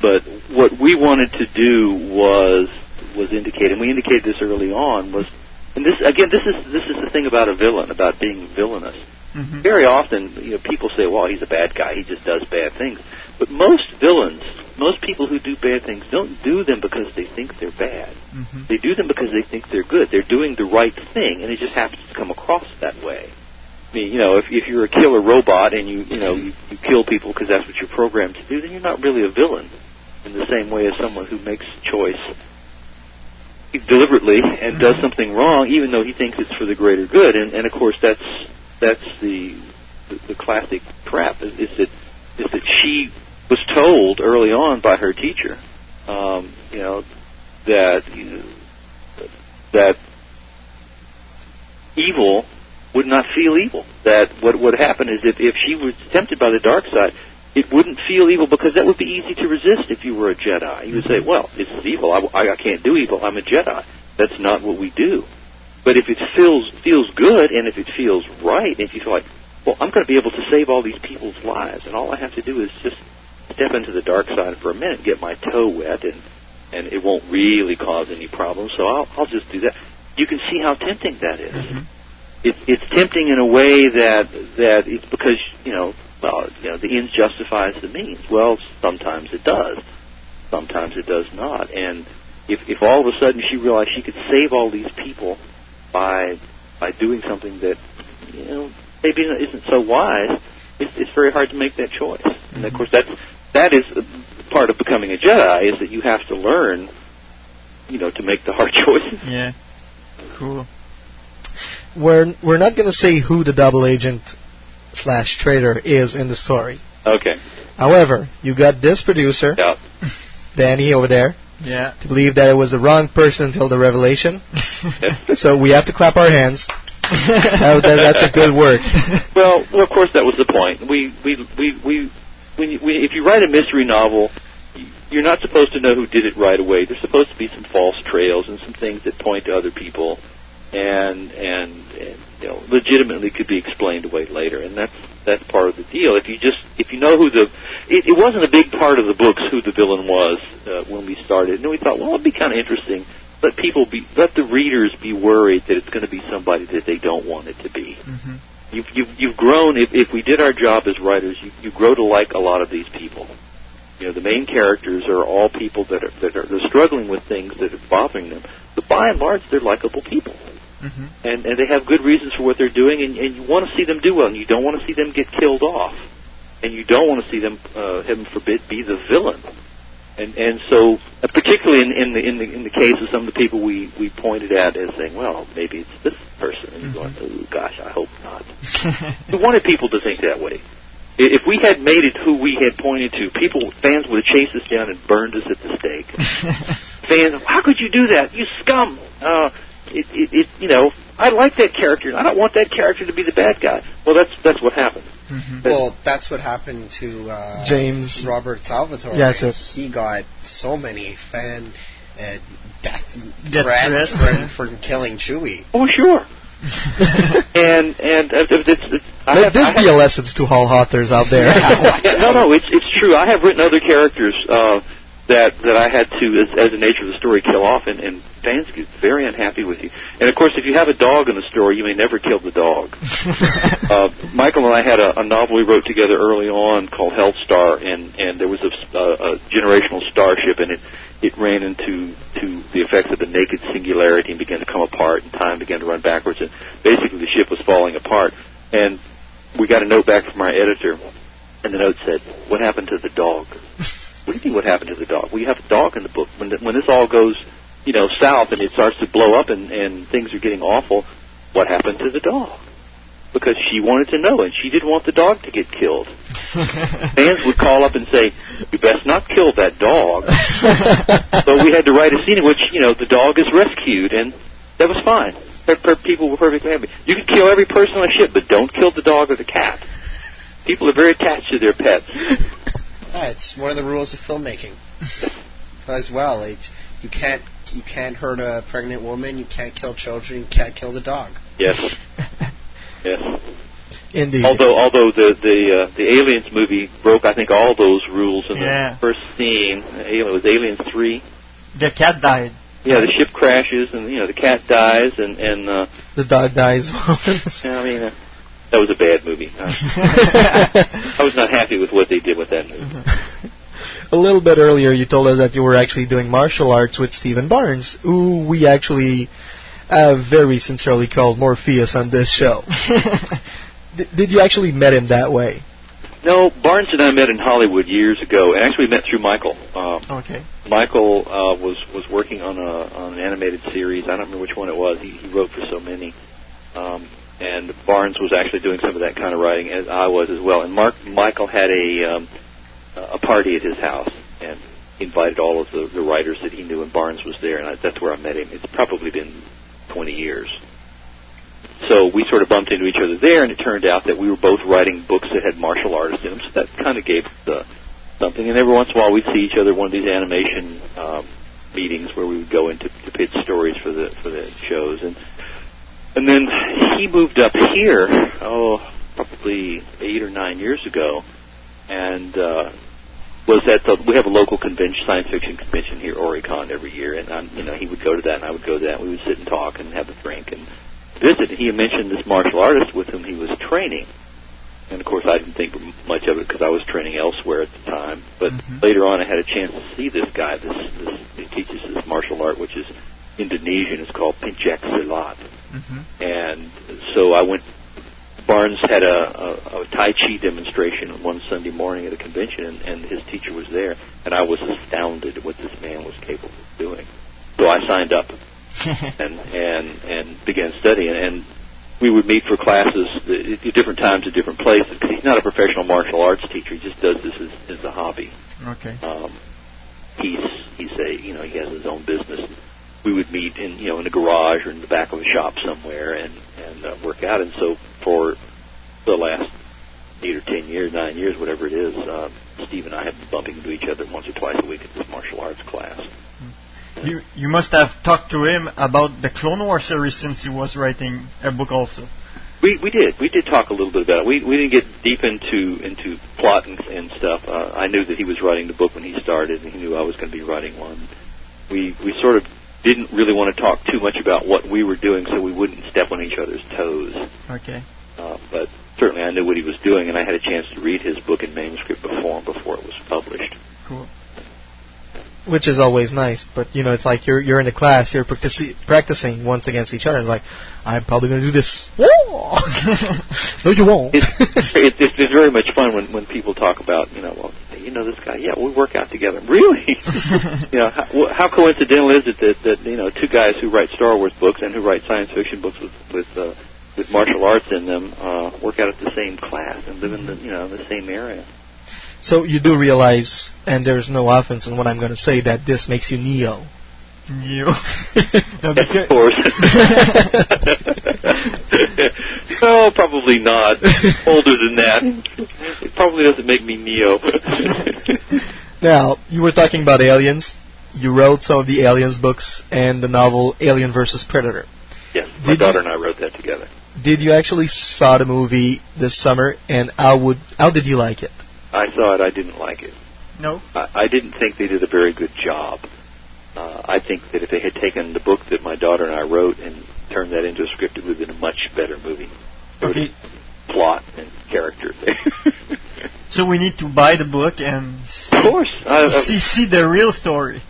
but what we wanted to do was was indicate, and we indicated this early on was, and this again, this is this is the thing about a villain, about being villainous. hmm Very often, you know, people say, "Well, he's a bad guy; he just does bad things." But most villains, most people who do bad things, don't do them because they think they're bad. hmm They do them because they think they're good. They're doing the right thing, and it just happens to come across that way. I mean, you know, if if you're a killer robot and you you know you, you kill people because that's what you're programmed to do, then you're not really a villain. In the same way as someone who makes a choice deliberately and does something wrong, even though he thinks it's for the greater good. And and of course that's that's the the, the classic trap is, is that is that she was told early on by her teacher, um, you know, that that evil would not feel evil. That what would happen is if if she was tempted by the dark side, it wouldn't feel evil because that would be easy to resist if you were a Jedi. You would say, "Well, this is evil. I, I, can't do evil. I'm a Jedi." That's not what we do. But if it feels feels good and if it feels right, if you feel like, "Well, I'm going to be able to save all these people's lives, and all I have to do is just step into the dark side for a minute, get my toe wet, and and it won't really cause any problems. So I'll I'll just do that." you can see how tempting that is. Mm-hmm. It, it's tempting in a way that that it's because you know, well, you know, the ends justifies the means. Well, sometimes it does, sometimes it does not. And if if all of a sudden she realized she could save all these people by by doing something that you know maybe isn't so wise, it's, it's very hard to make that choice. And of mm-hmm. course, that's that is part of becoming a Jedi is that you have to learn, you know, to make the hard choices. Yeah. Cool. We're we're not going to say who the double agent slash traitor is in the story. Okay. However, you got this producer, Yeah. Danny over there, Yeah. to believe that it was the wrong person until the revelation. so we have to clap our hands. That- that- that's a good work. Well, well, of course, that was the point. We, we, we, we, when you, if you write a mystery novel, you're not supposed to know who did it right away. There's supposed to be some false trails and some things that point to other people, and and, and you know, legitimately could be explained away later. And that's that's part of the deal. If you just if you know who the it, it wasn't a big part of the books who the villain was uh, when we started, and we thought, well, it'd be kind of interesting. Let people be, let the readers be worried that it's going to be somebody that they don't want it to be. Mm-hmm. You've you've you've grown. If if we did our job as writers, you you grow to like a lot of these people. You know, the main characters are all people that are that are they're struggling with things that are bothering them. But by and large, they're likable people, Mm-hmm. and and they have good reasons for what they're doing, and, and you want to see them do well, and you don't want to see them get killed off, and you don't want to see them, uh, heaven forbid, be the villain. And and so, uh, particularly in, in the in the in the case of some of the people we we pointed at as saying, well, maybe it's this person, and you're going, oh gosh, I hope not. We wanted people to think that way. If we had made it who we had pointed to, people, fans would have chased us down and burned us at the stake. fans, how could you do that? You scum! Uh, it, it, it, you know, I like that character. I don't want that character to be the bad guy. Well, that's that's what happened. Well, that's what happened to uh, James- Robert Salvatore. Yeah, that's it. He got so many fan uh, death Death threats threats, for, for killing Chewie. Oh, sure. and and uh, it's, it's, I Let have, this I be a lesson to all authors out there. Yeah, no, no, it's it's true. I have written other characters uh, that that I had to, as, as the nature of the story, kill off, and, and fans get very unhappy with you. And of course, if you have a dog in the story, you may never kill the dog. uh, Michael and I had a, a novel we wrote together early on called Hellstar, and and there was a, a, a generational starship, and it it ran into to the effects of the naked singularity and began to come apart, and time began to run backwards, and basically the ship was falling apart. And we got a note back from our editor, and the note said, "What happened to the dog?" what do you mean? What happened to the dog? We have a dog in the book. When the, when this all goes, you know, south and it starts to blow up and and things are getting awful, what happened to the dog? Because she wanted to know, and she didn't want the dog to get killed. Fans would call up and say, "You best not kill that dog." so we had to write a scene in which you know the dog is rescued, and that was fine. Per- per- People were perfectly happy. You can kill every person on a ship, but don't kill the dog or the cat. People are very attached to their pets. Yeah, it's one of the rules of filmmaking as well. It's, you can't you can't hurt a pregnant woman. You can't kill children. You can't kill the dog. Yes. Yes. Indeed. Although, although the the uh, the Aliens movie broke, I think all those rules in Yeah. the first scene. Alien, it was Aliens three. The cat died. Yeah, the ship crashes and you know the cat dies and and uh, the dog dies. I mean uh, that was a bad movie. Uh, I was not happy with what they did with that movie. a little bit earlier, you told us that you were actually doing martial arts with Stephen Barnes, who we actually uh, very sincerely called Morpheus on this show. D- did you actually met him that way? No, Barnes and I met in Hollywood years ago, and actually met through Michael. Um, Okay. Michael uh, was was working on a on an animated series. I don't remember which one it was. He, he wrote for so many, um, and Barnes was actually doing some of that kind of writing as I was as well. And Mark Michael had a um, a party at his house and invited all of the, the writers that he knew, and Barnes was there, and I, that's where I met him. It's probably been 20 years. So we sort of bumped into each other there, and it turned out that we were both writing books that had martial artists in them. So that kind of gave the something. And every once in a while, we'd see each other one of these animation um, meetings where we would go into to pitch stories for the for the shows. And and then he moved up here, oh, probably eight or nine years ago, and uh, was at the we have a local convention, science fiction convention here, OryCon, every year, and I'm, you know he would go to that, and I would go to that. And we would sit and talk and have a drink and visit. He mentioned this martial artist with whom he was training, and of course I didn't think much of it because I was training elsewhere at the time. But later on, I had a chance to see this guy. This, this he teaches this martial art, which is Indonesian. It's called Pencak Silat, and so I went. Barnes had a, a, a Tai Chi demonstration one Sunday morning at a convention, and, and his teacher was there, and I was astounded at what this man was capable of doing. So I signed up and and and began studying, and we would meet for classes at at different times at different places. Because he's not a professional martial arts teacher; he just does this as, as a hobby. Okay. Um, he's he's a you know he has his own business. We would meet in you know in a garage or in the back of a shop somewhere and and uh, work out. And so for the last eight or ten years, nine years, whatever it is, uh, Steve and I have been bumping into each other once or twice a week at this martial arts class. You you must have talked to him about the Clone Wars series since he was writing a book also. We we did we did talk a little bit about it. We we didn't get deep into into plot and, and stuff. Uh, I knew that he was writing the book when he started, and he knew I was going to be writing one. We we sort of didn't really want to talk too much about what we were doing, so we wouldn't step on each other's toes. Okay. Uh, but certainly, I knew what he was doing, and I had a chance to read his book and manuscript before before it was published. Cool. Which is always nice. But you know, it's like you're you're in the class, you're practicing practicing once against each other. It's like I'm probably going to do this. no, you won't. It's, it's, it's, it's very much fun when when people talk about you know well you know this guy yeah we work out together really you know how, wh- how coincidental is it that that you know two guys who write Star Wars books and who write science fiction books with with uh, with martial arts in them uh, work out at the same class and live in the you know the same area. So you do realize, and there's no offense in what I'm going to say, that this makes you Neo. Neo. no, Of course. no, probably not. Older than that. It probably doesn't make me Neo. Now, you were talking about aliens. You wrote some of the aliens books and the novel Alien versus Predator. yes, my daughter and I wrote that together. Did you actually saw the movie this summer, and how would how did you like it? I saw it. I didn't like it. No. I, I didn't think they did a very good job. Uh, I think that if they had taken the book that my daughter and I wrote and turned that into a script, it would have been a much better movie. Okay. Plot and character. So we need to buy the book and see, of course. I, I, see see the real story.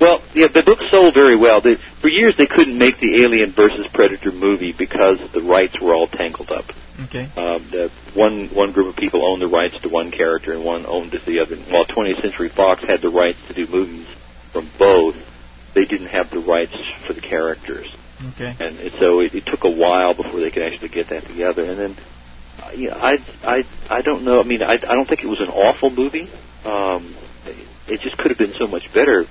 Well, yeah, the book sold very well. They, for years, they couldn't make the Alien versus Predator movie because the rights were all tangled up. Okay. Um, the one one group of people owned the rights to one character, and one owned to the other. While 20th Century Fox had the rights to do movies from both, they didn't have the rights for the characters, Okay. and it, so it, it took a while before they could actually get that together. And then, uh, yeah, I I I don't know. I mean, I I don't think it was an awful movie. Um, it just could have been so much better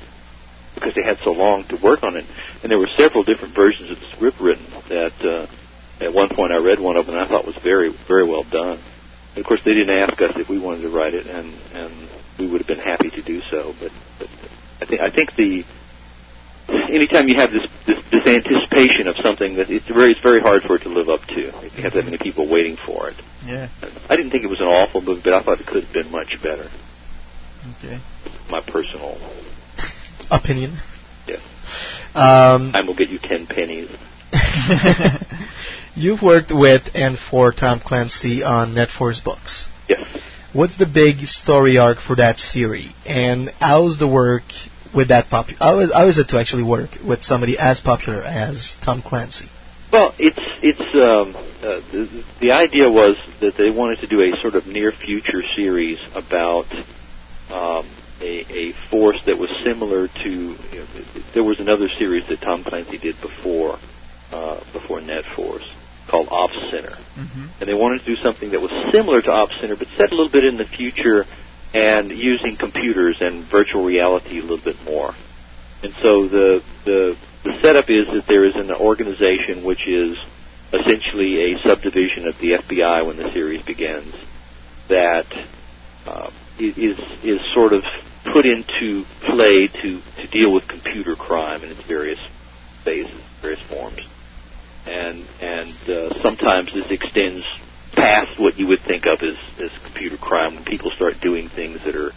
because they had so long to work on it. And there were several different versions of the script written that uh, at one point I read one of them and I thought was very, very well done. And of course, they didn't ask us if we wanted to write it, and and we would have been happy to do so. But, but I think I think the anytime you have this, this this anticipation of something that it's very it's very hard for it to live up to. If you have that many people waiting for it. Yeah. I didn't think it was an awful movie, but I thought it could have been much better. Okay. My personal Opinion. Yes. Um, I will get you ten pennies. You've worked with and for Tom Clancy on NetForce books. Yes. What's the big story arc for that series, and how's the work with that pop? How is, how is it to actually work with somebody as popular as Tom Clancy? Well, it's it's um, uh, the, the idea was that they wanted to do a sort of near future series about um, a, a force that was similar to. You know, there was another series that Tom Clancy did before uh, before Net Force called Off Center, Mm-hmm. and they wanted to do something that was similar to Off Center, but set a little bit in the future and using computers and virtual reality a little bit more. And so the the the setup is that there is an organization which is essentially a subdivision of the FBI when the series begins that uh, is is sort of put into play to to deal with computer crime in its various phases, various forms, and and uh, sometimes this extends past what you would think of as as computer crime when people start doing things that are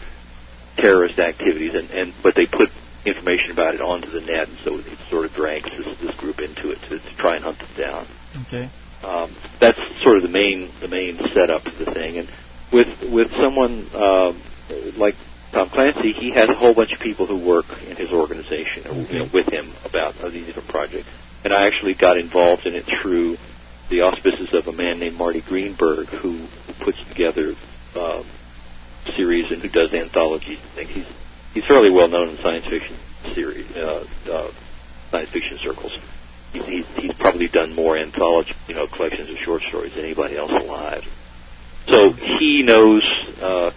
terrorist activities, and, and but they put information about it onto the net, and so it sort of drags this, this group into it to, to try and hunt them down. Okay. Um, that's sort of the main the main setup of the thing, and with with someone um, like Tom Clancy, he has a whole bunch of people who work in his organization or you know, with him about uh, these different projects. And I actually got involved in it through the auspices of a man named Marty Greenberg, who, puts together um, series and who does anthologies and things. He's he's fairly well known in science fiction series, uh, uh, science fiction circles. He's, he's, he's probably done more anthology, you know, collections of short stories than anybody else alive. So he knows uh,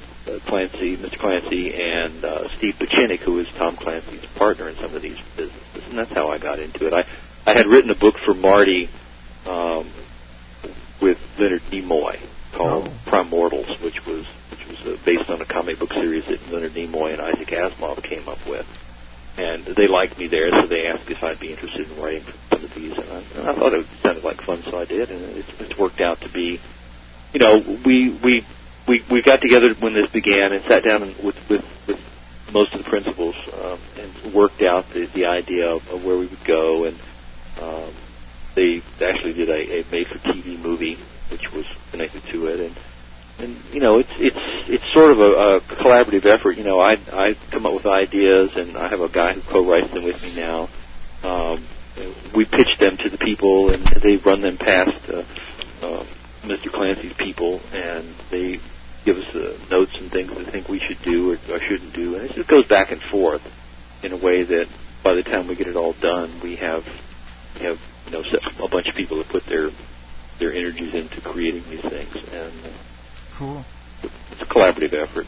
Clancy, Mr. Clancy, and uh, Steve Pieczenik, who is Tom Clancy's partner in some of these businesses, and that's how I got into it. I I had written a book for Marty um, with Leonard Nimoy called Oh. Primortals, which was which was uh, based on a comic book series that Leonard Nimoy and Isaac Asimov came up with. And they liked me there, so they asked if I'd be interested in writing for some of these, and I, and I thought it sounded like fun, so I did, and it's, it's worked out to be, you know, we we we we got together when this began and sat down and with with with most of the principals um, and worked out the the idea of, of where we would go, and um, they actually did a, a made for TV movie which was connected to it, and and you know it's it's it's sort of a, a collaborative effort. You know, I I come up with ideas, and I have a guy who co-writes them with me now. Um, we pitch them to the people, and they run them past uh, uh, Mr. Clancy's people, and they give us uh, notes and things they think we should do or, or shouldn't do, and it just goes back and forth in a way that by the time we get it all done, we have have you know a bunch of people that put their their energies into creating these things, and uh, Cool. it's a collaborative effort.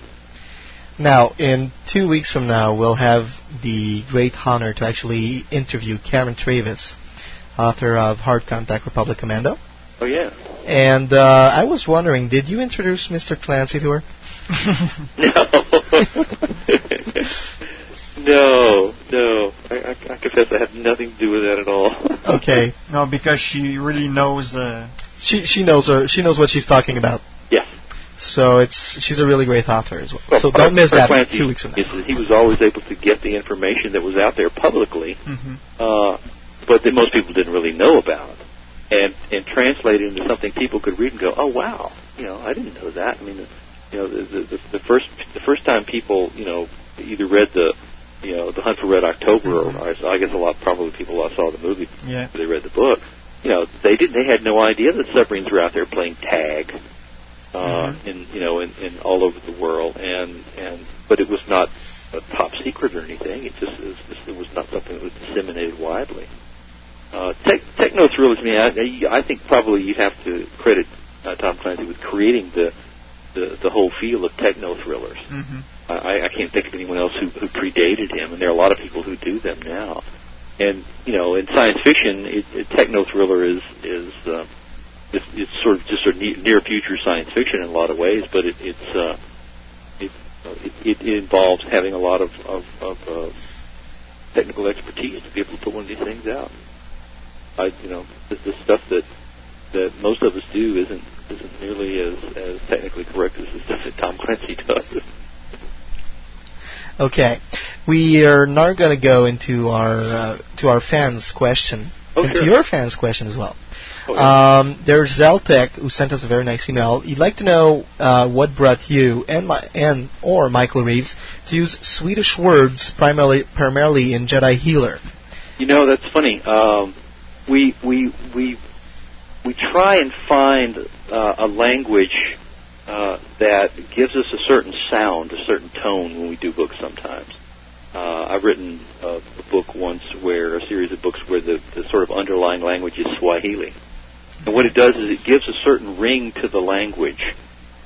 Now, in two weeks from now, we'll have the great honor to actually interview Karen Traviss, author of Hard Contact Republic Commando. Oh yeah. And uh, I was wondering, did you introduce Mr. Clancy to her? No, no. I, I, I confess I had nothing to do with that at all. Okay. No, because she really knows. Uh, She she knows her. She knows what she's talking about. Yes. So it's she's a really great author as well. Well, so Fred- don't miss Fred that Clancy two weeks from now. is he was always able to get the information that was out there publicly, mm-hmm. uh, but that most people didn't really know about, and and translate it into something people could read and go, oh wow, you know, I didn't know that. I mean, you know, the the, the, the first the first time people you know either read the you know the Hunt for Red October, or I I guess a lot probably people saw the movie, Yeah. they read the book. You know, they didn't. They had no idea that submarines were out there playing tag, uh, in you know, in, in all over the world, and and but it was not a top secret or anything. It just it was, it was not something that was disseminated widely. Uh, tech, techno thrillers, me, I, I think probably you'd have to credit uh, Tom Clancy with creating the, the the whole field of techno thrillers. Mm-hmm. I, I can't think of anyone else who, who predated him, and there are a lot of people who do them now. And you know, in science fiction, it, it, techno thriller is is uh, it's, it's sort of just of near future science fiction in a lot of ways, but it, it's uh, it, it it involves having a lot of of, of uh, technical expertise to be able to put one of these things out. I you know the, the stuff that that most of us do isn't isn't nearly as as technically correct as the stuff that Tom Clancy does. Okay, we are now going to go into our uh, to our fans' question, Oh, and sure. to your fans' question as well. Oh, yeah. Um, there's Zeltec who sent us a very nice email. He'd like to know uh, what brought you and my, and or Michael Reaves to use Swedish words primarily primarily in Jedi Healer. You know, that's funny. Um, we we we we try and find uh, a language uh, that gives us a certain sound, a certain tone when we do books. Sometimes uh, I've written a, a book once where a series of books where the, the sort of underlying language is Swahili, and what it does is it gives a certain ring to the language.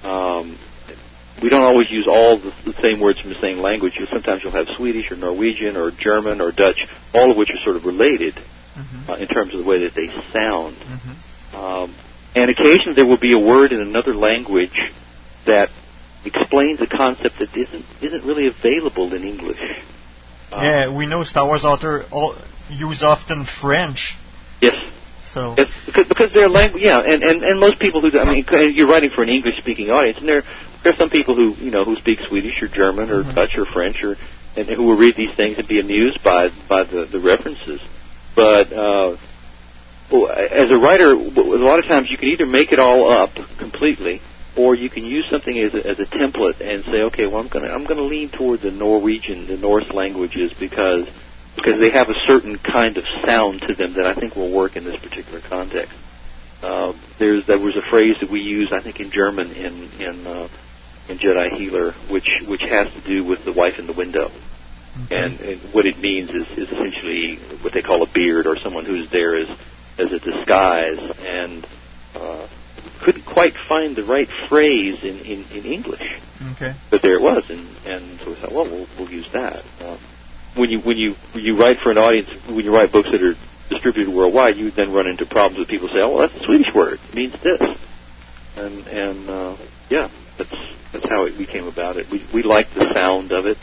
Um, we don't always use all the, the same words from the same language. You, sometimes you'll have Swedish or Norwegian or German or Dutch, all of which are sort of related uh, in terms of the way that they sound. Um, and occasionally there will be a word in another language that explains a concept that isn't isn't really available in English. Uh, yeah, we know Star Wars author all, use often French. Yes. So It's because, because they're language, yeah, and, and, and most people who, do- I mean, you're writing for an English-speaking audience, and there there are some people who you know who speak Swedish or German or Mhm. Dutch or French or and who will read these things and be amused by by the the references. But uh, as a writer, a lot of times you can either make it all up completely, or you can use something as a, as a template and say, okay, well, I'm going to I'm going to lean toward the Norwegian, the Norse languages because because they have a certain kind of sound to them that I think will work in this particular context. Uh, there's there was a phrase that we use, I think, in German in in uh, in Jedi Healer, which which has to do with the wife in the window. And, and what it means is, is essentially what they call a beard or someone who's there as as a disguise and uh, couldn't quite find the right phrase in, in, in English. Okay. But there it was, and and so we thought, well, we'll, we'll use that. Um, when you when you when you write for an audience, when you write books that are distributed worldwide, you then run into problems with people say, oh, well, that's a Swedish word, it means this, and and uh, yeah, that's that's how it became about it. We we liked the sound of it,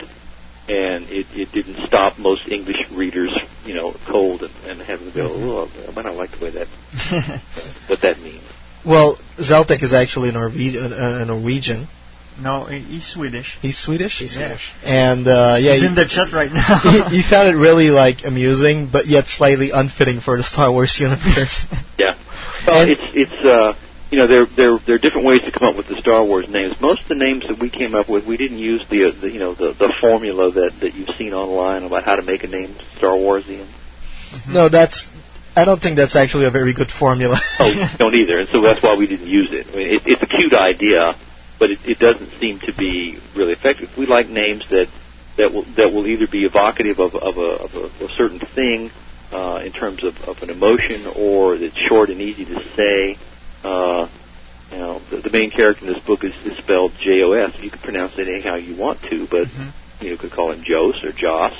and it it didn't stop most English readers, you know, cold and, and having to go, oh, I might not like the way that what that means. Well, Zeltek is actually Norwe- uh, Norwegian. No, he's Swedish. He's Swedish. He's Swedish. And uh, yeah, He's he- in the chat right now. he, he found it really like amusing, but yet slightly unfitting for the Star Wars universe. Yeah. Well, it's it's uh you know there there there are different ways to come up with the Star Wars names. Most of the names that we came up with, we didn't use the, uh, the you know the the formula that that you've seen online about how to make a name Star Warsian. No, that's. I don't think that's actually a very good formula. Oh, don't either, and so that's why we didn't use it. I mean, it it's a cute idea, but it, it doesn't seem to be really effective. We like names that that will that will either be evocative of of a, of a, a certain thing uh, in terms of, of an emotion, or that's short and easy to say. Uh, you know, the, the main character in this book is, is spelled J O S. You can pronounce it anyhow you want to, but you could call him Jos or Joss.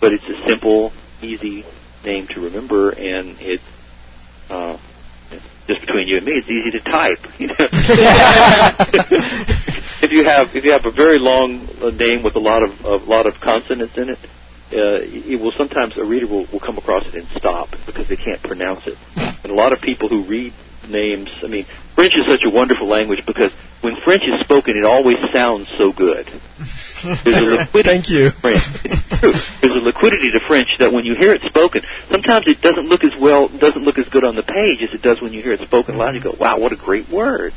But it's a simple, easy name to remember, and it uh, just between you and me, it's easy to type. You know? if you have if you have a very long uh, name with a lot of a lot of consonants in it, uh, it will sometimes a reader will, will come across it and stop because they can't pronounce it. And a lot of people who read names, I mean, French is such a wonderful language because when French is spoken, it always sounds so good. There's a liquidity Thank you. French. It's true. There's a liquidity to French that when you hear it spoken, sometimes it doesn't look as well, doesn't look as good on the page as it does when you hear it spoken loud. You go, "Wow, what a great word!"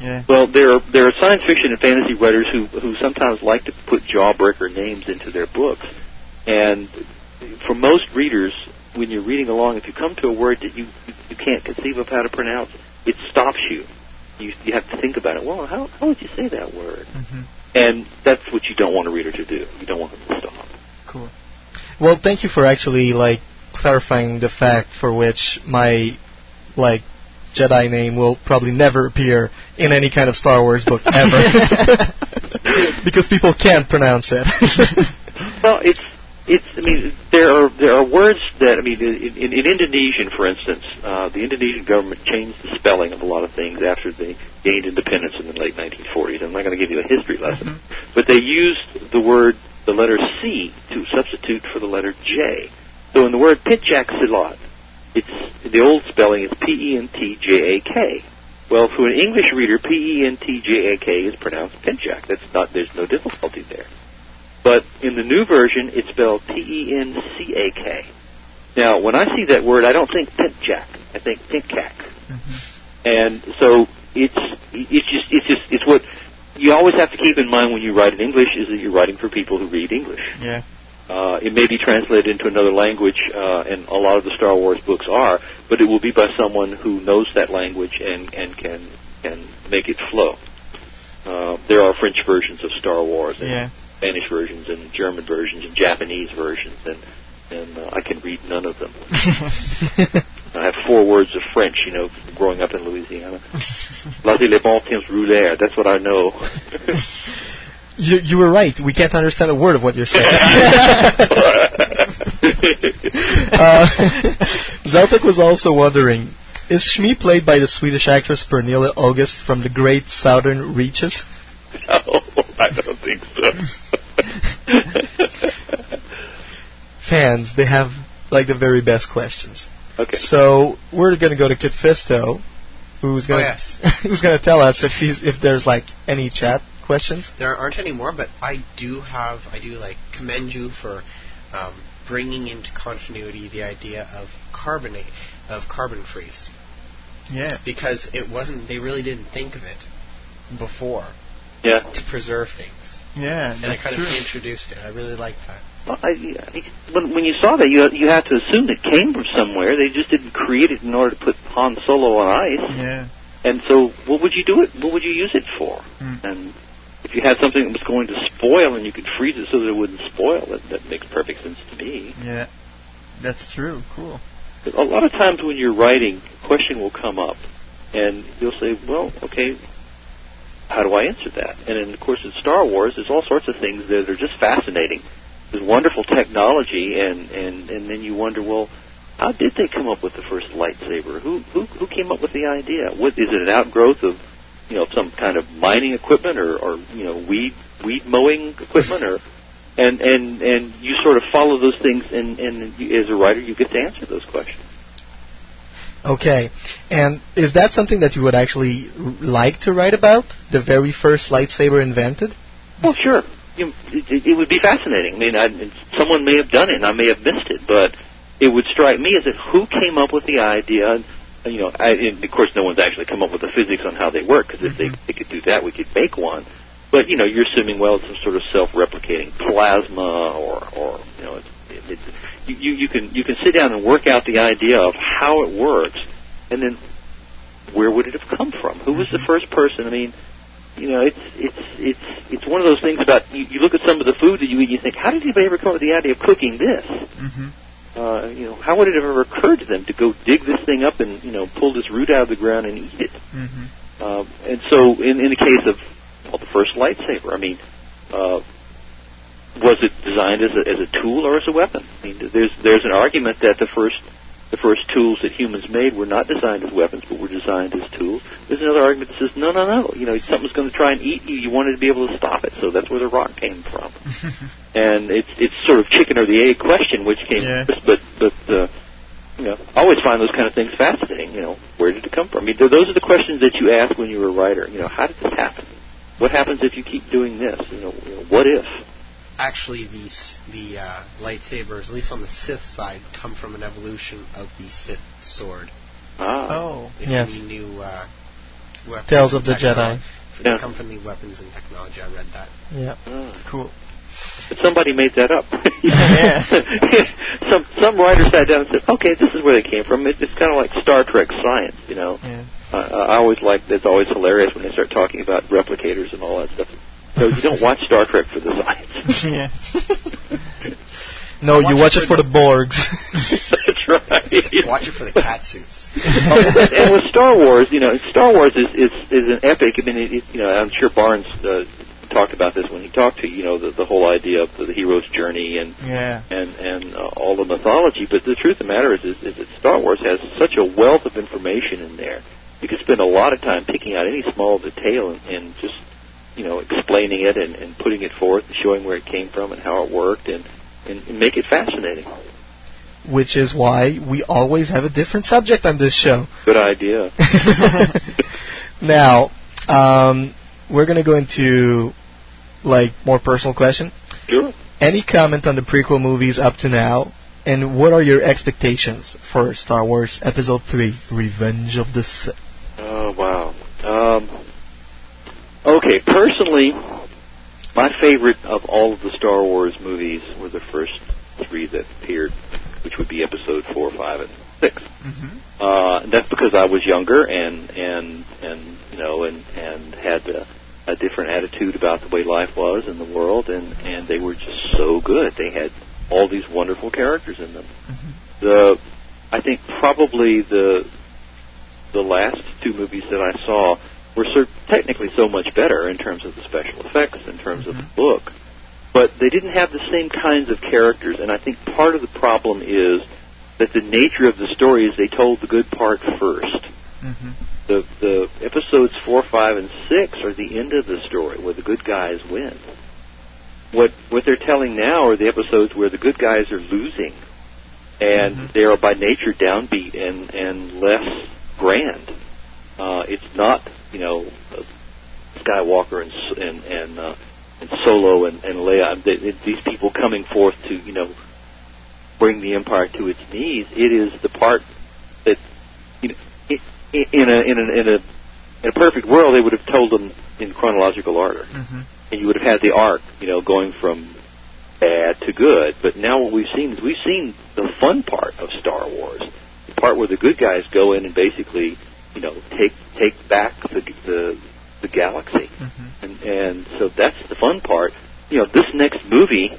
Yeah. Well, there are there are science fiction and fantasy writers who who sometimes like to put jawbreaker names into their books, and for most readers, when you're reading along, if you come to a word that you you can't conceive of how to pronounce, it stops you. You you have to think about it. Well, how how would you say that word? Mm-hmm. And that's what you don't want a reader to do. You don't want them to stop. Cool. Well, thank you for actually like clarifying the fact for which my like Jedi name will probably never appear in any kind of Star Wars book ever, because people can't pronounce it. Well, it's it's. I mean, there are there are words that I mean, in, in, in Indonesian, for instance, uh, the Indonesian government changed the spelling of a lot of things after they gained independence in the late 1940s. I'm not going to give you a history lesson, but they used the word the letter C to substitute for the letter J. So in the word Pentjak Silat, it's the old spelling is P E N T J A K. Well, for an English reader, P E N T J A K is pronounced Pinchak. That's not. There's no difficulty there. But in the new version, it's spelled P E N C A K. Now, when I see that word, I don't think Pinchak. I think Pinkak. And so it's it's just it's just it's what you always have to keep in mind when you write in English is that you're writing for people who read English. Yeah. Uh, it may be translated into another language, uh, and a lot of the Star Wars books are, but it will be by someone who knows that language and, and can can make it flow. Uh, there are French versions of Star Wars, and Yeah. Spanish versions, and German versions, and Japanese versions, and and uh, I can read none of them. I have four words of French, you know, growing up in Louisiana. Laissez les bons temps rouler. That's what I know. you you were right. We can't understand a word of what you're saying. uh, Zeltic was also wondering, is Shmi played by the Swedish actress Pernilla August from the Great Southern Reaches? no, I don't think so. Fans, they have like the very best questions. Okay. So we're going to go to Kit Fisto, who's Oh, gonna yes. who's gonna tell us if he's if there's like any chat questions. There aren't any more, but I do have, I do like commend you for um, bringing into continuity the idea of carbonate, of carbon freeze. Yeah. Because it wasn't, they really didn't think of it before Yeah. to preserve things. Yeah, And I that's kind true. of introduced it. I really like that. Well, I, I, when, when you saw that, you you had to assume it came from somewhere. They just didn't create it in order to put Han Solo on ice. Yeah. And so, what would you do it? What would you use it for? Hmm. And if you had something that was going to spoil and you could freeze it so that it wouldn't spoil, that, that makes perfect sense to me. Yeah. That's true. Cool. A lot of times when you're writing, a question will come up, and you'll say, "Well, okay, how do I answer that?" And then, of course, in Star Wars, there's all sorts of things that are just fascinating. There's wonderful technology, and and and then you wonder, well, how did they come up with the first lightsaber? Who who who came up with the idea? What is it? An outgrowth of you know some kind of mining equipment, or or you know weed weed mowing equipment, or and and and you sort of follow those things, and and you, as a writer, you get to answer those questions. Okay, and is that something that you would actually like to write about? The very first lightsaber invented? Well, sure. You, it, it would be fascinating. I mean, I, someone may have done it, and I may have missed it, but it would strike me as if who came up with the idea. You know, I, and of course, no one's actually come up with the physics on how they work. Because if they, mm-hmm. they could do that, we could make one. But you know, you're assuming well, it's some sort of self-replicating plasma, or or you know, it's, it, it's you, you you can you can sit down and work out the idea of how it works, and then where would it have come from? Who was the first person? I mean, you know, it's it's it's it's one of those things about you, you look at some of the food that you eat, and you think, how did anybody ever come up with the idea of cooking this? Mm-hmm. Uh, you know, how would it have ever occurred to them to go dig this thing up and you know pull this root out of the ground and eat it? Mm-hmm. Um, and so, in, in the case of well, the first lightsaber, I mean, uh, was it designed as a, as a tool or as a weapon? I mean, there's there's an argument that the first the first tools that humans made were not designed as weapons, but were designed as tools. There's another argument that says, no, no, no. You know, something's going to try and eat you. You wanted to be able to stop it, so that's where the rock came from. and it's it's sort of chicken or the egg question, which came Yeah. first. But but uh, you know, I always find those kind of things fascinating. You know, where did it come from? I mean, those are the questions that you ask when you're a writer. You know, how did this happen? What happens if you keep doing this? You know, you know what if? Actually, the the uh, lightsabers, at least on the Sith side, come from an evolution of the Sith sword. Ah. Oh. If Yes. we knew uh, weapons Tales of the technolo- Jedi. They Yeah. come from the weapons and technology. I read that. Yeah. Ah. Cool. But somebody made that up. Yeah. some some writer sat down and said, "Okay, this is where they came from." It, it's kind of like Star Trek science, you know. Yeah. Uh, I always like it's always hilarious when they start talking about replicators and all that stuff. So you don't watch Star Trek for the science. yeah. No, you watch it for the Borgs. That's right. You watch it for the cat suits. and, and with Star Wars, you know, Star Wars is is, is an epic. I mean, it, it, you know, I'm sure Barnes uh, talked about this when he talked to you know the the whole idea of the, the hero's journey and Yeah. and and uh, all the mythology. But the truth of the matter is, is, is that Star Wars has such a wealth of information in there. You could spend a lot of time picking out any small detail and, and just you know explaining it and, and putting it forth and showing where it came from and how it worked and and, and make it fascinating. Which is why we always have a different subject on this show. Good idea. Now, um, we're gonna go into like more personal question. Sure. Any comment on the prequel movies up to now, and what are your expectations for Star Wars Episode Three: Revenge of the Sith? Oh wow. Um, okay, personally, my favorite of all of the Star Wars movies were the first three that appeared, which would be Episode four, five, and 6 Mm-hmm. Uh, and that's because I was younger and and and you know and and had a, a different attitude about the way life was in the world, and and they were just so good. They had all these wonderful characters in them. The I think probably the the last two movies that I saw were cer- technically so much better in terms of the special effects, in terms of the book, but they didn't have the same kinds of characters. And I think part of the problem is that the nature of the story is they told the good part 1st Mm-hmm. The the episodes four, five, and six are the end of the story where the good guys win. What what they're telling now are the episodes where the good guys are losing, and they are by nature downbeat and and less grand. Uh, it's not, Skywalker and and and, uh, and Solo and, and Leia. They, they, these people coming forth to, you know, bring the Empire to its knees. It is the part that, you know, i- in a in a in a in a perfect world, they would have told them in chronological order, Mm-hmm. and you would have had the arc, you know, going from bad to good. But now what we've seen is we've seen the fun part of Star Wars, the part where the good guys go in and basically, you know, take take back the the, the galaxy, Mm-hmm. and and so that's the fun part. You know, this next movie,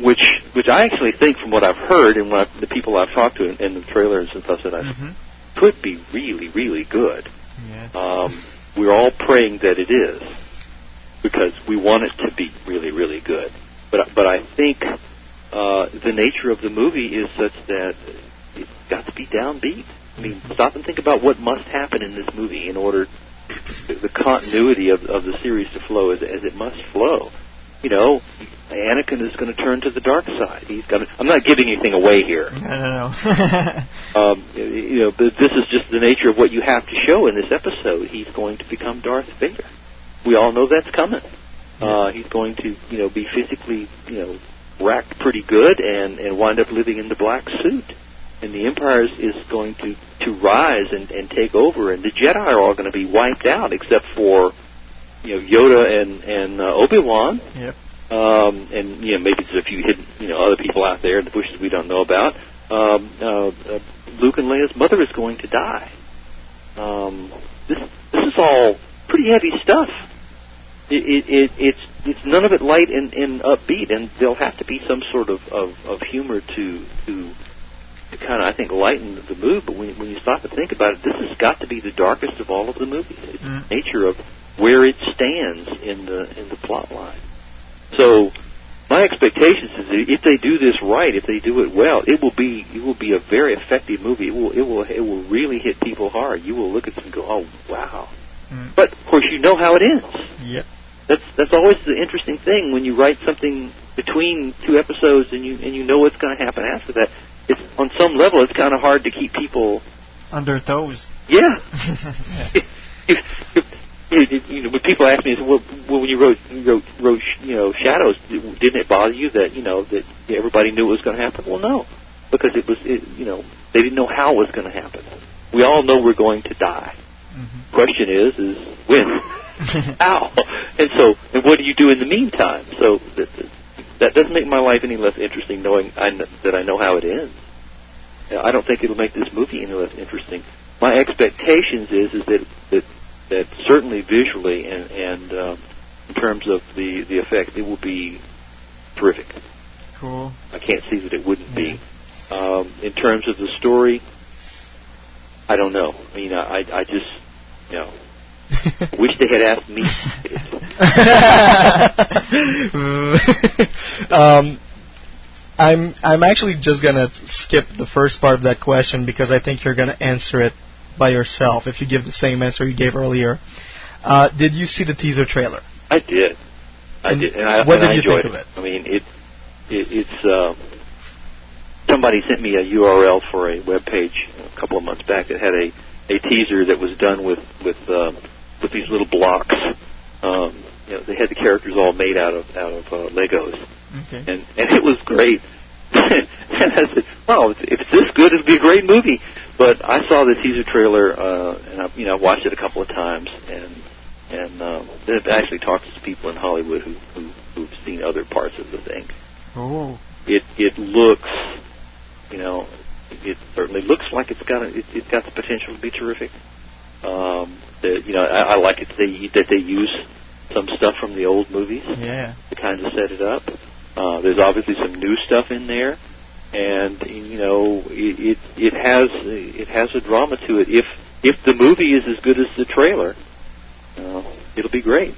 which which I actually think, from what I've heard and what I've, the people I've talked to and, and the trailers and stuff that I've Mm-hmm. could be really, really good. Yeah. Um, we're all praying that it is because we want it to be really, really good. But but I think uh, the nature of the movie is such that it's got to be downbeat. I mean, stop and think about what must happen in this movie in order the continuity of, of the series to flow as, as it must flow. You know, Anakin is going to turn to the dark side. He's going to. I'm not giving anything away here. I don't know. Um, you know, but this is just the nature of what you have to show in this episode. He's going to become Darth Vader. We all know that's coming. Uh, he's going to, you know, be physically, you know, racked pretty good and and wind up living in the black suit. And the Empire is, is going to to rise and and take over, and the Jedi are all going to be wiped out except for, you know, Yoda and and uh, Obi Wan. Yep. Um, and you know maybe there's a few hidden you know other people out there in the bushes we don't know about. Um, uh, uh, Luke and Leia's mother is going to die. Um, this this is all pretty heavy stuff. It, it, it, it's it's none of it light and, and upbeat, and there'll have to be some sort of, of, of humor to to to kind of I think lighten the mood. But when when you stop and think about it, this has got to be the darkest of all of the movies. It's Mm. the nature of where it stands in the in the plot line. So my expectations is that if they do this right, if they do it well, it will be it will be a very effective movie. It will it will it will really hit people hard. You will look at this and go, oh wow. Mm. But of course, you know how it ends. Yep. That's that's always the interesting thing when you write something between two episodes and you and you know what's going to happen after that. It's on some level, it's kind of hard to keep people. On their toes. Yeah, yeah. if, if, you, you know, when people ask me, well, well, when you wrote, you wrote, wrote, you know, Shadows, didn't it bother you that you know that everybody knew it was going to happen? Well, no, because it was, it, you know, they didn't know how it was going to happen. We all know we're going to die. Mm-hmm. Question is, is when, how, and so, and what do you do in the meantime? So that, that doesn't make my life any less interesting, knowing I kn- that I know how it ends. Now, I don't think it'll make this movie any less interesting. My expectations is is that that that certainly visually and and um, in terms of the the effect, it will be terrific. Cool. I can't see that it wouldn't be. Um, in terms of the story, I don't know. I mean, I I just you know wish they had asked me. um, I'm I'm actually just gonna skip the first part of that question because I think you're gonna answer it by yourself if you give the same answer you gave earlier. Uh, did you see the teaser trailer? I did. I And did, and I, what and did I you think of it? I mean, it, it it's uh, somebody sent me a URL for a web page a couple of months back that had a a teaser that was done with with uh, with these little blocks. Um, you know, they had the characters all made out of out of uh, Legos, Okay. and and it was great. and I said, "Wow, if if it's this good, it'll be a great movie." But I saw the teaser trailer, uh, and I, you know, I watched it a couple of times, and and um, then it actually talked to people in Hollywood who, who who've seen other parts of the thing. Oh. It it looks, you know, it certainly looks like it's got a, it, it's got the potential to be terrific. Um, the, you know, I, I like it that they that they use some stuff from the old movies Yeah. to kind of set it up. Uh, there's obviously some new stuff in there, and you know it, it it has it has a drama to it. If if the movie is as good as the trailer, uh, it'll be great.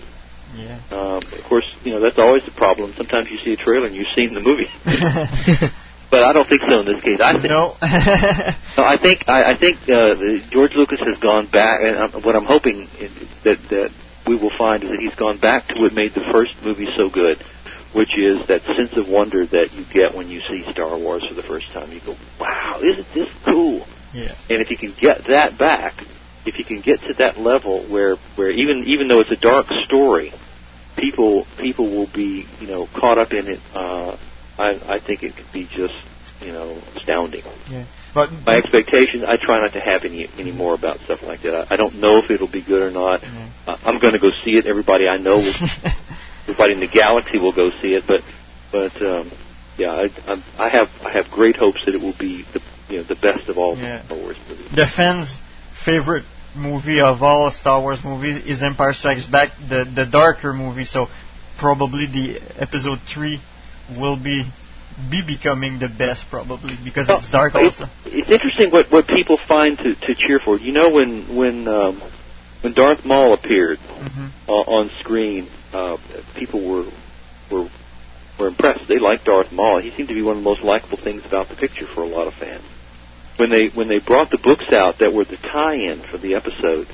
Yeah. Um, of course, you know that's always the problem. Sometimes you see a trailer and you've seen the movie, but I don't think so in this case. I think no. no, I think I, I think uh, George Lucas has gone back, and um, what I'm hoping is that that we will find is that he's gone back to what made the first movie so good, which is that sense of wonder that you get when you see Star Wars for the first time. You go, "Wow, isn't this cool?" Yeah. And if you can get that back, if you can get to that level where where even even though it's a dark story, people people will be you know caught up in it. Uh, I I think it could be just you know astounding. Yeah. But My expectations, I try not to have any any more about stuff like that. I, I don't know if it'll be good or not. Uh, I'm going to go see it. Everybody I know, will, everybody in the galaxy will go see it. But but um, yeah, I I'm, I have I have great hopes that it will be the you know the best of all Yeah. the Star Wars movies. the fans' favorite movie of all Star Wars movies is Empire Strikes Back, the the darker movie. So probably the episode three will be be becoming the best probably because it's dark It's, also. it's interesting what what people find to to cheer for. You know when when um, when Darth Maul appeared uh, on screen, uh, people were were were impressed. They liked Darth Maul. He seemed to be one of the most likable things about the picture for a lot of fans. When they when they brought the books out that were the tie-in for the episode,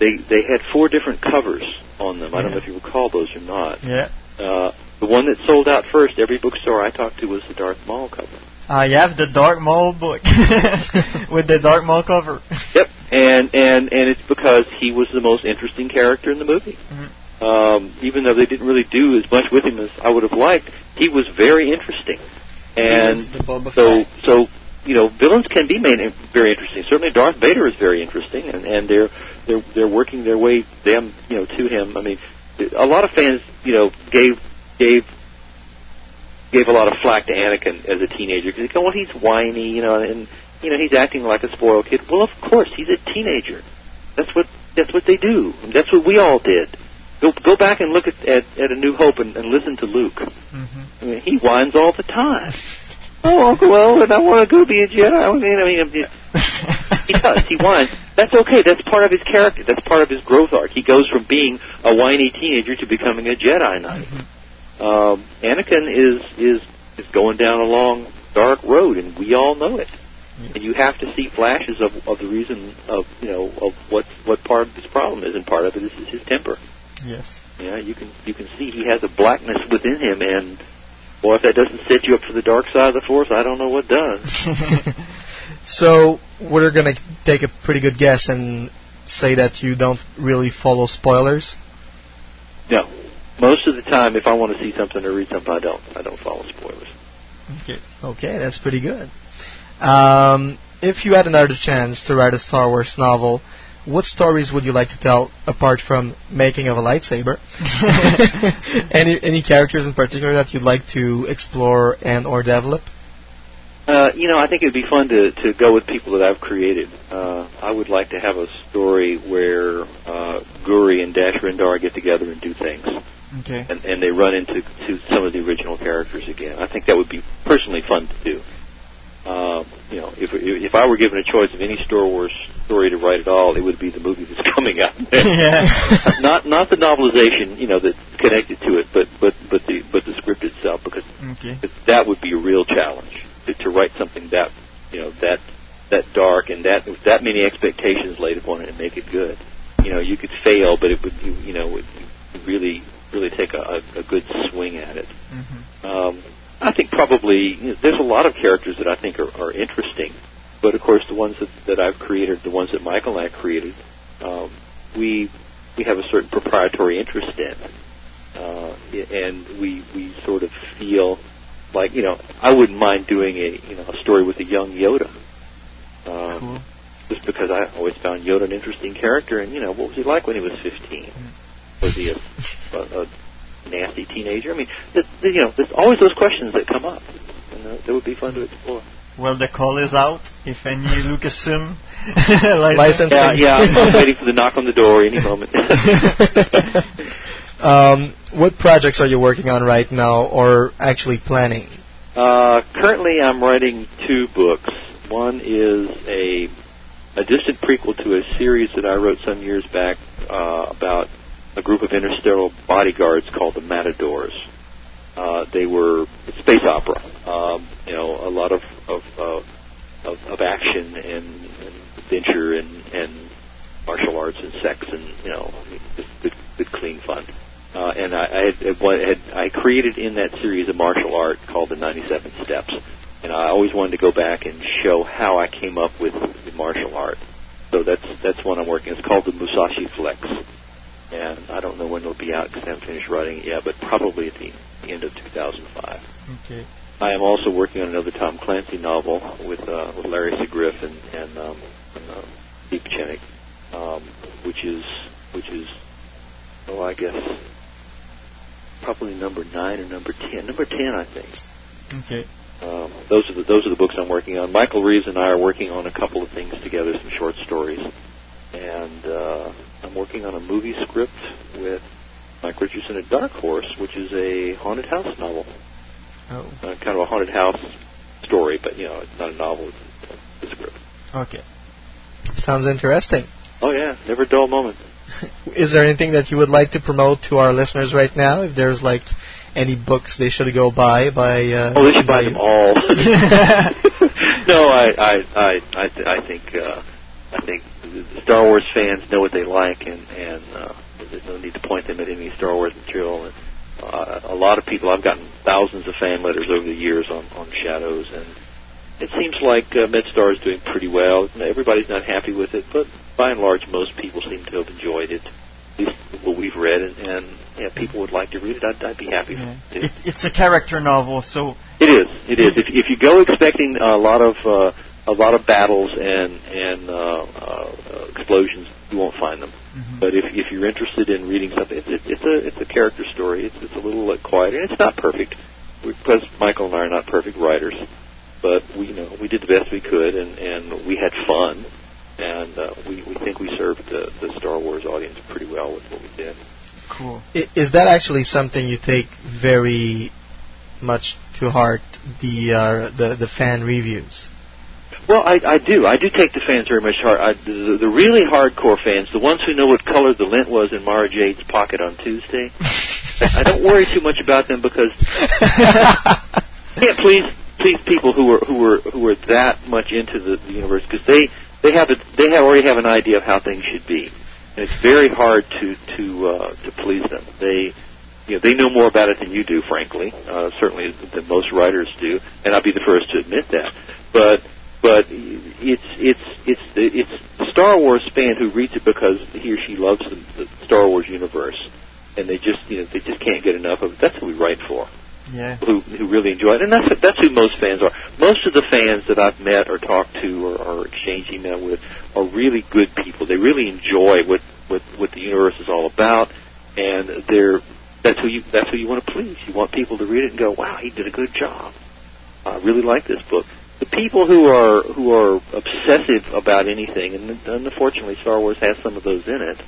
they they had four different covers on them. I don't know if you recall those or not. Yeah. Uh, the one that sold out first, every bookstore I talked to was the Darth Maul cover. I have the Darth Maul book with the Darth Maul cover. Yep, and and and it's because he was the most interesting character in the movie. Um, even though they didn't really do as much with him as I would have liked, he was very interesting. And was the so so you know villains can be made very interesting. Certainly Darth Vader is very interesting, and and they're they're they're working their way them you know to him. I mean, a lot of fans you know gave gave gave a lot of flack to Anakin as a teenager because they go, well, he's whiny, you know, and you know he's acting like a spoiled kid. Well, of course, he's a teenager. That's what that's what they do. That's what we all did. Go go back and look at at, at A New Hope and, and listen to Luke. Mm-hmm. I mean, he whines all the time. oh, Uncle Owen, I want to go be a Jedi. I mean, I mean, I mean he does. He whines. That's okay. That's part of his character. That's part of his growth arc. He goes from being a whiny teenager to becoming a Jedi Knight. Mm-hmm. Um, Anakin is is is going down a long dark road, and we all know it. And you have to see flashes of of the reason of you know of what what part of his problem is, and part of it is his temper. Yes. Yeah, you can you can see he has a blackness within him, and boy, if that doesn't set you up for the dark side of the force, I don't know what does. So we're gonna take a pretty good guess and say that you don't really follow spoilers. no, most of the time, if I want to see something or read something, I don't I don't follow spoilers. Okay. Okay, that's pretty good. Um, if you had another chance to write a Star Wars novel, what stories would you like to tell apart from making of a lightsaber? any any characters in particular that you'd like to explore and or develop? Uh, you know, I think it'd be fun to to go with people that I've created. Uh, I would like to have a story where uh, Guri and Dash Rendar get together and do things, Okay. and, and they run into to some of the original characters again. I think that would be personally fun to do. Uh, you know, if if I were given a choice of any Star Wars story to write at all, it would be the movie that's coming out. Yeah. not not the novelization, you know, that's connected to it, but but but the but the script itself, because Okay. that would be a real challenge to, to write something that you know that that dark and that with that many expectations laid upon it and make it good. You know, you could fail, but it would you, you know would really really take a, a, a good swing at it. Um, I think probably you know, there's a lot of characters that I think are, are interesting, but of course the ones that, that I've created, the ones that Michael and I created, um, we we have a certain proprietary interest in, uh, and we we sort of feel like you know I wouldn't mind doing a you know a story with a young Yoda. Um, Just because I always found Yoda an interesting character, and you know what was he like when he was 15? Was he a, a, a nasty teenager? I mean, th th you know, there's always those questions that come up, and uh, that would be fun to explore. Well, the call is out. If any Lucasfilm Licensing. Yeah, yeah, I'm, I'm waiting for the knock on the door any moment. Um, what projects are you working on right now, or actually planning? Uh, currently, I'm writing two books. One is a a distant prequel to a series that I wrote some years back uh, about a group of interstellar bodyguards called the Matadors. Uh, they were space opera. Um, you know, a lot of of uh, of, of action and, and adventure and and martial arts and sex and you know just good, good clean fun. Uh, and I, I had, had, I created in that series a martial art called the 97 Steps, and I always wanted to go back and show how I came up with the martial art. So that's that's one I'm working. It's called the Musashi Flex, and I don't know when it'll be out because I haven't finished writing it yet, but probably at the end of 2005. Okay. I am also working on another Tom Clancy novel with uh, with Larry Segriff and and, um, and uh, Steve Pieczenik, um, which is which is oh I guess probably number nine or number ten. Number ten, I think. Okay. Um, those are the those are the books I'm working on. Michael Reaves and I are working on a couple of things together, some short stories, and uh, I'm working on a movie script with Mike Richardson at Dark Horse, which is a haunted house novel, Oh. uh, kind of a haunted house story, but you know it's not a novel; it's a script. Okay. Sounds interesting. Oh yeah, never a dull moment. Is there anything that you would like to promote to our listeners right now? If there's like any books they should go buy by uh, Oh, they should buy by them all. no, I I I I, th- I think uh, I think the Star Wars fans know what they like, and and uh, there's no need to point them at any Star Wars material. And uh, a lot of people, I've gotten thousands of fan letters over the years on on Shadows, and it seems like uh, MedStar is doing pretty well. Everybody's not happy with it, but by and large, most people seem to have enjoyed it. At least what we've read, and, and yeah, people would like to read it. I'd, I'd be happy to. It, it's a character novel, so It is. It is. If if you go expecting a lot of uh, a lot of battles and and uh, uh, explosions, you won't find them. But if if you're interested in reading something, it's it's, it's a it's a character story. It's it's a little uh, quiet, and it's not perfect. Because Michael and I are not perfect writers, but we you know we did the best we could, and and we had fun, and uh, we we think we served the the Star Wars audience pretty well with what we did. cool. I- Is that actually something you take very much to heart? The uh, the the fan reviews. Well, I, I do. I do take the fans very much hard. I, the, the really hardcore fans, the ones who know what color the lint was in Mara Jade's pocket on Tuesday, I don't worry too much about them because can't please please people who are who are who are that much into the, the universe because they they have a, they have already have an idea of how things should be, and it's very hard to to uh, to please them. They you know, they know more about it than you do, frankly. Uh, certainly than most writers do, and I'll be the first to admit that. But but it's it's it's it's the Star Wars fan who reads it because he or she loves the, the Star Wars universe, and they just you know they just can't get enough of it. That's who we write for. Yeah. Who who really enjoy it, and that's that's who most fans are. Most of the fans that I've met or talked to or, or exchanged email with are really good people. They really enjoy what what what the universe is all about, and they're that's who you that's who you want to please. You want people to read it and go, "Wow, he did a good job. I really like this book." The people who are who are obsessive about anything, and, and unfortunately, Star Wars has some of those in it,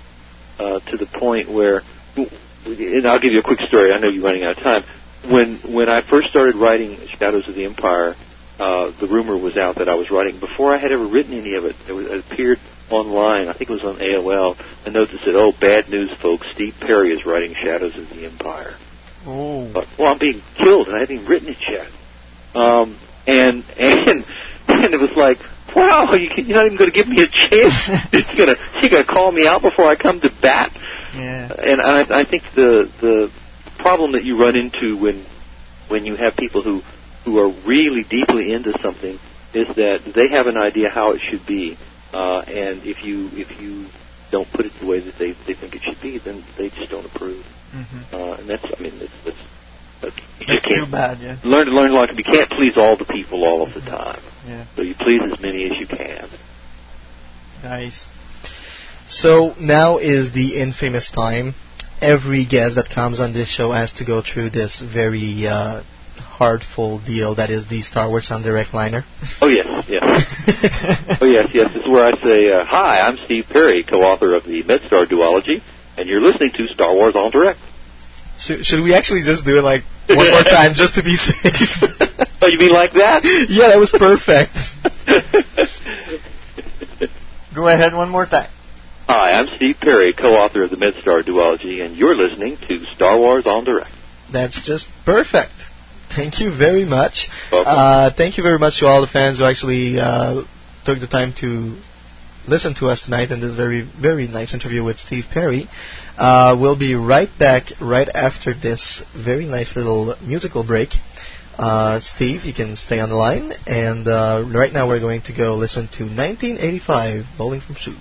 uh, to the point where, and I'll give you a quick story. I know you're running out of time. When when I first started writing Shadows of the Empire, uh, the rumor was out that I was writing before I had ever written any of it. It, was, it appeared online. I think it was on AOL. A note that said, "Oh, bad news, folks! Steve Perry is writing Shadows of the Empire." Oh. But, well, I'm being killed, and I haven't even written it yet. Um, and and and it was like, wow, you, can- you're not even going to give me a chance. you're gonna you're gonna call me out before I come to bat. Yeah. And I, I think the the problem that you run into when when you have people who who are really deeply into something is that they have an idea how it should be, uh, and if you if you don't put it the way that they they think it should be, then they just don't approve. Mm-hmm. Uh, and that's I mean that's, that's you can't bad, yeah. learn to learn like. You can't please all the people all of the time. Yeah. So you please as many as you can. Nice. So now is the infamous time. Every guest that comes on this show has to go through this very uh, heartful deal that is the Star Wars en Direct Liner. Oh yes, yes. oh yes, yes. This is where I say, uh, "Hi, I'm Steve Perry, co-author of the MedStar duology, and you're listening to Star Wars en Direct." Should, should we actually just do it like one more time just to be safe? oh, you mean like that? yeah, that was perfect. Go ahead one more time. Hi, I'm Steve Perry, co-author of the MedStar duology, and you're listening to Star Wars en Direct. That's just perfect. Thank you very much. Uh, thank you very much to all the fans who actually uh, took the time to listen to us tonight in this very, very nice interview with Steve Perry. Uh, we'll be right back right after this very nice little musical break. Uh, Steve, you can stay on the line. And uh, right now we're going to go listen to 1985 Bowling for Soup.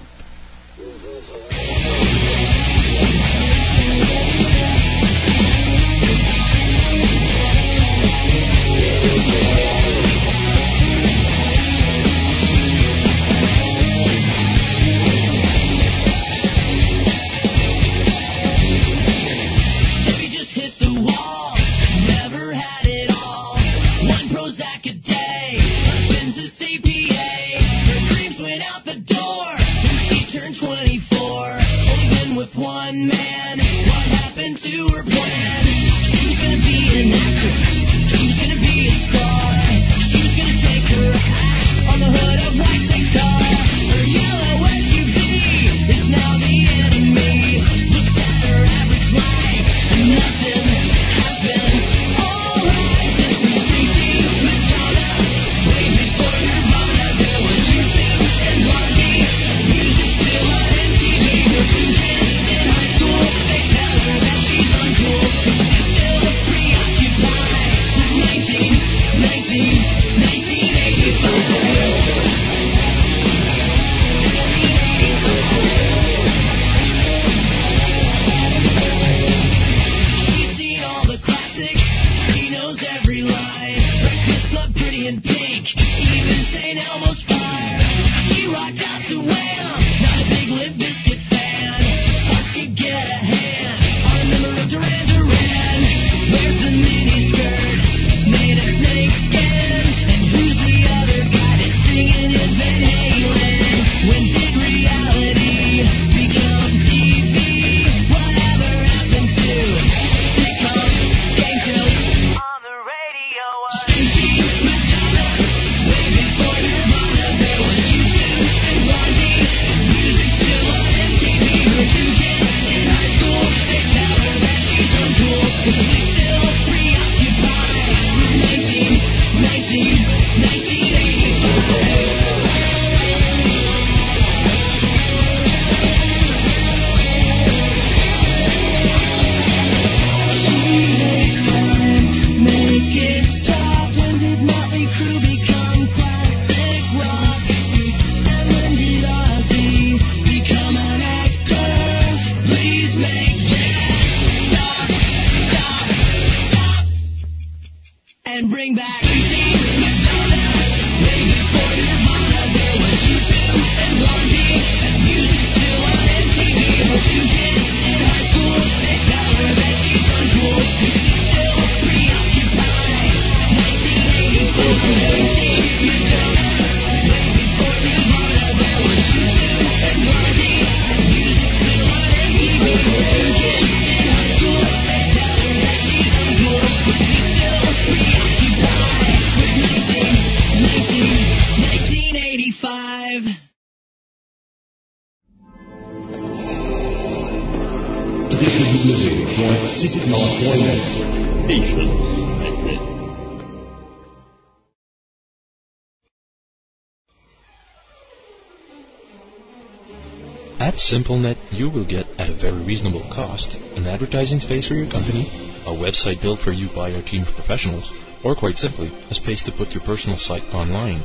At SimpleNet, you will get, at a very reasonable cost, an advertising space for your company, a website built for you by our team of professionals, or quite simply, a space to put your personal site online.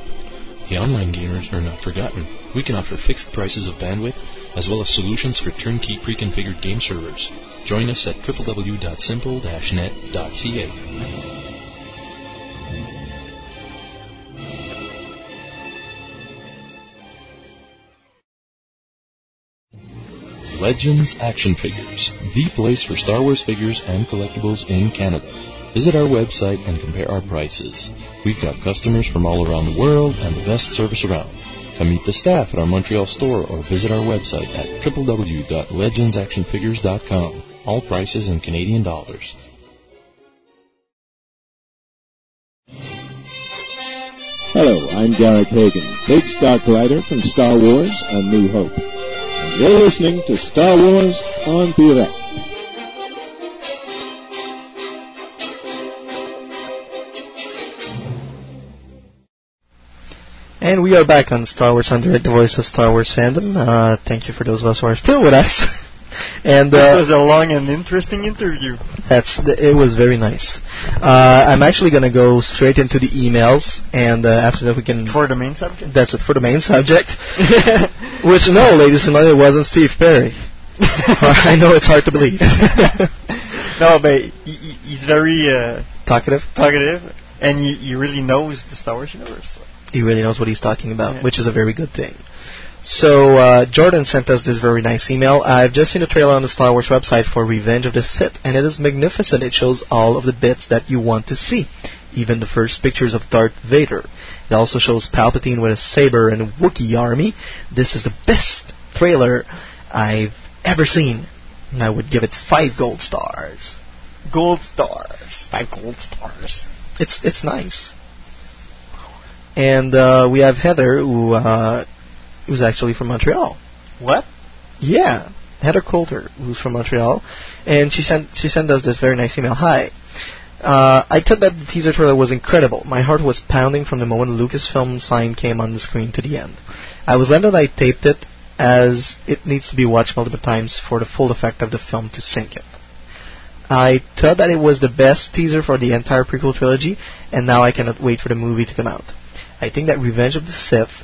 The online gamers are not forgotten. We can offer fixed prices of bandwidth, as well as solutions for turnkey pre-configured game servers. Join us at www.simple-net.ca. Legends Action Figures, the place for Star Wars figures and collectibles in Canada. Visit our website and compare our prices. We've got customers from all around the world and the best service around. Come meet the staff at our Montreal store or visit our website at www.legendsactionfigures.com. All prices in Canadian dollars. Hello, I'm Garrick Hagon, big Star Collider from Star Wars A New Hope. And you're listening to Star Wars on Pirate. And we are back on Star Wars under the voice of Star Wars fandom. Uh, thank you for those of us who are still with us. and uh, was a long and interesting interview. That's th- it was very nice. Uh, I'm actually going to go straight into the emails, and uh, after that we can for the main subject. That's it for the main subject. Which no, ladies and gentlemen, it wasn't Steve Perry. Uh, I know it's hard to believe. no, but he, he's very uh, talkative. Talkative, and he, he really knows the Star Wars universe. He really knows what he's talking about, Yeah. which is a very good thing. So uh, Jordan sent us this very nice email. I've just seen a trailer on the Star Wars website for Revenge of the Sith, and it is magnificent. It shows all of the bits that you want to see, even the first pictures of Darth Vader. It also shows Palpatine with a saber and a Wookiee army. This is the best trailer I've ever seen, and I would give it five gold stars. Gold stars. Five gold stars. It's it's nice. And uh, we have Heather, who uh, who's actually from Montreal. What? Yeah, Heather Coulter, who's from Montreal, and she sent she sent us this very nice email. Hi. Uh, I thought that the teaser trailer was incredible. My heart was pounding from the moment Lucasfilm sign came on the screen to the end. I was glad that I taped it, as it needs to be watched multiple times for the full effect of the film to sink it. I thought that it was the best teaser for the entire prequel trilogy, and now I cannot wait for the movie to come out. I think that Revenge of the Sith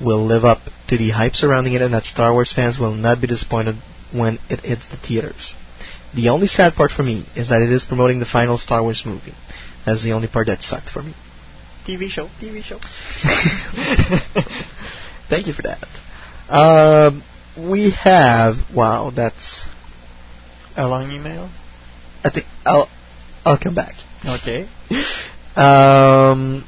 will live up to the hype surrounding it, and that Star Wars fans will not be disappointed when it hits the theaters. The only sad part for me is that it is promoting the final Star Wars movie. That's the only part that sucked for me. TV show. TV show. Thank you for that. Um, we have wow, that's A long email. I think I'll I'll come back. Okay. Um,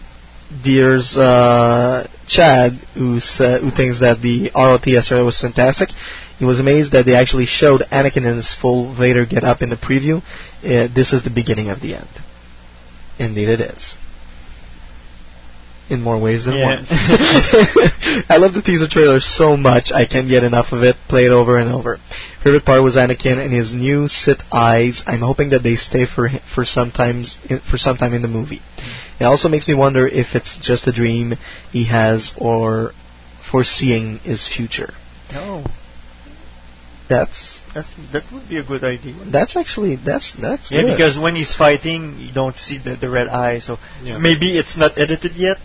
there's uh, Chad who sa- who thinks that the ROTS trailer was fantastic. He was amazed that they actually showed Anakin in his full Vader get up in the preview. Uh, this is the beginning of the end. Indeed, it is. In more ways than Yeah. one. I love the teaser trailer so much I can't get enough of it. Play it over and over. Favorite part was Anakin and his new Sith eyes. I'm hoping that they stay for hi- for sometimes for some time in the movie. It also makes me wonder if it's just a dream he has or foreseeing his future. No. That's That's, that would be a good idea. that's actually that's that's Yeah, good. because when he's fighting, you don't see the, the red eye, so Yeah. maybe it's not edited yet.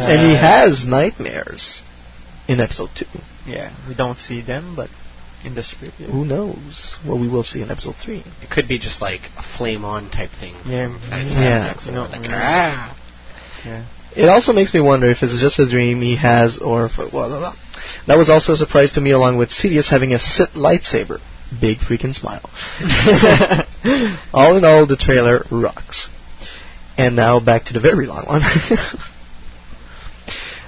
And he Uh, has nightmares in episode two. Yeah, we don't see them, but in the script. Yeah. Who knows what we will see in episode three? It could be just like a flame on type thing. Yeah. Fantastic. You know, like, yeah. ah. Yeah. It also makes me wonder if it's just a dream he has, or if, blah, blah, blah. That was also a surprise to me, along with Sidious having a Sith lightsaber. Big freaking smile. all in all, the trailer rocks. And now back to the very long one.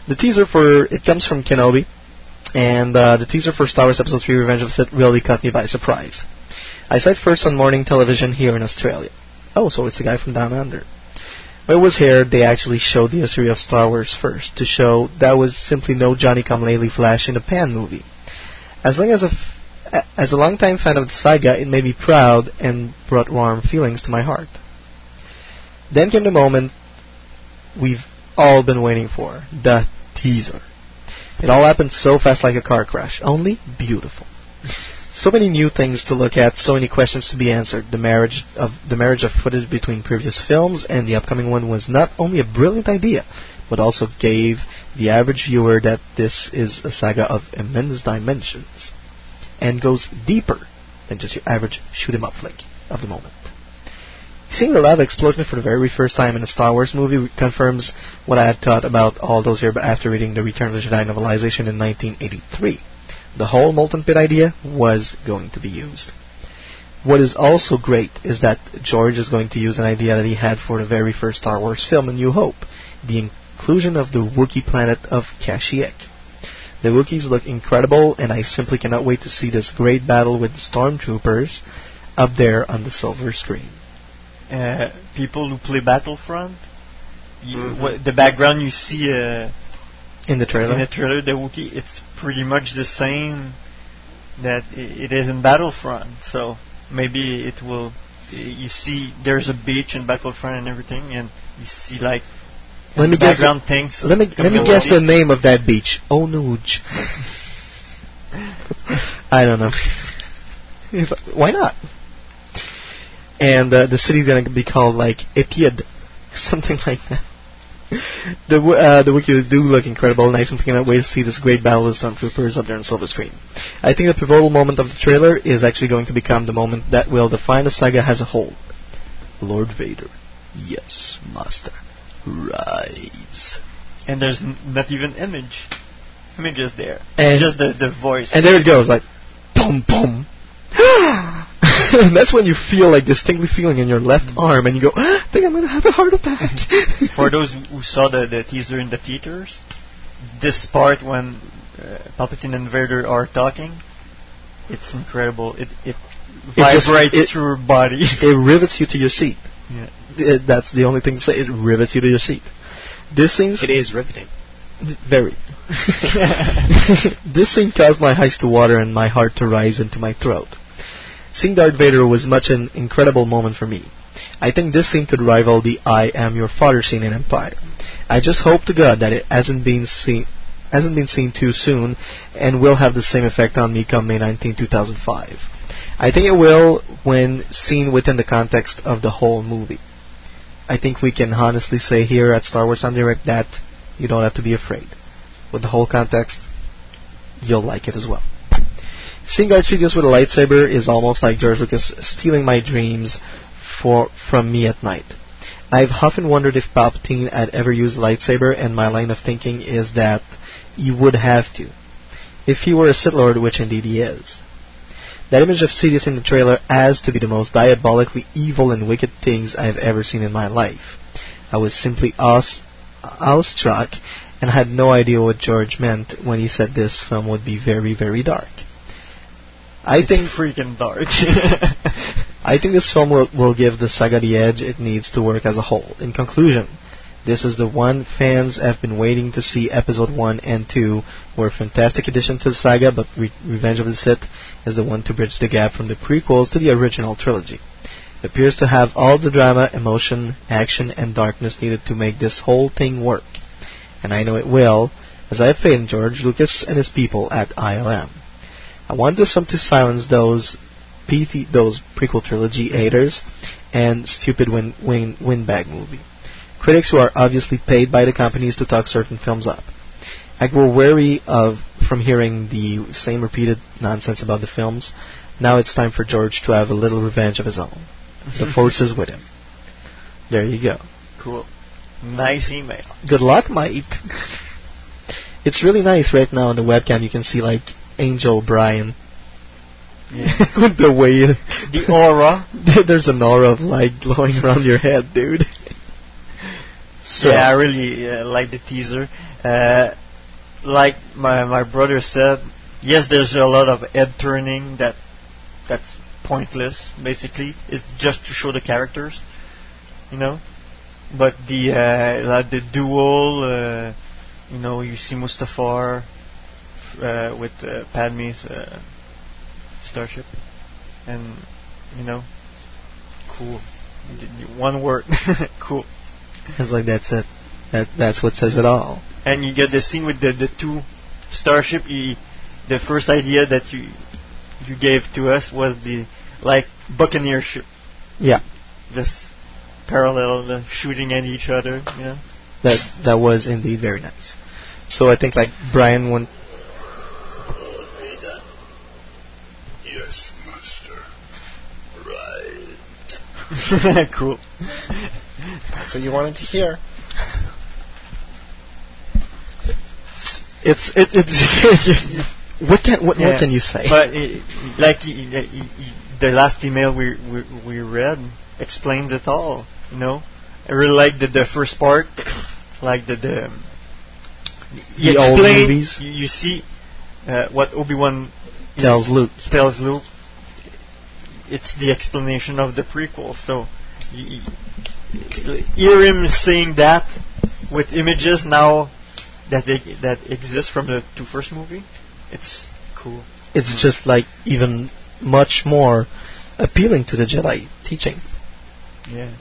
the teaser for it comes from Kenobi, and uh, the teaser for Star Wars Episode 3: Revenge of the Sith really caught me by surprise. I saw it first on morning television here in Australia. Oh, so it's the guy from Down Under. When it was here, they actually showed the history of Star Wars first to show that was simply no Johnny Come Lately flash in the pan movie. As long as a f- a- as a longtime fan of the saga, it made me proud and brought warm feelings to my heart. Then came the moment we've all been waiting for, the teaser. It all happened so fast like a car crash, only beautiful. So many new things to look at, so many questions to be answered. The marriage of the marriage of footage between previous films and the upcoming one was not only a brilliant idea, but also gave the average viewer that this is a saga of immense dimensions and goes deeper than just your average shoot 'em up flick of the moment. Seeing the lava explosion for the very first time in a Star Wars movie confirms what I had thought about all those years after reading the Return of the Jedi novelization in 1983 the whole molten pit idea was going to be used. What is also great is that George is going to use an idea that he had for the very first Star Wars film, A New Hope, the inclusion of the Wookiee planet of Kashyyyk. The Wookiees look incredible, and I simply cannot wait to see this great battle with the stormtroopers up there on the silver screen. Uh, people who play Battlefront, you, Mhm. what, the background you see uh, In the trailer? in the trailer, the Wookiee, it's pretty much the same that it is in Battlefront. So maybe it will. You see, there's a beach in Battlefront and everything, and you see like Let me the guess. background tanks. Let me let me guess the name of that beach. Onuj. I don't know. Why not? And uh, the city's gonna be called like Epied, something like that. The w- uh, the Wookiee do look incredible, nice and cannot wait to see this great battle of stormtroopers up there on silver screen. I think the pivotal moment of the trailer is actually going to become the moment that will define the saga as a whole. Lord Vader, yes, Master, rise. And there's n- not even image. Images there. And- just the, the voice. And there it goes, like, boom, boom. And that's when you feel like this tingly feeling in your left arm, and you go, I think I'm gonna have a heart attack. For those who saw the, the teaser in the theaters, this part when uh, Palpatine and Vader are talking, it's incredible. It it vibrates it- through your body. it rivets you to your seat. Yeah. Uh, That's the only thing to say. It rivets you to your seat. This scene's It is riveting. very. this scene caused my eyes to water and my heart to rise into my throat. Seeing Darth Vader was much an incredible moment for me. I think this scene could rival the "I am your father" scene in Empire. I just hope to God that it hasn't been seen hasn't been seen too soon and will have the same effect on me come May 19, 2005. I think it will when seen within the context of the whole movie. I think we can honestly say here at Star Wars en Direct that you don't have to be afraid. With the whole context, you'll like it as well. Seeing Darth Sidious with a lightsaber is almost like George Lucas stealing my dreams for from me at night. I've often wondered if Palpatine had ever used a lightsaber, and my line of thinking is that he would have to, if he were a Sith Lord, which indeed he is. That image of Sidious in the trailer has to be the most diabolically evil and wicked things I've ever seen in my life. I was simply awe- awestruck and had no idea what George meant when he said this film would be very, very dark. I think freaking dark. I think this film will, will give the saga the edge it needs to work as a whole. In conclusion, this is the one fans have been waiting to see. Episode 1 and 2 were a fantastic addition to the saga, but Re- Revenge of the Sith is the one to bridge the gap from the prequels to the original trilogy. It appears to have all the drama, emotion, action, and darkness needed to make this whole thing work. And I know it will, as I have faith in George Lucas and his people at ILM. I want this film to silence those PT, those prequel trilogy haters and stupid win, win, windbag movie. Critics who are obviously paid by the companies to talk certain films up. I grow wary of from hearing the same repeated nonsense about the films. Now it's time for George to have a little revenge of his own. The force is with him. There you go. cool. Nice email. Good luck, mate. It's really nice right now on the webcam. You can see like Angel Brian Yeah. with the way the aura. There's an aura of light glowing around your head, dude. So Yeah, I really uh, like the teaser. Uh, like my my brother said, yes, there's a lot of head turning that that's pointless. Basically, it's just to show the characters, you know. But the uh, like the duel, uh, you know, you see Mustafar uh, with uh, Padme's uh, starship, and you know, cool. One word, cool. It's like that's it. That that's what says it all. and you get the scene with the, the two starship. You, the first idea that you you gave to us was the like buccaneer ship, Yeah, just parallel uh, shooting at each other. You know, that that was indeed very nice. So I think like Brian went. Yes, master. Right. cool. That's what you wanted to hear. It's it it's. what can what more Yeah. can you say? But it, like y- y- y- y- the last email we, we we read explains it all. You know, I really like the the first part, like the the. The old movies? You, you see uh, what Obi Wan Tells Luke. Tells Luke. It's the explanation of the prequel. So, you, is saying that with images now that they, that exist from the two first movie. It's cool. It's just like even much more appealing to the Jedi teaching. Yeah.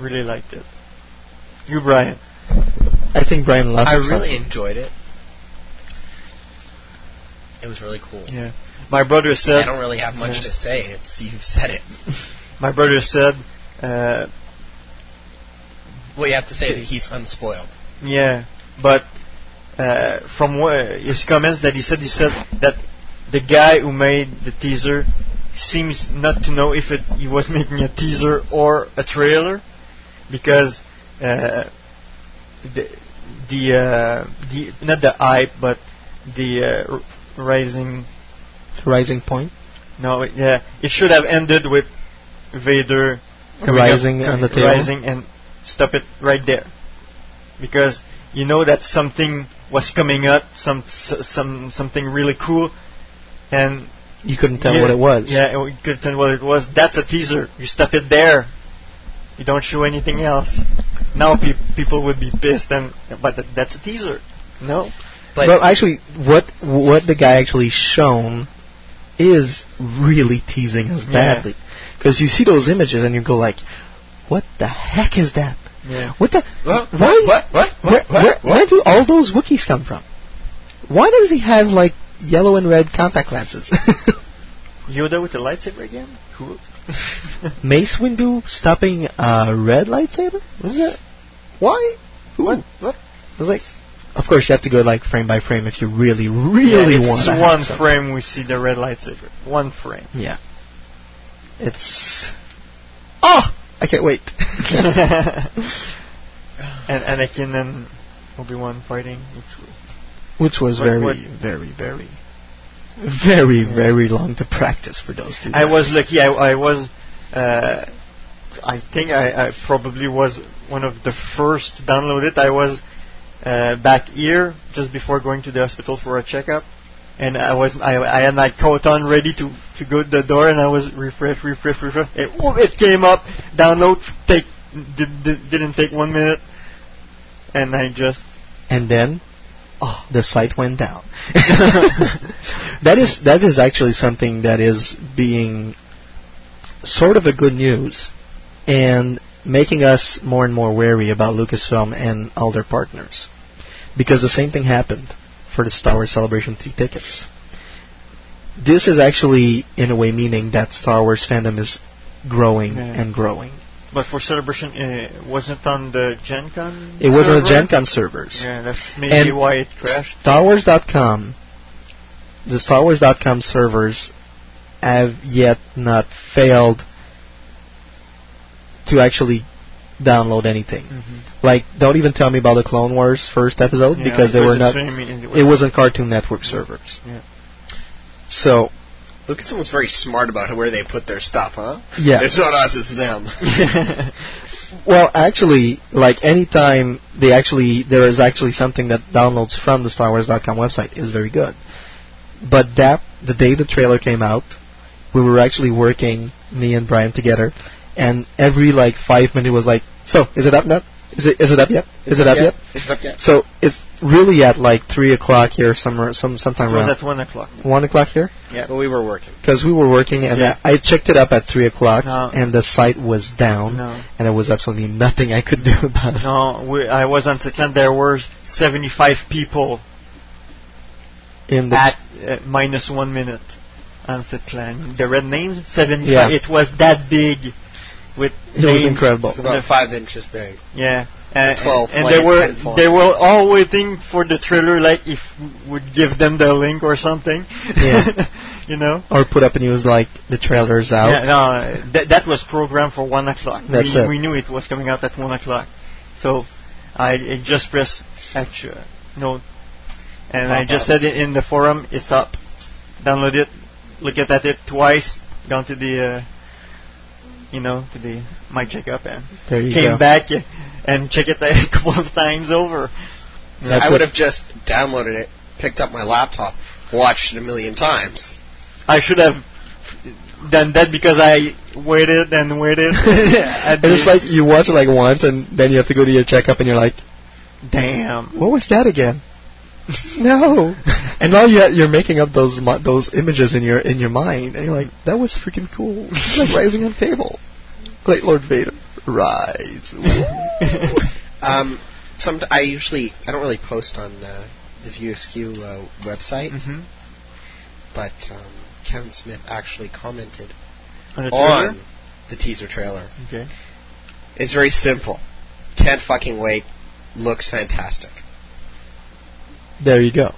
Really liked it. You, Brian. I think Brian lost. I something. really enjoyed it. It was really cool. Yeah. My brother said. I don't really have much Yeah. to say. It's you've said it. my brother said, uh, Well, you have to say that he's unspoiled. yeah, but uh, from his comments that he said, he said that the guy who made the teaser seems not to know if it, he was making a teaser or a trailer because uh, the the, uh, the not the hype but the uh, r- rising Rising point. no it- yeah it should have ended with Vader coming Rising up, on the table. rising and stop it right there because you know that something was coming up some some something really cool and You couldn't tell yeah, what it was. Yeah, you couldn't tell what it was. That's a teaser. You stop it there. You don't show anything else. Now pe- people would be pissed, and but th- that's a teaser. No, But well, actually, what what the guy actually shown is really teasing us badly, because you see those images and you go like, "What the heck is that? Yeah. What the? What? Why? What? What? Where, What? where, where do all those Wookiees come from? Why does he have like yellow and red contact lenses? Yoda with the lightsaber again. Cool. Mace Windu stopping a red lightsaber? Was that? Why? Who? What? What? I was like, of course you have to go like frame by frame if you really, really yeah, want it's one frame we see the red lightsaber. One frame. Yeah. It's. Oh, I can't wait. and Anakin and Obi Wan fighting. Which was- Which was What- very, what- very, very, very, very long to practice for those two. I guys. was lucky. I, I was. Uh, I think I, I probably was one of the first to download it. I was uh, back here just before going to the hospital for a checkup, and I was I, I had my coat on ready to, to go to the door, and I was refresh, refresh, refresh. It, whoop, it came up. Download take did, did, didn't take one minute, and I just and then oh, the site went down. that is that is actually something that is being sort of a good news and making us more and more wary about Lucasfilm and all their partners. Because the same thing happened for the Star Wars Celebration 3 tickets. This is actually, in a way, meaning that Star Wars fandom is growing Yeah. and growing. but for celebration uh, wasn't on the Gen Con. It was on the? Gen Con servers. Yeah, that's maybe And why it crashed. StarWars.com, the StarWars.com servers have yet not failed to actually download anything. Like, don't even tell me about the Clone Wars first episode Yeah, because they were not. the same in- It wasn't Cartoon Network servers. Yeah. So Lucasfilm was very smart about where they put their stuff, huh? Yeah. It's not us, it's them. Well, actually, like anytime they actually there is actually something that downloads from the StarWars.com website is very good. But that the day the trailer came out, we were actually working me and Brian together, and every like five minutes was like, "So is it up yet? Is it is it up yet? Is it up yet?" It's up yet. So it's really at like three o'clock here, somewhere, some sometime It was around at one o'clock. one o'clock here. Yeah. But we were working. Because we were working, and Yeah. I, I checked it up at three o'clock, No. and the site was down, No. and there was absolutely nothing I could do about it. No, we, I was on Second. There were 75 people In the at uh, minus one minute on Clan. The red names, 75. Yeah. It was that big with It was incredible. It's about five inches big. Yeah. And, 12 and, and they were they were all waiting for the trailer, like if we would give them the link or something. Yeah. you know. or put up a news like the trailer's out. Yeah, no, that that was programmed for one o'clock. That's we, it. we knew it was coming out at one o'clock, so I, I just pressed actual no, and I just up. said it in the forum. It's up. Download it. Look at it twice. Gone to the, uh, you know, to the my checkup and There you came go. back and checked it a couple of times over. That's I would have just downloaded it, picked up my laptop, watched it a million times. I should have done that because I waited and waited. at And it's like you watch it like once, and then you have to go to your checkup, and you're like, damn. "What was that again?" no. And now you're you're making up those those images in your in your mind, and you're like, "That was freaking cool." It's like rising on table, like Lord Vader, rise. Um, some I usually I don't really post on uh, the View Askew uh, website, Mhm. but um, Kevin Smith actually commented On the on the teaser trailer. Okay. It's very simple. Can't fucking wait. Looks fantastic. There you go.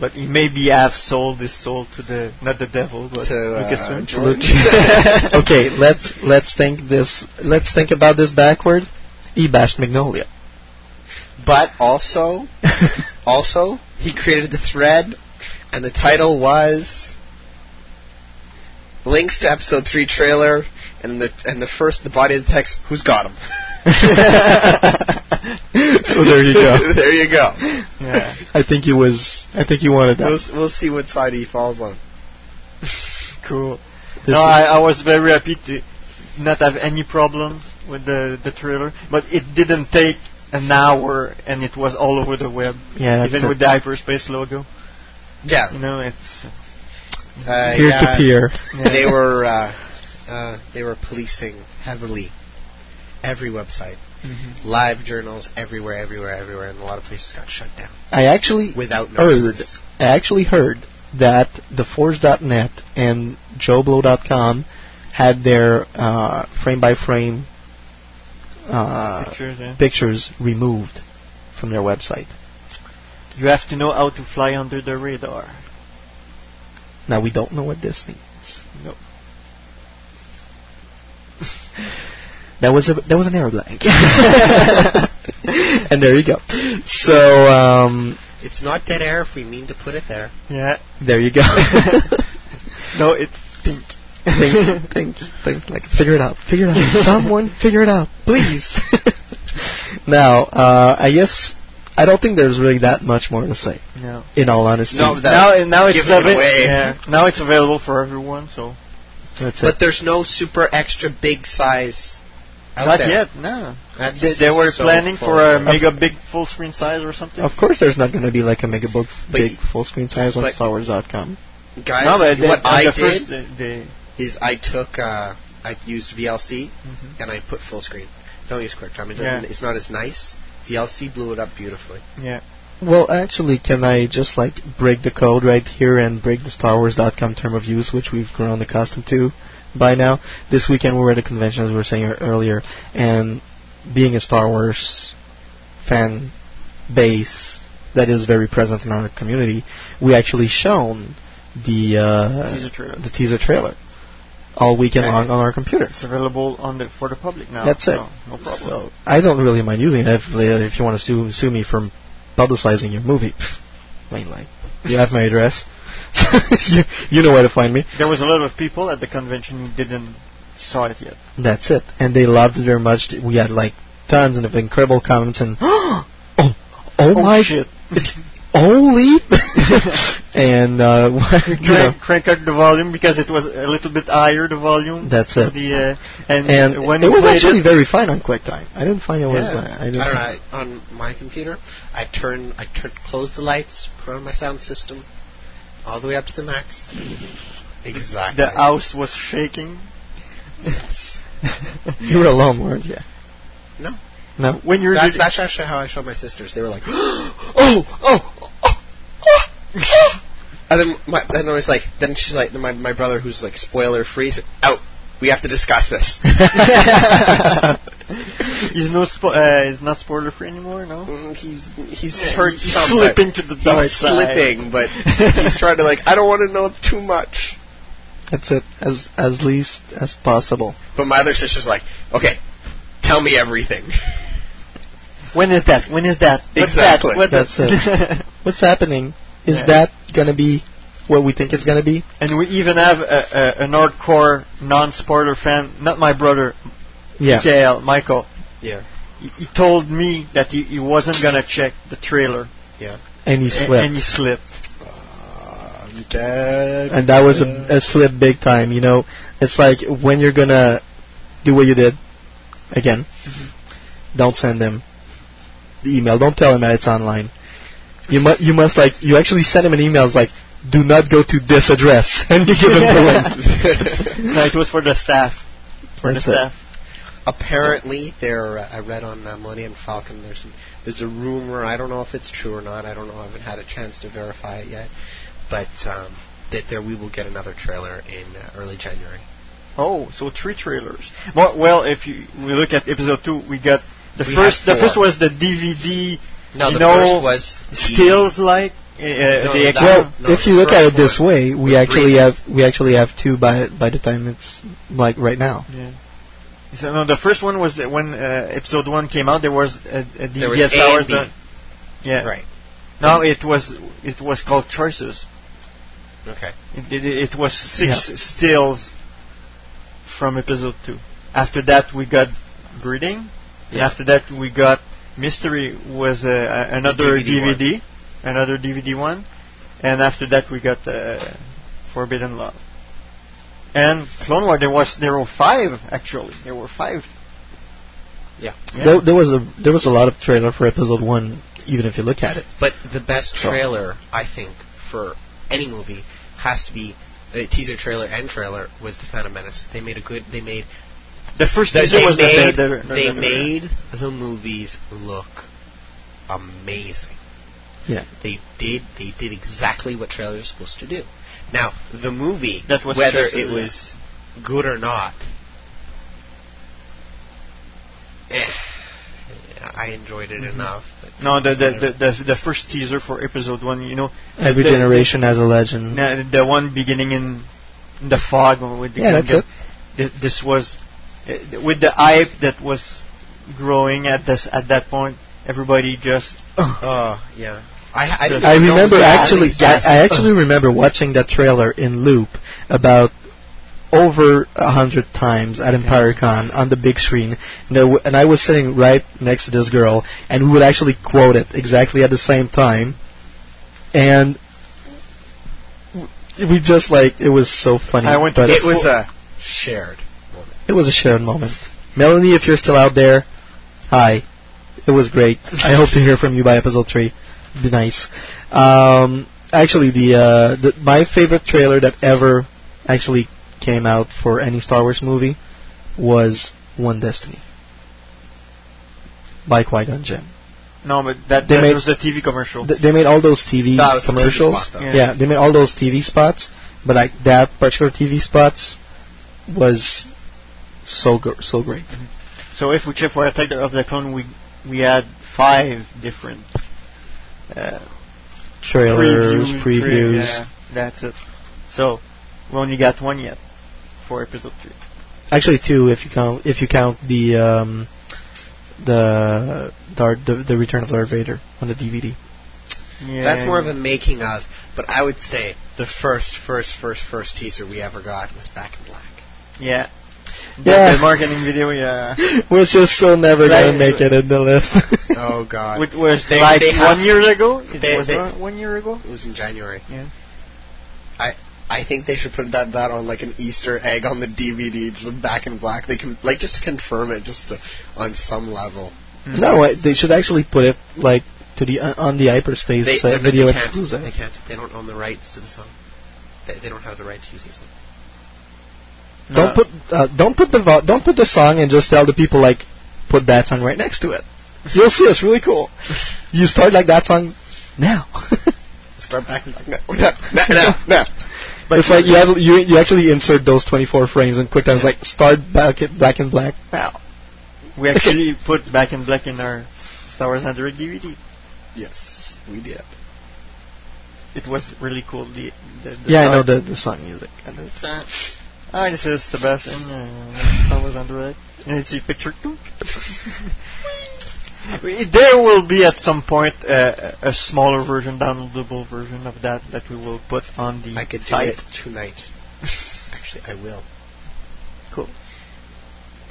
But he maybe have sold his soul to the not the devil, but To, uh, Lucasfilm. George. okay, let's let's think this. Let's think about this backward. He bashed Magnolia. But also, also, he created the thread, and the title was links to episode three trailer, and the and the first the body of the text. Who's got him? so there you go. there you go. Yeah. I think he was. I think he wanted that. We'll, we'll see what side he falls on. Cool. This no, I, I was very happy to not have any problems with the the trailer, but it didn't take an hour, and it was all over the web. Yeah, even with the hyperspace logo. Yeah. You know, it's Uh, Peer yeah, to peer. They were uh, uh, they were policing heavily every website, Mhm. live journals everywhere, everywhere, everywhere, and a lot of places got shut down I actually without heard. I actually heard that theforce.net and JoeBlow.com had their uh, frame by frame uh, Pictures, yeah. pictures removed from their website. you have to know how to fly under the radar. Now we don't know what this means. No. That was a that was an error blank. and there you go. So um, It's not dead air if we mean to put it there. Yeah. there you go. No, it's think. think, think, think, like figure it out, figure it out. Someone figure it out, please. now, uh, I guess I don't think there's really that much more to say. No. In all honesty, No, that- now, now it's Give it away. Yeah, now it's available for everyone. So that's it. But it. there's no super extra big size. Out not there. yet. No. That's They, they were so planning for a mega big full screen size or something. Of course, there's not going to be like a mega book, big full screen size on but- StarWars.com. Guys, no, but they- what on I the did they, they, is I took uh, I used VLC Mhm. and I put full screen. Don't use QuickTime. It doesn't. It's not as nice. VLC blew it up beautifully. yeah. Well, actually, can I just like break the code right here and break the StarWars.com term of use, which we've grown accustomed to by now? This weekend we were at a convention, as we were saying earlier, and being a Star Wars fan base that is very present in our community, we actually shown the uh, Teaser trailer. the teaser trailer all weekend long on our computer. It's available on the for the public now. That's it. so no problem. So I don't really mind using it if, if you want to sue, sue me for publicizing your movie. I mean, like, you have my address. you, you know where to find me. There was a lot of people at the convention who didn't saw it yet. That's it. And they loved it very much. We had like tons of incredible comments and oh, oh, Oh, my shit. holy and uh, you know, crank, crank up the volume because it was a little bit higher the volume. That's it. The, uh, and and when it was actually it, very fine on QuickTime. I didn't find it was. Yeah. Uh, I, I don't know. I, on my computer, I turn, I turn, close the lights, put on my sound system, all the way up to the max. Mm-hmm. Exactly. the house was shaking. Yes. You were alone, weren't you? No. No. When you're That's, that's actually how I showed my sisters. They were like, oh, oh, oh, oh. oh. And then my, then I was like, then she's like, then my my brother who's like spoiler free said, out. We have to discuss this. he's no spo- uh, he's not spoiler free anymore. No. Mm, he's he's Yeah, heard he's some, slipping to the dark He's side. slipping, but he's trying to like. I don't want to know too much. That's it. As as least as possible. But my other sister's like, okay, tell me everything. When is that? When is that? What's Exactly. That? What That's the- it. What's happening? Is Yeah. that gonna be what we think it's gonna be? and we even have a, a, an hardcore non-spoiler fan. Not my brother, Yeah. JL Michael. Yeah. He, he told me that he, he wasn't gonna check the trailer. Yeah. And he A- slipped. And he slipped. Ah, I'm and that was a, a slip big time. You know, it's like when you're gonna do what you did again. Mm-hmm. Don't send him the email. Don't tell him that it's online. You must you must like you actually send him an email. It's like do not go to this address and you give him the link. no, it was for the staff. For That's the it. staff. Apparently, there. Uh, I read on uh, Millennium Falcon. There's there's a rumor. I don't know if it's true or not. I don't know. I haven't had a chance to verify it yet. But um, that there we will get another trailer in uh, early January. Oh, so three trailers. Well, well, if you we look at episode two, we got the We first. The first was the DVD. No, you the know, first was the- stills like uh, the that- Well, no, if you look at it this way, we actually Breathing. have we actually have two by by the time it's like right now. Yeah. So no, the first one was that when uh, episode one came out. There was a, a There was DVS A hours and B. that- Yeah. Right. No, it was it was called Choices. Okay. It, it, it was six stills from episode two. After that, we got Breathing. And Yeah. after that, we got Mystery was uh, another DVD DVD, another DVD one. And after that, we got uh, Forbidden Love. And Clone War, there was there were five actually. There were five. Yeah. There, there was a there was a lot of trailer for episode one, even if you look at it. But the best So- trailer, I think, for any movie has to be the teaser trailer and trailer was the Phantom Menace. They made a good. They made. The first they, teaser they was the- made, the- the- they the- made the movies look amazing. Yeah. They did. They did exactly what trailers are supposed to do. Now the movie, That was whether it yeah. was good or not, eh, I enjoyed it Mhm. enough. No, the the, the the the first teaser for episode one. You know, Every the- generation has a legend. the, the one beginning in, in the fog with the Yeah, that's it. Th- This was uh, with the hype that was growing at this at that point. Everybody just Oh yeah. I, I, I even know it remember actually. I. I actually remember watching that trailer in loop about over a hundred times at EmpireCon on the big screen, and, w- and I was sitting right next to this girl, and we would actually quote it exactly at the same time, and we just like it was so funny. I went but it was a shared moment. it was a shared moment. Melanie, if you're still out there, hi. It was great. I hope to hear from you by episode three. Be nice. Um, actually, the, uh, the my favorite trailer that ever actually came out for any Star Wars movie was One Destiny by Qui Gon Jinn. no, but that, They that made- was a TV commercial. Th- they made all those TV a TV commercials. spot. Yeah. yeah, they made all those TV spots, but like that particular TV spots was so gr- so great. So if we check for Attack of the Clone, we we had five different uh, Trailers, previews. previews. yeah, that's it. So we only got one yet for episode three. Actually, two if you count if you count the um, the Darth, the the Return of Darth Vader on the DVD. Yeah, That's more of a making of, but I would say the first, first, first, first teaser we ever got was Back in Black. yeah. The, Yeah. marketing video, yeah. Which is still never Right. gonna make it in the list. Oh God! Which was They- like they one year ago. It they- was they- one year ago. It was in January. Yeah. I I think they should put that that on like an Easter egg on the DVD, just Back in Black. They can like just to confirm it, just to, on some level. no, I- they should actually put it like to the uh, on the hyperspace They, uh, video they can't. exclusive. They can't. They don't own the rights to the song. They, they don't have the right to use the song. Don't put uh, don't put the vo- don't put the song and just tell the people like put that song right next to it. You'll see it's really cool. You start like that song now. Start Back in Black. No, no, no, no. no. But it's like you have you you actually insert those 24 frames and QuickTime. It's like start back in black and black now. We actually put Back in Black in our Star Wars Android DVD. Yes, we did. It was really cool. The, the, the Yeah, I know the the song music. Hi, this is Sebastian. Uh, Star Wars Android. And it's a picture too. There will be at some point uh, a smaller version, downloadable version of that that we will put on the I could do site. it tonight. Actually, I will. Cool.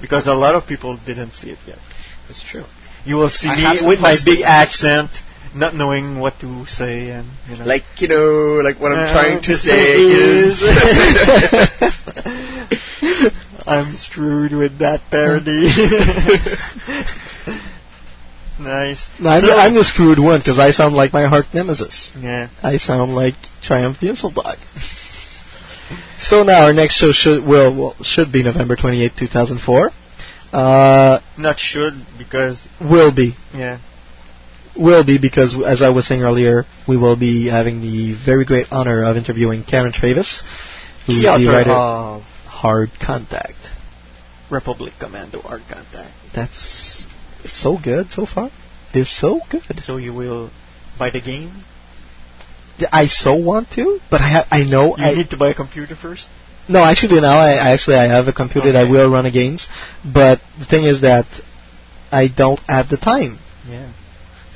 Because a lot of people didn't see it yet. That's true. You will see I me with my big accent, not knowing what to say, and you know. Like you know, like what I'm Uh, trying to to say is. I'm screwed with that parody. nice. No, I'm, So- the, I'm the screwed one because I sound like my heart nemesis. Yeah. I sound like Triumph the Insult Dog. so now our next show should will, will should be November 28, 2004. Uh, Not should because will be yeah. Will be because as I was saying earlier, we will be having the very great honor of interviewing Karen Traviss, who's The the, writer of Hard Contact. Republic Commando Hard Contact. That's so good so far. It's so good. So you will buy the game? I so want to, but I ha- I know You I need to buy a computer first. no actually now I, I actually I have a computer that will run the games, but the thing is that I don't have the time. Yeah.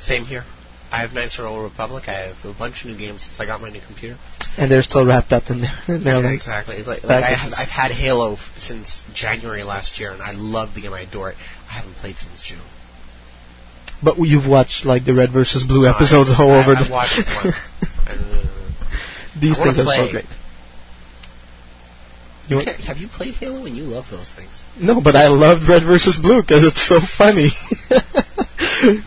Same here. I have Knights of the Old Republic. I have a bunch of new games since I got my new computer. and they're still wrapped up in there. Yeah, like exactly. Like, like I have. I've had Halo f- since January last year, and I love the game. I adore it. I haven't played since June. But you've watched like the red versus blue I- episodes all I- over I the. watched one. These I things are so great. You have you played Halo and you love those things? No, but I love red versus blue because it's so funny.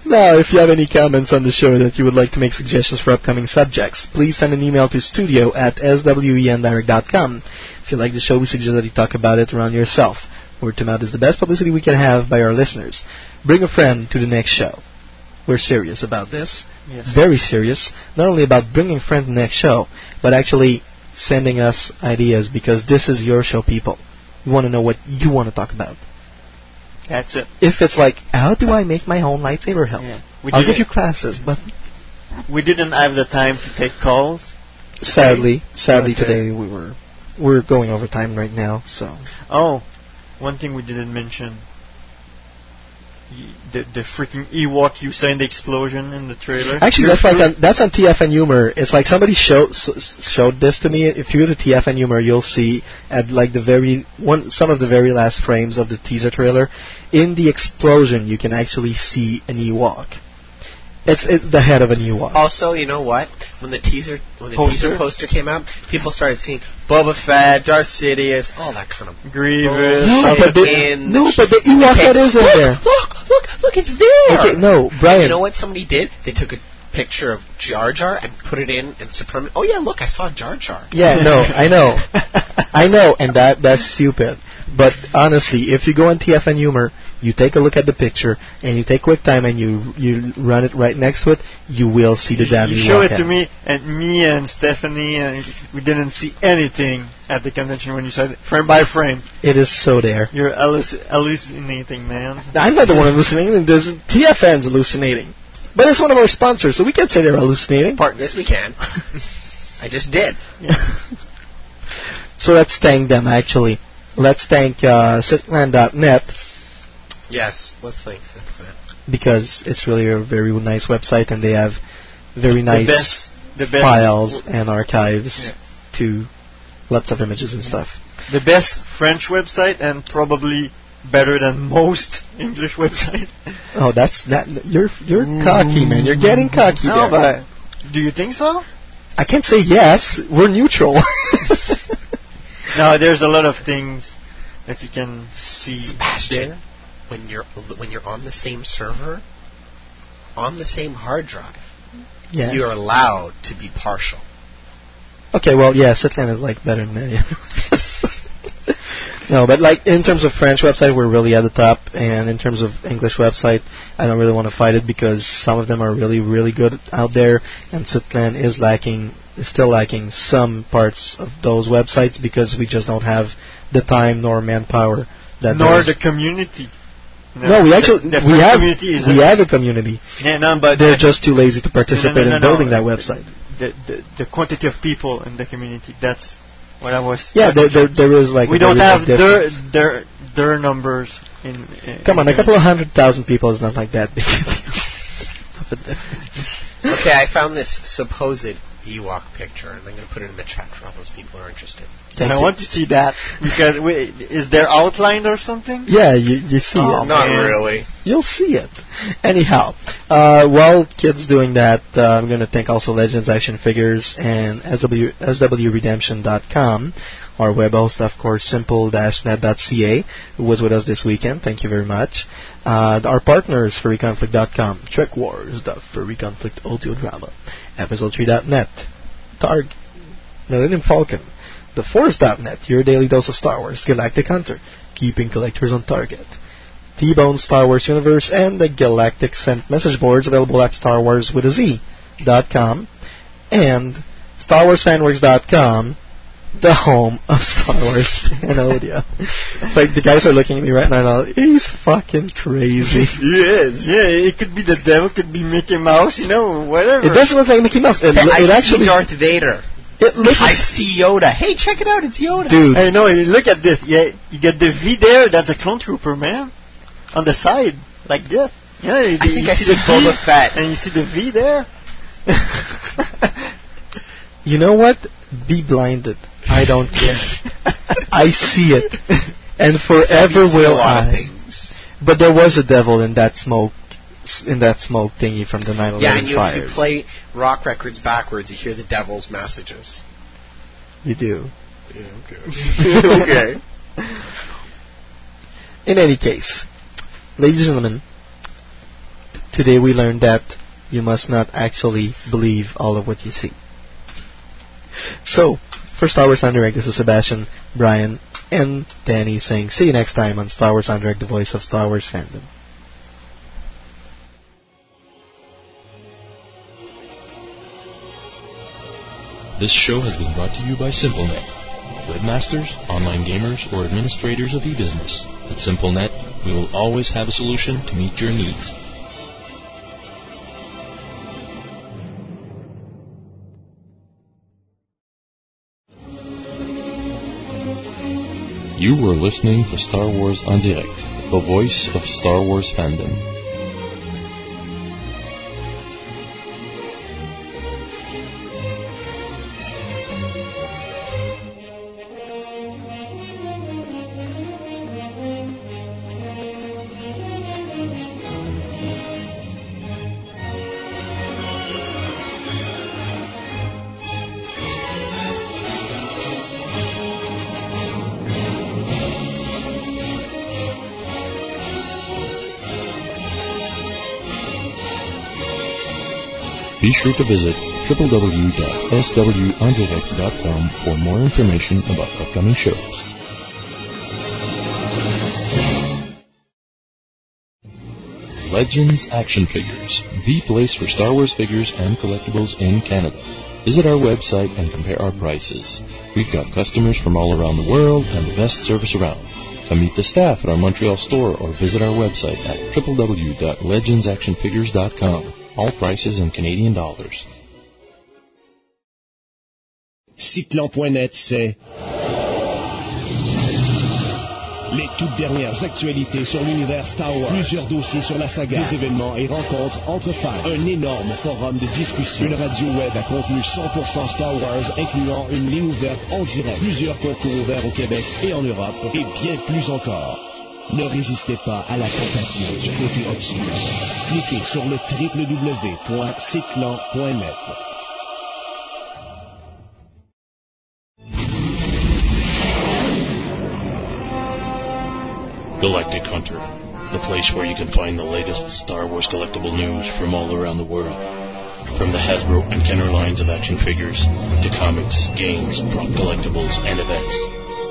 now, if you have any comments on the show that you would like to make suggestions for upcoming subjects, please send an email to studio at swendirect.com. If you like the show, we suggest that you talk about it around yourself. Word to mouth is the best publicity we can have by our listeners. Bring a friend to the next show. We're serious about this. Yes. Very serious. Not only about bringing a friend to the next show, but actually sending us ideas because this is your show, people. We want to know what you want to talk about. That's it. If it's like, how do I make my own lightsaber help? We I'll give you classes, but We didn't have the time to take calls. sadly, sadly Okay. today we were we're going over time right now. So Oh, one thing we didn't mention. The, the freaking Ewok you saw in the explosion in the trailer. actually, that's like on, that's on TFN Humor. It's like somebody showed showed this to me. If you go to TFN Humor, you'll see at like the very one some of the very last frames of the teaser trailer. In the explosion, you can actually see an Ewok. It's it's the head of a new one. Also, you know what? When the teaser when the Poster? teaser poster came out, people started seeing Boba Fett, Darth Sidious, all that kind of Grievous. No, but the, in- no, but the Ewok Okay, head is in look, there. Look, look, look, it's there. Okay, no, Brian. You know what somebody did? They took a picture of Jar Jar and put it in and supreme. Oh yeah, look, I saw Jar Jar. Yeah, no, I know, I know, and that that's stupid. But honestly, if you go on TFN Humor, you take a look at the picture and you take QuickTime and you you run it right next to it, you will see the damn you Ewok show it head. to me, and me and Stephanie, and we didn't see anything at the convention when you said it, frame by frame. It is so there. You're halluc- hallucinating, man. I'm not the one hallucinating. This is TFN's hallucinating, but it's one of our sponsors, so we can't say they're hallucinating. Part yes, we can. I just did. So let's thank them actually. Let's thank uh, Sitland.net Yes, let's think. Because it's really a very nice website and they have very nice The best, the best files and archives to lots of images and stuff. the best French website, and probably better than most English websites. Oh, that's that. You're you're mm. cocky, man. You're getting cocky No, there. but do you think so? I can't say yes. We're neutral. No, there's a lot of things that you can see Sebastian, there. When you're when you're on the same server, on the same hard drive, yes. you're allowed to be partial. Okay, well, yeah, Sitland is like better than that. yeah. no, but like in terms of French website, we're really at the top, and in terms of English website, I don't really want to fight it because some of them are really, really good out there, and Sitland is lacking, is still lacking some parts of those websites because we just don't have the time nor manpower that Nor the community. No, we actually the, the we have community is we a- have a community. Yeah, no, but They're just too lazy to participate no, no, in building no. that website. the, the the quantity of people in the community. That's what I was. Yeah, there there, there is like we don't have big their difference. their their numbers in. in Come on, a couple of hundred thousand people is not like that big. of a difference. Okay, I found this supposed Ewok picture, and I'm going to put it in the chat for all those people who are interested. And I want to see that because wait, is there outlined or something? Yeah, you you see Oh, it. Not man. really. You'll see it. Anyhow, uh, while kids doing that, uh, I'm going to thank also Legends Action Figures and SW, SWRedemption.com. Our web host, of course, simple-net.ca, who was with us this weekend. Thank you very much. Uh, our partners, furryconflict.com, Trek Wars, the Furry Conflict audio drama, episode3.net, Targ, Millennium Falcon, TheForce.net, your daily dose of Star Wars, Galactic Hunter, keeping collectors on target. T-Bone Star Wars Universe and the Galactic Sent message boards available at Star Wars with a Z dot com and StarWarsFanWorks.com the home of Star Wars Fan Audio. it's like the guys are looking at me right now. He's fucking crazy. he is. Yeah, it could be the devil, could be Mickey Mouse, you know, whatever. It doesn't look like Mickey Mouse. It, Hey, I it see actually Darth Vader. It looks I see Yoda. Hey, check it out. It's Yoda. Dude. Hey, no, look at this. Yeah, you get the V there. That's a clone trooper, man. On the side, like this. Yeah, you, I think you I see see the Boba V, Fett. and you see the V there. You know what? Be blinded. I don't care. I see it, and forever will I. But there was a devil in that smoke, in that smoke thingy from the 9/11 Yeah, and you, if fires. you play rock records backwards, you hear the devil's messages. You do. Yeah, okay. okay. In any case, ladies and gentlemen, today we learned that you must not actually believe all of what you see. So, for Star Wars en Direct, this is Sebastian, Brian, and Danny saying, see you next time on Star Wars en Direct, the voice of Star Wars fandom. This show has been brought to you by SimpleNet. Webmasters, online gamers, or administrators of e-business. At SimpleNet, we will always have a solution to meet your needs. You were listening to Star Wars en Direct, the voice of Star Wars fandom. Be sure to visit www.swendirect.com for more information about upcoming shows. Legends Action Figures, the place for Star Wars figures and collectibles in Canada. Visit our website and compare our prices. We've got customers from all around the world and the best service around. Come meet the staff at our Montreal store or visit our website at www.legendsactionfigures.com. All prices in Canadian dollars. C'est les toutes dernières actualités sur l'univers Star Wars. Plusieurs dossiers sur la saga, des événements et rencontres entre fans. Un énorme forum de discussion. Une radio web à contenu 100% Star Wars, incluant une ligne ouverte en direct. Plusieurs concours ouverts au Québec et en Europe. Et bien plus encore. Ne résistez pas à la tentation du côté obscur. Cliquez sur le. Galactic Hunter, the place where you can find the latest Star Wars collectible news from all around the world. From the Hasbro and Kenner lines of action figures to comics, games, prop collectibles, and events,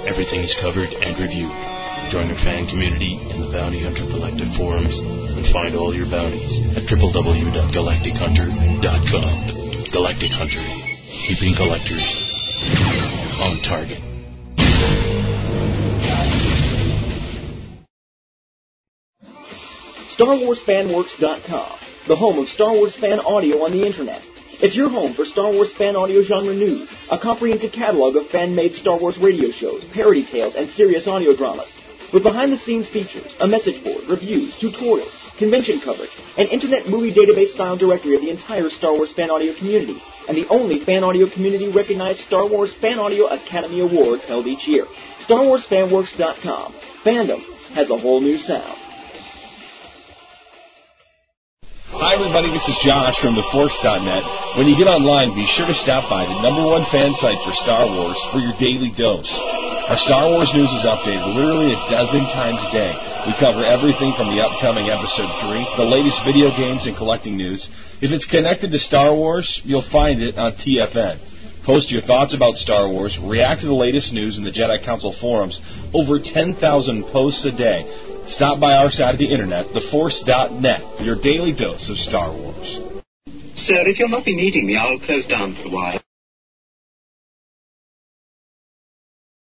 everything is covered and reviewed. Join our fan community in the Bounty Hunter Collective forums and find all your bounties at www.galactichunter.com. Galactic Hunter, keeping collectors on target. StarWarsFanWorks.com, the home of Star Wars fan audio on the internet. It's your home for Star Wars fan audio genre news, a comprehensive catalog of fan-made Star Wars radio shows, parody tales, and serious audio dramas. With behind-the-scenes features, a message board, reviews, tutorials, convention coverage, an internet movie database-style directory of the entire Star Wars fan audio community, and the only fan audio community-recognized Star Wars Fan Audio Academy Awards held each year. StarWarsFanWorks.com. Fandom has a whole new sound. Hi, everybody. This is Josh from TheForce.net. When you get online, be sure to stop by the number one fan site for Star Wars for your daily dose. Our Star Wars news is updated literally a dozen times a day. We cover everything from the upcoming Episode 3 to the latest video games and collecting news. If it's connected to Star Wars, you'll find it on TFN. Post your thoughts about Star Wars, react to the latest news in the Jedi Council forums. Over 10,000 posts a day. Stop by our side of the internet, theforce.net, your daily dose of Star Wars. Sir, if you'll not be needing me, I'll close down for a while.